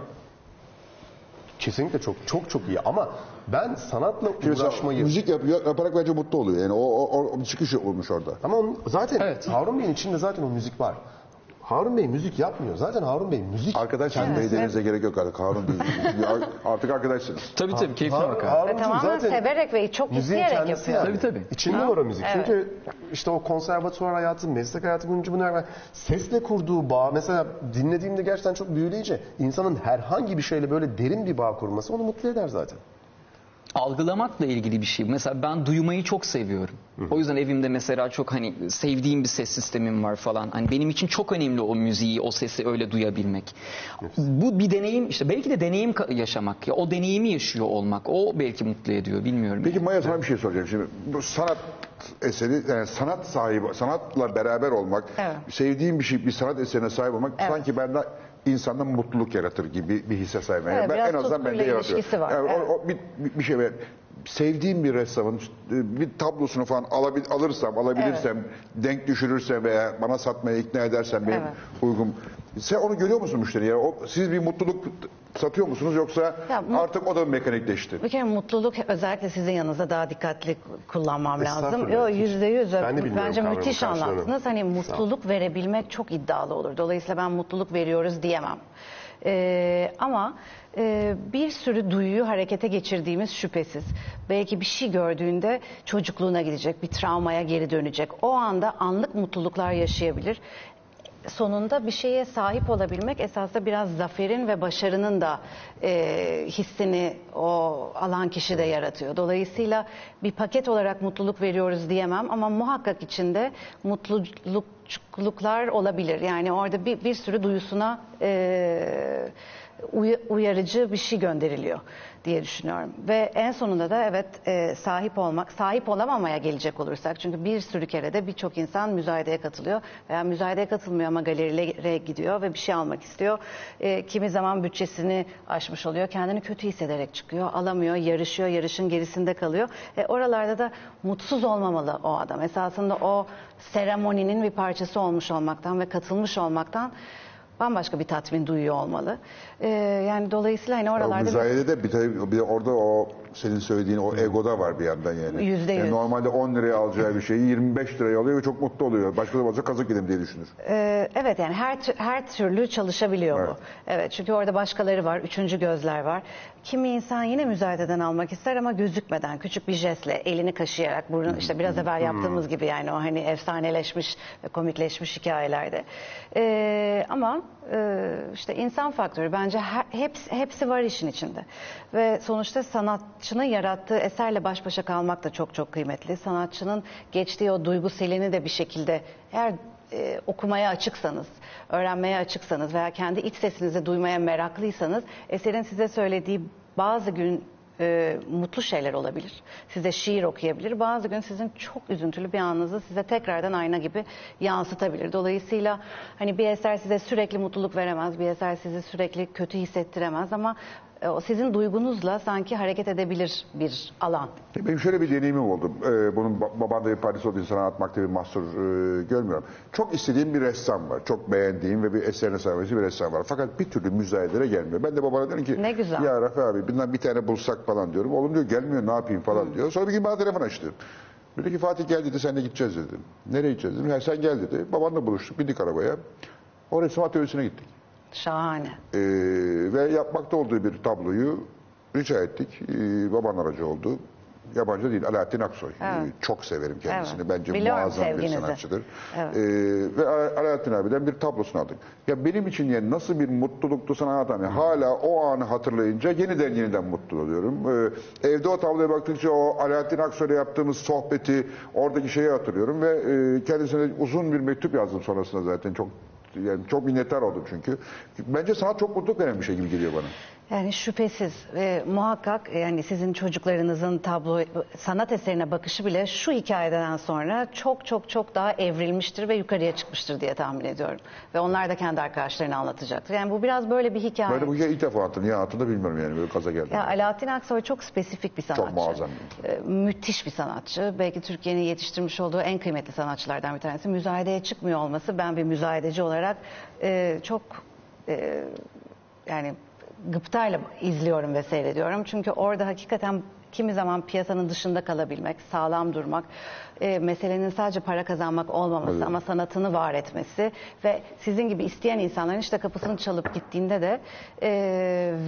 D: kesinlikle çok çok çok iyi ama ben sanatla
A: mesela
D: uğraşmayı
A: müzik yapıyor, yaparak bence mutlu oluyor. Yani o, o, o çıkış olmuş orada.
D: ama onun, zaten
E: Evet.
D: Harun Bey'in içinde zaten o müzik var. Harun Bey müzik yapmıyor. Zaten Harun Bey müzik
A: Arkadaşsınız Bey demenize gerek yok artık Harun Bey. Artık arkadaşsınız.
E: Tabii tabii keyifli
D: Har-
E: bakar.
D: Harun'cum
F: Ve tamamen
D: zaten
F: severek ve çok
D: müziğin
F: isteyerek
D: kendisi
F: yapıyor.
D: yani.
E: Tabii, tabii.
D: İçinde var o müzik.
F: Evet.
D: Çünkü işte o konservatuvar hayatı, meslek hayatı boyunca bunu yapar. Sesle kurduğu bağ mesela dinlediğimde gerçekten çok büyüleyici. İnsanın herhangi bir şeyle böyle derin bir bağ kurması onu mutlu eder zaten.
E: Algılamakla ilgili bir şey. Mesela ben duymayı çok seviyorum. O yüzden evimde mesela çok hani sevdiğim bir ses sistemim var falan. Hani benim için çok önemli o müziği, o sesi öyle duyabilmek. Bu bir deneyim işte belki de deneyim yaşamak ya o deneyimi yaşıyor olmak. O belki mutlu ediyor bilmiyorum.
A: Peki
E: yani.
A: Maya sana bir şey soracağım şimdi. Bu sanat eseri, yani sanat sahibi, sanatla beraber olmak,
F: Evet.
A: sevdiğim bir şey, bir sanat eserine sahip olmak
F: Evet.
A: sanki bende insanda mutluluk yaratır gibi bir hisse sahibim. Yani
F: Evet,
A: ben
F: biraz
A: en azından bende
F: tutkuyla
A: yaratıyor.
F: ilişkisi var,
A: Yani o- o bir, bir, şey sevdiğim bir ressamın bir tablosunu falan alabil, alırsam, alabilirsem, denk düşürürsem veya bana satmaya ikna edersem benim
F: Evet.
A: uygun. Sen onu görüyor musun müşteriye? O, siz bir mutluluk satıyor musunuz yoksa
F: Ya,
A: artık o da mekanikleşti?
F: Bir kere mutluluk özellikle sizin yanınızda daha dikkatli kullanmam lazım. Yo, yüzde yüz. Bence müthiş anlattınız. Hani mutluluk verebilmek çok iddialı olur. Dolayısıyla ben mutluluk veriyoruz diyemem. Ee, ama e, bir sürü duyuyu harekete geçirdiğimiz şüphesiz. Belki bir şey gördüğünde çocukluğuna gidecek, bir travmaya geri dönecek. O anda anlık mutluluklar yaşayabilir sonunda bir şeye sahip olabilmek esasında biraz zaferin ve başarının da e, hissini o alan kişi de yaratıyor. Dolayısıyla bir paket olarak mutluluk veriyoruz diyemem ama muhakkak içinde mutluluklar olabilir. Yani orada bir, bir sürü duyusuna e, uyarıcı bir şey gönderiliyor diye düşünüyorum. Ve en sonunda da evet e, sahip olmak, sahip olamamaya gelecek olursak çünkü bir sürü kere de birçok insan müzayedeye katılıyor veya müzayedeye katılmıyor ama galerilere gidiyor ve bir şey almak istiyor. E, kimi zaman bütçesini aşmış oluyor, kendini kötü hissederek çıkıyor, alamıyor, yarışıyor, yarışın gerisinde kalıyor. E, oralarda da mutsuz olmamalı o adam. Esasında o seremoninin bir parçası olmuş olmaktan ve katılmış olmaktan bambaşka bir tatmin duyuyor olmalı. E, yani dolayısıyla hani oralarda...
A: müzayedede bir, tabii- bir de orada o senin söylediğin o ego da var bir yandan yani.
F: Yüzde
A: Yani normalde 10 liraya alacağı bir şeyi 25 liraya alıyor ve çok mutlu oluyor. Başka zaman olsa kazık yedim diye düşünür.
F: Ee, evet yani her her türlü çalışabiliyor
A: Evet.
F: bu. Evet çünkü orada başkaları var, üçüncü gözler var. Kimi insan yine müzayededen almak ister ama gözükmeden küçük bir jestle elini kaşıyarak burun işte biraz evvel yaptığımız gibi yani o hani efsaneleşmiş komikleşmiş hikayelerde. Ee, ama e, işte insan faktörü bence hepsi, hepsi var işin içinde. Ve sonuçta sanatçının yarattığı eserle baş başa kalmak da çok çok kıymetli. Sanatçının geçtiği o duygu selini de bir şekilde eğer e, okumaya açıksanız, öğrenmeye açıksanız veya kendi iç sesinizi duymaya meraklıysanız eserin size söylediği bazı gün e, mutlu şeyler olabilir. Size şiir okuyabilir. Bazı gün sizin çok üzüntülü bir anınızı size tekrardan ayna gibi yansıtabilir. Dolayısıyla hani bir eser size sürekli mutluluk veremez, bir eser sizi sürekli kötü hissettiremez ama o sizin duygunuzla sanki hareket edebilir bir alan.
A: Benim şöyle bir deneyimim oldu. Ee, bunun ba- babanda bir parçası olduğu için anlatmakta bir mahsur e, görmüyorum. Çok istediğim bir ressam var. Çok beğendiğim ve bir eserine sahibisi bir ressam var. Fakat bir türlü müzayedelere gelmiyor. Ben de babana dedim ki
F: Ne güzel.
A: ya Rafi abi bundan bir tane bulsak falan diyorum. Oğlum diyor gelmiyor ne yapayım falan diyor. Sonra bir gün bana telefon açtı. Dedi ki Fatih gel dedi senle gideceğiz dedi. Nereye gideceğiz dedim. Ya sen gel dedi. Babanla buluştuk bindik arabaya. O resim atölyesine gittik.
F: Şahane.
A: Ee, ve yapmakta olduğu bir tabloyu rica ettik. Ee, baban aracı oldu. Yabancı değil Alaaddin Aksoy.
F: Evet.
A: Ee, çok severim kendisini.
F: Evet.
A: Bence
F: Biliyorum
A: muazzam bir
F: sevginizi.
A: sanatçıdır.
F: Evet.
A: Ee, ve Ala- Alaaddin abiden bir tablosunu aldık. Ya benim için yani nasıl bir mutluluktu sana anlatamam. Hala o anı hatırlayınca yeniden yeniden mutlu oluyorum. Ee, evde o tabloya baktıkça o Alaaddin Aksoy'la yaptığımız sohbeti, oradaki şeyi hatırlıyorum ve e, kendisine uzun bir mektup yazdım sonrasında zaten çok yani çok minnettar oldum çünkü. Bence sanat çok mutluluk veren bir şey gibi geliyor bana.
F: Yani şüphesiz ve muhakkak yani sizin çocuklarınızın tablo sanat eserine bakışı bile şu hikayeden sonra çok çok çok daha evrilmiştir ve yukarıya çıkmıştır diye tahmin ediyorum. Ve onlar da kendi arkadaşlarına anlatacaktır. Yani bu biraz böyle bir hikaye.
A: Böyle bu hikaye ilk defa anlattım. Niye anlattım da bilmiyorum yani. Böyle kaza geldim.
F: Ya Alaaddin Aksoy çok spesifik bir sanatçı.
A: muazzam
F: Ee, müthiş bir sanatçı. Belki Türkiye'nin yetiştirmiş olduğu en kıymetli sanatçılardan bir tanesi. Müzayedeye çıkmıyor olması ben bir müzayedeci olarak e, çok e, yani gıptayla izliyorum ve seyrediyorum. Çünkü orada hakikaten kimi zaman piyasanın dışında kalabilmek, sağlam durmak, e, meselenin sadece para kazanmak olmaması
A: Evet.
F: ama sanatını var etmesi ve sizin gibi isteyen insanların işte kapısını çalıp gittiğinde de e,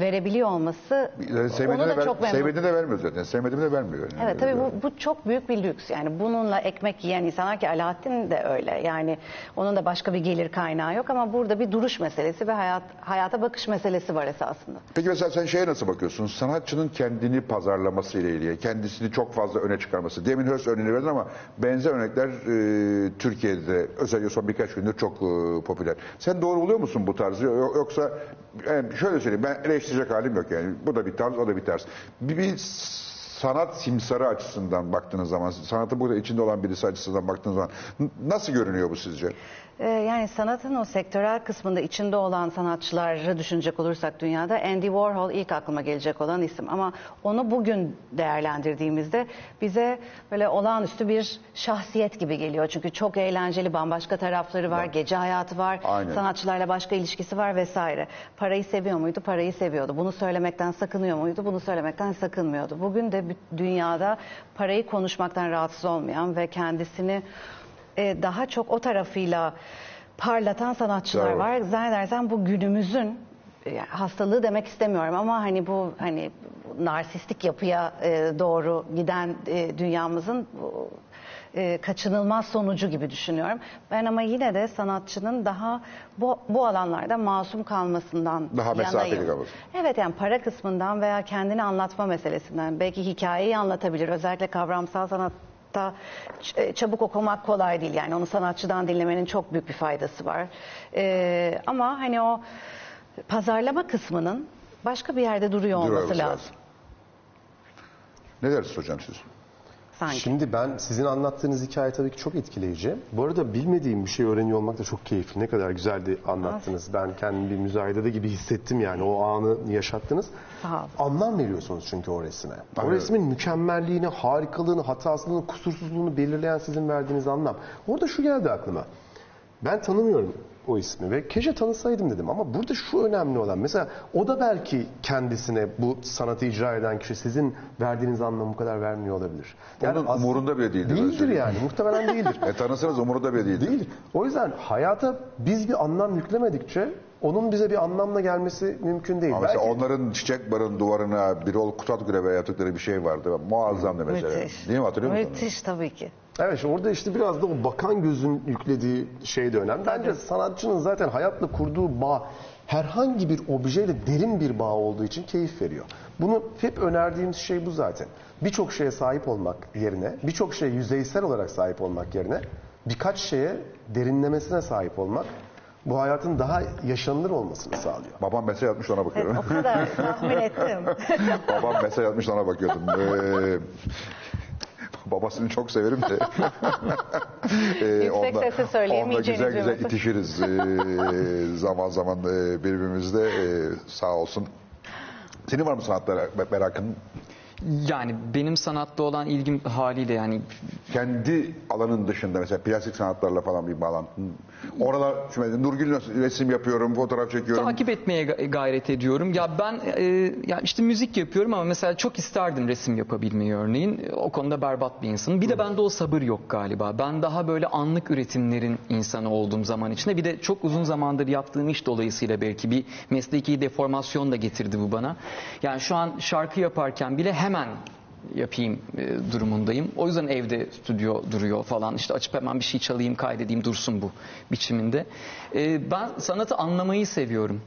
F: verebiliyor olması
A: Yani
F: onu da
A: ver,
F: çok memnun.
A: sevmediğini de vermiyor zaten. Sevmediğini de vermiyor. Yani.
F: Evet tabii bu, bu çok büyük bir lüks. Yani bununla ekmek yiyen insanlar ki Alaaddin de öyle. Yani onun da başka bir gelir kaynağı yok ama burada bir duruş meselesi ve hayat hayata bakış meselesi var esasında.
A: Peki mesela sen şeye nasıl bakıyorsun? Sanatçının kendini pazarlaması ile ilgili, kendisini çok fazla öne çıkarması. Demin Hörs örneğini verdin ama benzer örnekler e, Türkiye'de özellikle son birkaç gündür çok e, popüler. Sen doğru buluyor musun bu tarzı? Yo- Yoksa yani şöyle söyleyeyim ben eleştirecek halim yok yani. Bu da bir tarz, o da bir tarz. Bir, bir sanat simsarı açısından baktığınız zaman, sanatın burada içinde olan birisi açısından baktığınız zaman nasıl görünüyor bu sizce?
F: Ee, yani sanatın o sektörel kısmında içinde olan sanatçıları düşünecek olursak dünyada Andy Warhol ilk aklıma gelecek olan isim. Ama onu bugün değerlendirdiğimizde bize böyle olağanüstü bir şahsiyet gibi geliyor. Çünkü çok eğlenceli bambaşka tarafları var, gece hayatı var,
A: Aynen.
F: sanatçılarla başka ilişkisi var vesaire. Parayı seviyor muydu? Parayı seviyordu. Bunu söylemekten sakınıyor muydu? Bunu söylemekten sakınmıyordu. Bugün de dünyada parayı konuşmaktan rahatsız olmayan ve kendisini e, daha çok o tarafıyla parlatan sanatçılar
A: Doğru.
F: var. Zannedersem bu günümüzün e, hastalığı demek istemiyorum ama hani bu hani narsistik yapıya e, doğru giden e, dünyamızın bu, e, kaçınılmaz sonucu gibi düşünüyorum. Ben ama yine de sanatçının daha bu, bu alanlarda masum kalmasından
A: Daha mesafeli kalması.
F: Evet yani para kısmından veya kendini anlatma meselesinden belki hikayeyi anlatabilir. Özellikle kavramsal sanatta ç- e, çabuk okumak kolay değil. Yani onu sanatçıdan dinlemenin çok büyük bir faydası var. Ee, ama hani o pazarlama kısmının başka bir yerde duruyor olması
A: olması
F: lazım.
A: lazım. Ne dersiniz hocam siz?
F: Sanki.
D: Şimdi ben sizin anlattığınız hikaye tabii ki çok etkileyici. Bu arada bilmediğim bir şey öğreniyor olmak da çok keyifli. Ne kadar güzeldi anlattınız. Ben kendimi bir müzayedede gibi hissettim yani o anı yaşattınız.
F: Sağ ol.
D: Anlam veriyorsunuz çünkü o resme. O resmin mükemmelliğini, harikalığını, hatasızlığını, kusursuzluğunu belirleyen sizin verdiğiniz anlam. Orada şu geldi aklıma. Ben tanımıyorum o ismi ve keşke tanısaydım dedim ama burada şu önemli olan mesela o da belki kendisine bu sanatı icra eden kişi sizin verdiğiniz anlamı bu kadar vermiyor olabilir.
A: Onun
D: aslında-
A: umurunda bile değildir.
D: Değildir yani muhtemelen değildir.
A: E, tanısanız umurunda bile değildir.
D: Değil. O yüzden hayata biz bir anlam yüklemedikçe onun bize bir anlamla gelmesi mümkün değil.
A: Ama mesela
D: Belki-
A: onların çiçek barın duvarına bir ol kutat grevi yaptıkları bir şey vardı. Muazzamdı mesela.
F: Müthiş.
A: Değil mi hatırlıyor musun?
F: Müthiş tabii ki.
D: Evet işte orada işte biraz da o bakan gözün yüklediği şey de önemli. Bence sanatçının zaten hayatla kurduğu bağ herhangi bir objeyle derin bir bağ olduğu için keyif veriyor. Bunu hep önerdiğimiz şey bu zaten. Birçok şeye sahip olmak yerine, birçok şeye yüzeysel olarak sahip olmak yerine birkaç şeye derinlemesine sahip olmak bu hayatın daha yaşanılır olmasını sağlıyor.
A: Babam mesaj atmış ona bakıyorum.
F: O kadar tahmin ettim.
A: Babam mesaj atmış ona bakıyordum. Ee, babasını çok severim de. Ee,
F: Yüksek sesle
A: onunla
F: söyleyemeyeceğiniz
A: güzel güzel itişiriz. Ee, zaman zaman e, birbirimizle e, sağ olsun. Senin var mı sanatlara merakın?
E: Yani benim sanatla olan ilgim haliyle yani
A: Kendi alanın dışında mesela plastik sanatlarla falan bir bağlantın. Orada şimdi Nurgül resim yapıyorum, fotoğraf çekiyorum.
E: takip etmeye ga- gayret ediyorum. Ya ben e, ya işte müzik yapıyorum ama mesela çok isterdim resim yapabilmeyi örneğin. O konuda berbat bir insanım. Bir de bende o sabır yok galiba. Ben daha böyle anlık üretimlerin insanı olduğum zaman içinde. Bir de çok uzun zamandır yaptığım iş dolayısıyla belki bir mesleki deformasyon da getirdi bu bana. Yani şu an şarkı yaparken bile hemen yapayım e, durumundayım. O yüzden evde stüdyo duruyor falan. İşte açıp hemen bir şey çalayım, kaydedeyim dursun bu biçiminde. E, ben sanatı anlamayı seviyorum.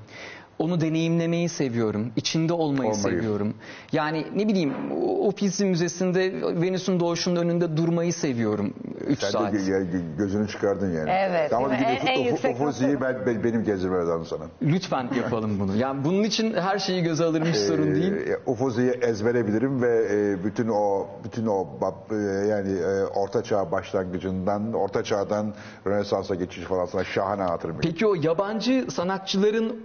E: Onu deneyimlemeyi seviyorum. içinde olmayı,
A: Olmayı.
E: seviyorum. Yani ne bileyim o Uffizi Müzesi'nde Venüs'ün doğuşunun önünde durmayı seviyorum 3
A: Sen
E: saat.
A: de gö- gö- gözünü çıkardın yani.
F: Evet, mi?
A: bir
F: En- en yüksek
A: Ufozi'yi ben, ben, benim gezdirme lazım sana.
E: Lütfen yapalım bunu. Yani bunun için her şeyi göze alırım hiç sorun değil.
A: Ee, Ufozi'yi ezbere bilirim ve e, bütün o bütün o e, yani e, Orta Çağ başlangıcından Orta Çağ'dan Rönesans'a geçiş falan sana şahane hatırım.
E: Peki o yabancı sanatçıların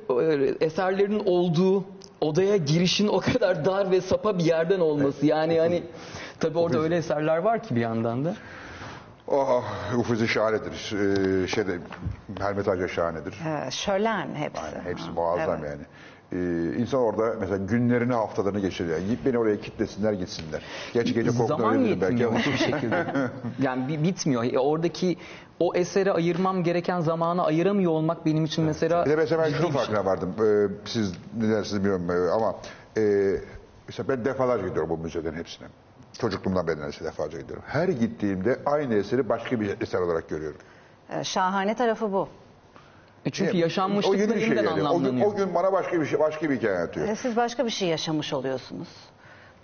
E: e, eserlerinin olduğu odaya girişin o kadar dar ve sapa bir yerden olması. Yani hani tabii orada öyle eserler var ki bir yandan da.
A: Oh, Ufozi şahanedir. Ee, şeyde Hermitage şahanedir.
F: Ee, şölen hepsi.
A: Yani hepsi muazzam
F: evet.
A: yani. Ee, insan orada mesela günlerini haftalarını geçiriyor. Yani beni oraya kitlesinler gitsinler. Gerçi gece
E: Zaman
A: korkutabilirim belki
E: yetmiyor hiçbir şekilde. Yani bi- bitmiyor. E, Oradaki o esere ayırmam gereken zamanı ayıramıyor olmak benim için mesela
A: Bir de mesela ben
E: ciddi
A: şunun
E: bir şey.
A: farkına vardım. Ee, siz ne dersiniz bilmiyorum ee, ama e, mesela ben defalarca gidiyorum bu müzelerin hepsine. Çocukluğumdan beri neredeyse defalarca gidiyorum. Her gittiğimde aynı eseri başka bir eser olarak görüyorum.
F: Ee, şahane tarafı bu.
E: E Çünkü
A: O yeni
E: yaşanmışlıklar
A: bir şey yani. O gün,
E: anlamlanıyor.
A: o gün bana başka bir şey, başka bir hikaye anlatıyor.
F: Ee, siz başka bir şey yaşamış oluyorsunuz.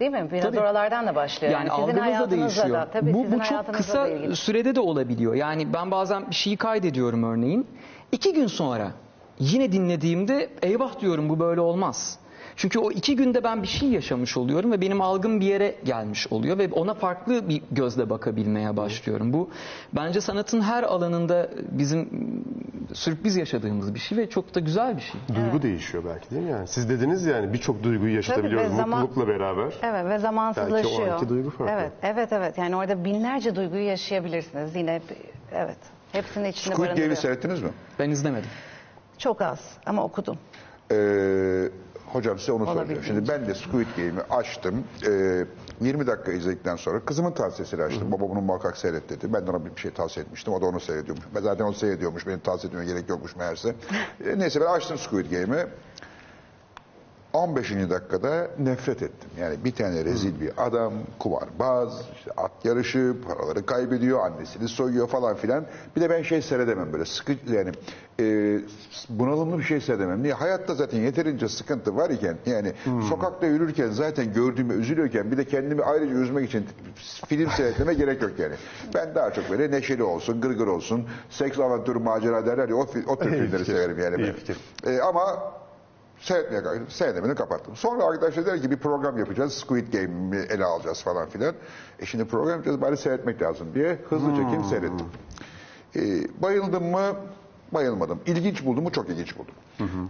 F: Değil mi? Biraz
E: Tabii.
F: oralardan da başlıyor.
E: Yani
F: sizin
E: da
F: hayatınızla
E: değişiyor.
F: da. Tabii
E: bu,
F: sizin
E: bu çok
F: hayatınızla
E: kısa
F: da ilgili.
E: sürede de olabiliyor. Yani ben bazen bir şeyi kaydediyorum örneğin. İki gün sonra yine dinlediğimde eyvah diyorum bu böyle olmaz. Çünkü o iki günde ben bir şey yaşamış oluyorum ve benim algım bir yere gelmiş oluyor ve ona farklı bir gözle bakabilmeye başlıyorum. Bu bence sanatın her alanında bizim sürpriz yaşadığımız bir şey ve çok da güzel bir şey.
D: Duygu değişiyor belki değil mi yani? Siz dediniz yani birçok duyguyu yaşatabiliyoruz
F: ve zaman-
D: mutlulukla beraber.
F: Evet ve zamansızlaşıyor.
D: Belki o anki duygu farklı.
F: Evet, evet, evet. Yani orada binlerce duyguyu yaşayabilirsiniz. Yine evet. Hepsini içinde
A: Squid Game'i seyrettiniz mi?
E: Ben izlemedim.
F: Çok az ama okudum.
A: Ee, hocam size onu soracağım. Şimdi ben de Squid Game'i açtım. Ee, 20 dakika izledikten sonra kızımın tavsiyesiyle açtım. Baba bunu muhakkak seyret dedi. Ben de ona bir şey tavsiye etmiştim. O da onu seyrediyormuş. Ben zaten onu seyrediyormuş. Benim tavsiye etmeme gerek yokmuş meğerse. Ee, neyse ben açtım Squid Game'i. 15. dakikada nefret ettim. Yani bir tane rezil bir adam, kumarbaz, işte at yarışı, paraları kaybediyor, annesini soyuyor falan filan. Bir de ben şey seyredemem böyle sıkı yani e, bunalımlı bir şey seyredemem. Niye? Hayatta zaten yeterince sıkıntı var iken yani sokakta yürürken zaten gördüğümü üzülüyorken bir de kendimi ayrıca üzmek için film seyretmeme gerek yok yani. Ben daha çok böyle neşeli olsun, gırgır olsun, seks avantürü macera derler ya o, o tür filmleri severim yani. ben. E, ama Seyretmeye kalktım. Seyredemini kapattım. Sonra arkadaşlar der ki bir program yapacağız. Squid Game'i ele alacağız falan filan. E şimdi program yapacağız bari seyretmek lazım diye hızlı çekim seyrettim. E, bayıldım mı? Bayılmadım. İlginç buldum mu? Çok ilginç buldum.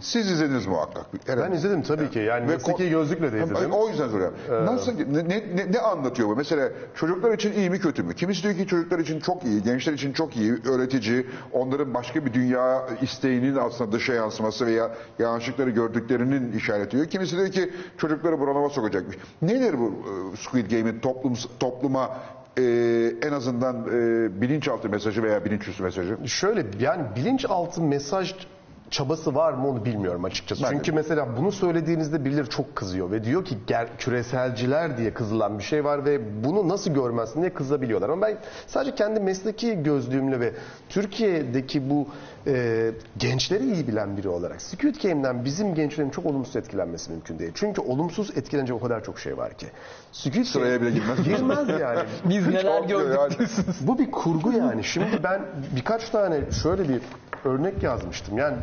A: Siz izlediniz muhakkak.
D: Ben izledim tabii ki. Yani
A: Ve
D: mesleki gözlükle de izledim.
A: O yüzden soruyorum. Nasıl, ne, ne, ne anlatıyor bu? Mesela çocuklar için iyi mi kötü mü? Kimisi diyor ki çocuklar için çok iyi, gençler için çok iyi, öğretici, onların başka bir dünya isteğinin aslında dışa yansıması veya yanlışlıkları gördüklerinin işareti diyor. Kimisi diyor ki çocukları bunalıma sokacakmış. Nedir bu e, Squid Game'in toplum, topluma e, en azından e, bilinçaltı mesajı veya bilinçüstü mesajı?
D: Şöyle yani bilinçaltı mesaj çabası var mı onu bilmiyorum açıkçası.
A: Ben de
D: Çünkü mesela bunu söylediğinizde birileri çok kızıyor ve diyor ki ger küreselciler diye kızılan bir şey var ve bunu nasıl görmezsin diye kızabiliyorlar. Ama ben sadece kendi mesleki gözlüğümle ve Türkiye'deki bu e, gençleri iyi bilen biri olarak Squid Game'den bizim gençlerin çok olumsuz etkilenmesi mümkün değil. Çünkü olumsuz etkilenecek o kadar çok şey var ki. Squid
A: Sıraya bile girmez.
D: Girmez yani.
E: Biz neler gördük.
A: yani.
D: Bu bir kurgu yani. Şimdi ben birkaç tane şöyle bir örnek yazmıştım. Yani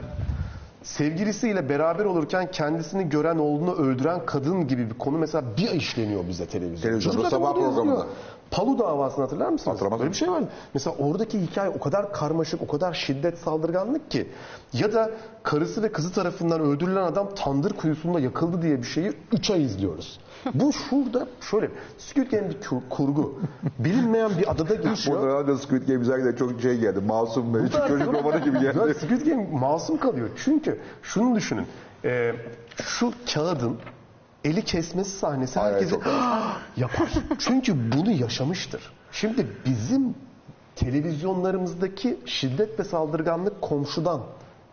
D: sevgilisiyle beraber olurken kendisini gören oğlunu öldüren kadın gibi bir konu mesela bir işleniyor bize televizyonda.
A: Televizyonda, sabah programında.
D: Palu davasını hatırlar mısınız?
A: Hatırlamaz
D: Böyle bir şey var. Mesela oradaki hikaye o kadar karmaşık, o kadar şiddet saldırganlık ki. Ya da karısı ve kızı tarafından öldürülen adam tandır kuyusunda yakıldı diye bir şeyi 3 ay izliyoruz. Bu şurada şöyle Squid Game bir kur- kurgu. Bilinmeyen bir adada geçiyor.
A: Burada da Squid Game izlerken çok şey geldi. Masum ve çocuk romanı gibi geldi.
D: Squid Game masum kalıyor. Çünkü şunu düşünün. Ee, şu kağıdın eli kesmesi sahnesi
A: Ay,
D: herkesi
A: çok-
D: yapar. Çünkü bunu yaşamıştır. Şimdi bizim televizyonlarımızdaki şiddet ve saldırganlık komşudan,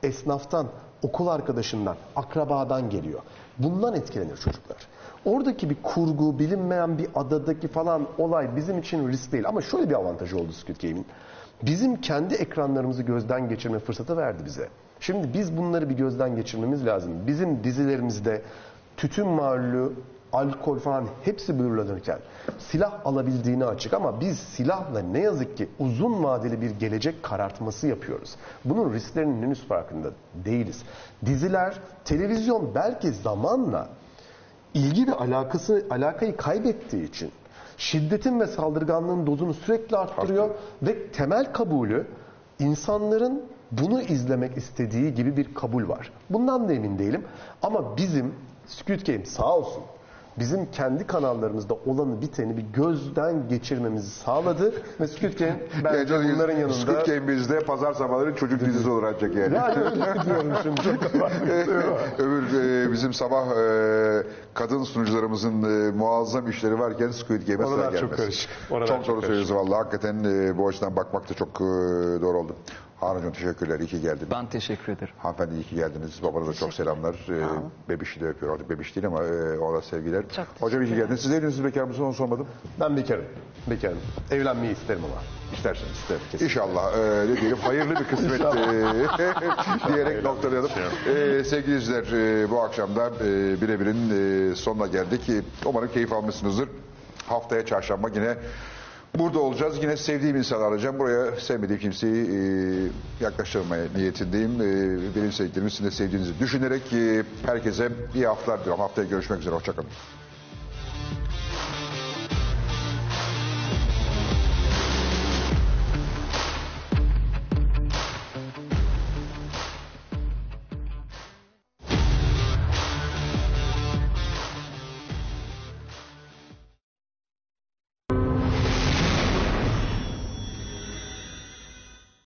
D: esnaftan, okul arkadaşından, akrabadan geliyor. Bundan etkilenir çocuklar. Oradaki bir kurgu, bilinmeyen bir adadaki falan olay bizim için risk değil. Ama şöyle bir avantajı oldu Squid Game'in. Bizim kendi ekranlarımızı gözden geçirme fırsatı verdi bize. Şimdi biz bunları bir gözden geçirmemiz lazım. Bizim dizilerimizde tütün mahallu, alkol falan hepsi buyurulurken silah alabildiğini açık ama biz silahla ne yazık ki uzun vadeli bir gelecek karartması yapıyoruz. Bunun risklerinin henüz farkında değiliz. Diziler, televizyon belki zamanla ilgi ve alakası alakayı kaybettiği için şiddetin ve saldırganlığın dozunu sürekli arttırıyor ve temel kabulü insanların bunu izlemek istediği gibi bir kabul var. Bundan da emin değilim ama bizim Squid Game sağ olsun bizim kendi kanallarımızda olanı biteni bir gözden geçirmemizi sağladı ve Squid Game bence
A: Yani
D: bunların yanında
A: Squid Game bizde pazar sabahları çocuk dizisi olur ancak yani.
D: yani öyle şimdi.
A: Öbür e, bizim sabah e, kadın sunucularımızın e, muazzam işleri varken Squid Game'e sıra
D: Oralar
A: gelmez.
D: çok karışık. Oralar
A: çok
D: çok
A: doğru söylüyorsun valla. Hakikaten e, bu açıdan bakmak da çok e, doğru oldu. Harun Hocam teşekkürler. İyi ki geldin.
E: Ben teşekkür ederim.
A: Hanımefendi iyi ki geldiniz. Babana da çok selamlar. E, bebişi de öpüyor. Artık bebiş değil ama e, ona sevgiler. Hocam iyi ki geldiniz. Siz evlisiniz bekar mısınız onu sormadım.
D: Ben bekarım. Bekarım. Evlenmeyi isterim ama.
A: İsterseniz isterim. İnşallah e, ne diyelim hayırlı bir kısmet e, diyerek noktalayalım. E, sevgili izleyiciler e, bu akşam da e, birebirin e, sonuna geldik. E, umarım keyif almışsınızdır. Haftaya çarşamba yine burada olacağız. Yine sevdiğim insanı arayacağım. Buraya sevmediğim kimseyi e, yaklaştırmaya niyetindeyim. E, benim sevdiklerimi sizin de sevdiğinizi düşünerek e, herkese iyi haftalar diliyorum. Haftaya görüşmek üzere. Hoşçakalın.